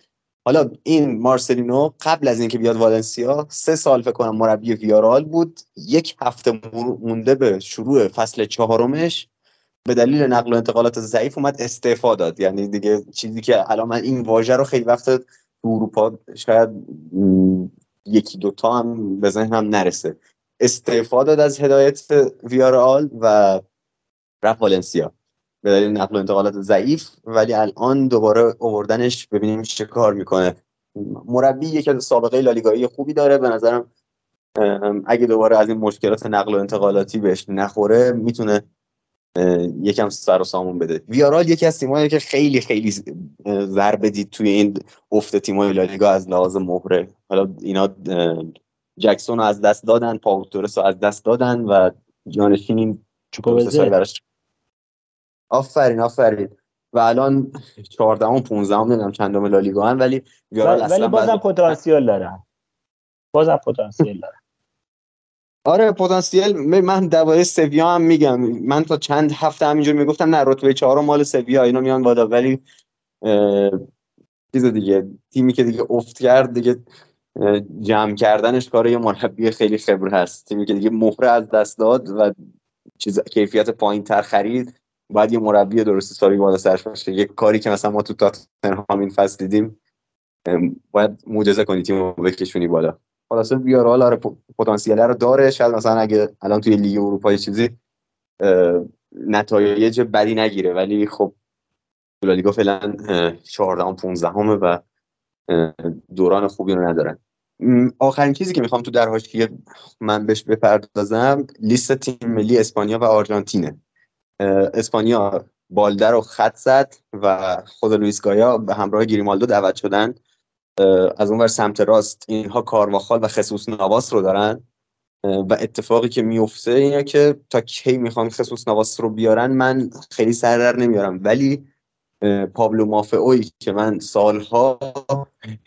حالا این مارسلینو قبل از اینکه بیاد والنسیا سه سال فکر کنم مربی ویارال بود یک هفته مونده به شروع فصل چهارمش. به دلیل نقل و انتقالات ضعیف اومد استعفا داد. یعنی دیگه چیزی که الان من این واژه رو خیلی وقت تو اروپا شاید یکی دوتا هم به ذهنم نرسه. استعفا داد از هدایت ویارال و رفت والنسیا. به دلیل نقل و انتقالات ضعیف ولی الان دوباره اووردنش ببینیم چه کار می‌کنه. مربی یکی از سابقه لالیگایی خوبی داره. به نظرم اگه دوباره از این مشکلات نقل و انتقالاتی بهش نخوره می‌تونه یکم سر و سامون بده. ویارال یکی از تیمایی که خیلی خیلی ضربه دید توی این افت تیمای لالیگا از لحاظ مهره. حالا اینا جکسون رو از دست دادن پاوتورس رو از دست دادن و جانشین این براش آفرین آفرین. و الان 14 و 15 هم نمی‌دونم چندم لالیگا هن ولی ویارال ولی بازم پتانسیل دارن بازم پتانسیل دارن آره پتانسیل من دوای سویا هم میگم. من تا چند هفته همینجور می‌گفتم نه رتبه چهارم مال سویا اینا میان بالا. ولی چیز دیگه تیمی که دیگه افت کرد دیگه جمع کردنش کار یه مربی خیلی خبر هست. تیمی که دیگه مهره از دست داد و چیز کیفیت پایین تر خرید باید یه مربی درست سالی بالا سرش باشه. یه کاری که مثلا ما تو تاتنهام این فصل دیدیم باید معجزه کنی تیمو بکشونی بالا. خلاصه بیارال آره پتانسیل رو داره. شاید مثلا اگه الان توی لیگ اروپا چیزی نتایج بدی نگیره. ولی خب لالیگا فعلا 14 15 همه و دوران خوبی رو ندارن. آخرین چیزی که می‌خوام تو در که من بهش بپردازم لیست تیم ملی اسپانیا و آرژانتینه. اسپانیا بالدر رو خط زد و خود لوئیس گایا به همراه گریمالدو دعوت شدن. از اون سمت راست اینها کارواخال و خصوص نواس رو دارن. و اتفاقی که میفته اینه که تا کی می‌خوان خصوص نواس رو بیارن من خیلی سر در نمیارم. ولی پابلو مافئوی که من سالها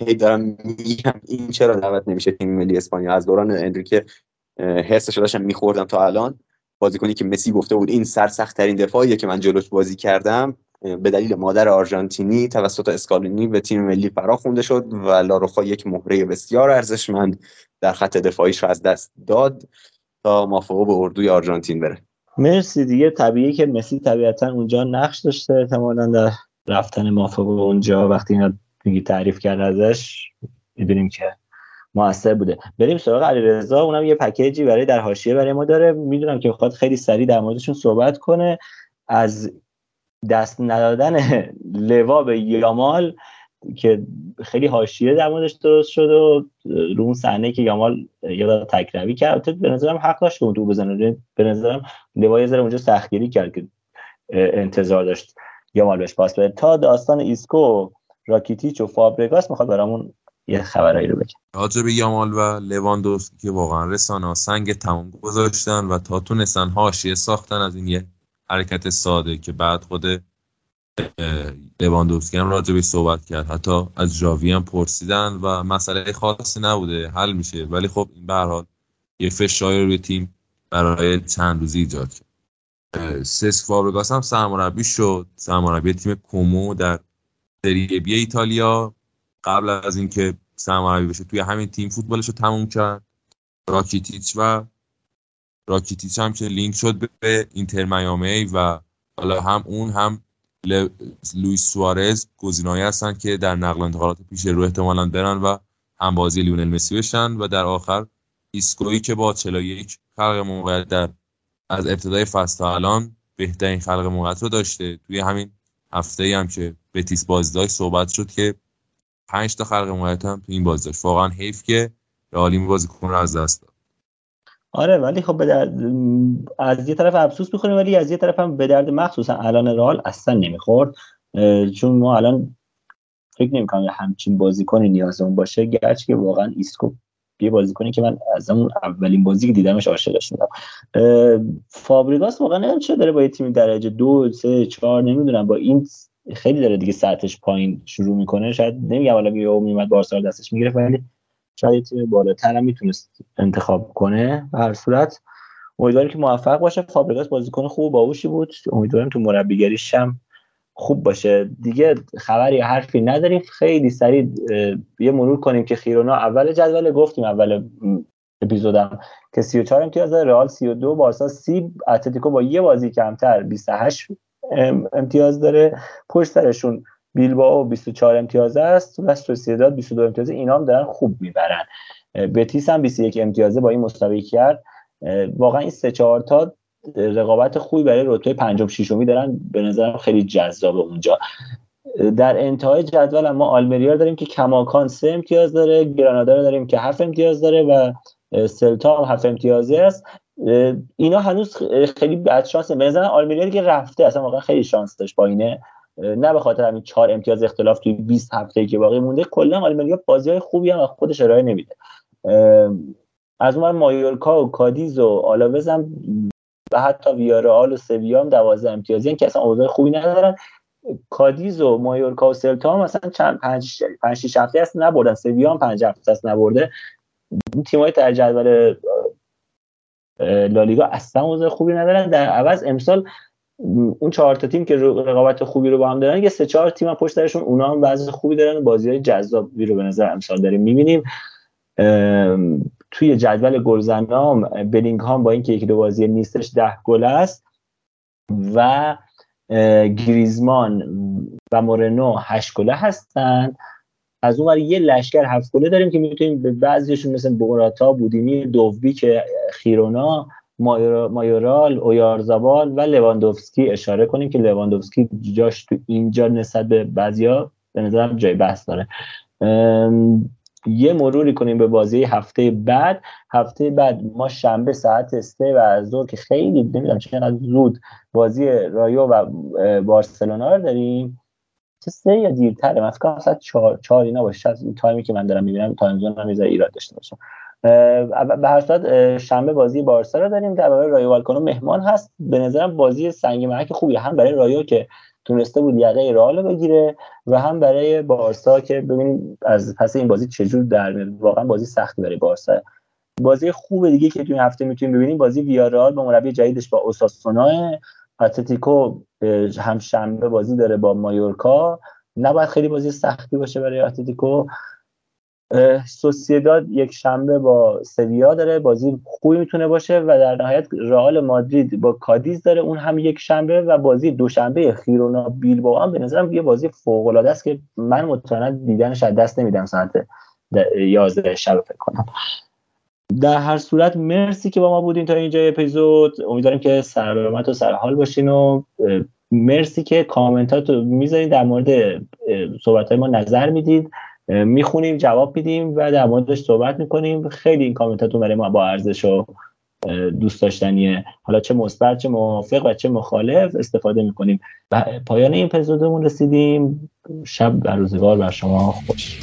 هی دارم میگم این چرا دعوت نمیشه تیم ملی اسپانیا؟ از دوران انریکه حسش داشتم میخوردم تا الان. بازیکنی که مسی گفته بود این سرسخت ترین دفاعیه که من جلوش بازی کردم. به دلیل مادر آرژانتینی توسط اسکالینی به تیم ملی فرا خونده شد و لاروخا یک مهره بسیار ارزشمند در خط دفاعیش رو از دست داد تا مافقو به اردوی آرژانتین بره. مرسی دیگه. طبیعی که مسی طبیعتا اونجا نقش داشته. احتمالا در رفتن مافقو اونجا وقتی اینا میگی تعریف کرد ازش می‌دونیم که موثر بوده. بریم سراغ علیرضا. اونم یه پکیجی برای در حاشیه برای ما داره. می‌دونم که می‌خواد خیلی سریع در موردشون صحبت کنه. از دست ندادن *laughs* لوا به یامال که خیلی حاشیه در موردش درست شد و رو اون صحنه که یامال یاد تکروی کرد. به نظرم حق داشت که اون تو بزنه. به نظرم لوا یه ذره اونجا سختگیری کرد که انتظار داشت یامال بهش پاس بده. تا داستان ایسکو راکیتیچ و فابرگاس می‌خواد برامون یه خبرایی رو بگم راجع به یامال و لواندوفسکی که واقعا رسانه سنگ تمام گذاشتن و تا تونستن حاشیه ساختن از این یه حرکت ساده که بعد خود لواندوفسکی هم راجع صحبت کرد. حتی از جاوی هم پرسیدن و مسئله خاصی نبوده حل میشه. ولی خب این به حال یه فشاری روی تیم برای چند روزی ایجاد کرد. سس فابرگاس هم سرمربی شد. سرمربی تیم کومو در سری بی ایتالیا. قبل از اینکه سرمربی بشه توی همین تیم فوتبالش رو تموم کرد. راکیتیچ و راکیتیچ هم که لینک شد به اینتر میامی و حالا هم اون هم لوئیس سوارز گزینه‌ای هستن که در نقل و انتقالات پیش رو احتمالا برن و هم بازی لیونل مسی بشن و در آخر ایسکویی که با 41 خلق موقعیت در از ابتدای فصل تا الان بهترین خلق موقعیت رو داشته. توی همین هفته ای هم که بتیس بازی داشت صحبت شد که 5 تا خلق موقعیت هم تو این بازی داشت. واقعا حیف که رئال بازیکن رو از دست داد. آره ولی خب به درد از یه طرف افسوس می‌خوریم ولی از یه طرف هم به درد مخصوصا الان رال اصلا نمی‌خورد. چون ما الان فکر نمی‌کنم همچین بازیکنی نیازمون باشه. گرچه که واقعا ایسکو یه بازیکنی که من از اون اولین بازی که دیدمش عاشقش شدم فابریگاس واقعا نمی‌دونم چه داره با یه تیم درجه دو سه چهار نمی‌دونم با این خیلی داره دیگه سطحش پایین شروع می‌کنه. شاید نمیگم حالا یه میومد بارسا دستش می‌گیره ولی شاید تیم بالاتر هم می‌تونست انتخاب کنه به هر صورت. امیدواریم که موفق باشه. فابریگاس بازیکن خوب باهوشی بود. امیدواریم تو مربیگریش هم خوب باشه. دیگه خبری حرفی نداریم. خیلی سریع یه مرور کنیم که خیرونا اول جدول گفتیم. اول اپیزودم که 34 امتیاز داره. رئال 32 بارسا 30 اتلتیکو با یه بازی کمتر 28 امتیاز داره. پشت سرشون بیلبائو 24 امتیاز است و سوسیداد 22 امتیاز. اینا هم دارن خوب می‌برن. بتیس هم 21 امتیازه با این مساوی کرد. واقعا این سه چهار تا رقابت خوبی برای رتبه پنجم ششمی دارن. به نظرم خیلی جذاب اونجا. در انتهای جدول ما آلمریا داریم که کماکان سه امتیاز داره گرانادا رو داریم که هفت امتیاز داره و سلتا هم هفت امتیازی است. اینا هنوز خیلی بد شانس به نظر آلمریا دیگه رفته اصلا واقعا خیلی شانس داشت با اینه نه به خاطر همین چهار امتیاز اختلاف توی 20 هفته که باقی مونده کلا آلمریا بازی های خوبی هم خودش ارائه نمیده. از اون مایورکا و کادیز و آلاوز هم و حتی ویارئال و سویا هم 12 امتیازی که اصلا اوضاع خوبی ندارن. کادیز و مایورکا و سلتا هم مثلا چند پنج پنج شش هفته است نبردن سویا هم پنج هفته است نبرده. این تیمای در جدول لالیگا اصلا اوضاع خوبی ندارن. در عوض امسال اون چهار تا تیم که رقابت خوبی رو با هم دارن یه سه چهار تیم هم پشت درشون اونا هم وضع خوبی دارن بازی های جذابی رو به نظر امسال داریم. می‌بینیم توی جدول گلزنام بلینگهام با اینکه یکی دو بازی نیستش ده گل است و گریزمان و مورنو هشت گله هستن. از اون یه لشکر هفت گله داریم که می‌تونیم به بعضیشون مثل بوراتا بودینی که خیرونا مایورال اویارزابال و لواندوفسکی اشاره کنیم که لواندوفسکی جاش تو اینجا نسبت به بعضیا به نظرم جای بحث داره. یه مروری کنیم به بازی هفته بعد. هفته بعد ما شنبه ساعت سه و از ظهر که خیلی نمی‌دونم چقدر زود بازی رایو و بارسلونا رو داریم. چه سه یا دیرتره؟ من فکر ساعت چهار, چهار اینا باشه. از این تایمی که من دارم می‌بینم time zone هم ایراد داشته باشم. به هر صورت شنبه بازی بارسا رو داریم در برای رایو والکانو مهمان هست. به نظرم بازی سنگ محک خوبی هم برای رایو که تونسته بود یقه رئال بگیره و هم برای بارسا که ببینیم از پس این بازی چجور در میاد. واقعا بازی سختی برای بارسا. بازی خوب دیگه که توی هفته می‌تونیم ببینیم بازی ویارال با مربی جدیدش با اوساسونا. اتلتیکو هم شنبه بازی داره با مایورکا. نباید خیلی بازی سختی باشه برای اتلتیکو. سوسیداد یک شنبه با سویا داره بازی خوبی می‌تونه باشه و در نهایت رئال مادرید با کادیز داره اون هم یک شنبه و بازی دوشنبه خیرونا با هم به نظرم یه بازی فوق العاده است که من مطمئنا دیدنش از دست نمیدم ساعت 11 شب فکر کنم. در هر صورت مرسی که با ما بودین تا اینجا اپیزود. امیدواریم که سلامت و سرحال باشین و مرسی که کامنتات رو می‌ذارید در مورد صحبت های ما نظر می‌دید. می‌خونیم جواب میدیم و در موردش صحبت می‌کنیم. خیلی این کامنتاتون برای ما با ارزش و دوست داشتنیه. حالا چه مثبت چه موافق و چه مخالف استفاده می‌کنیم. و پایان این اپیزودمون رسیدیم. شب و روزگار بر شما خوش.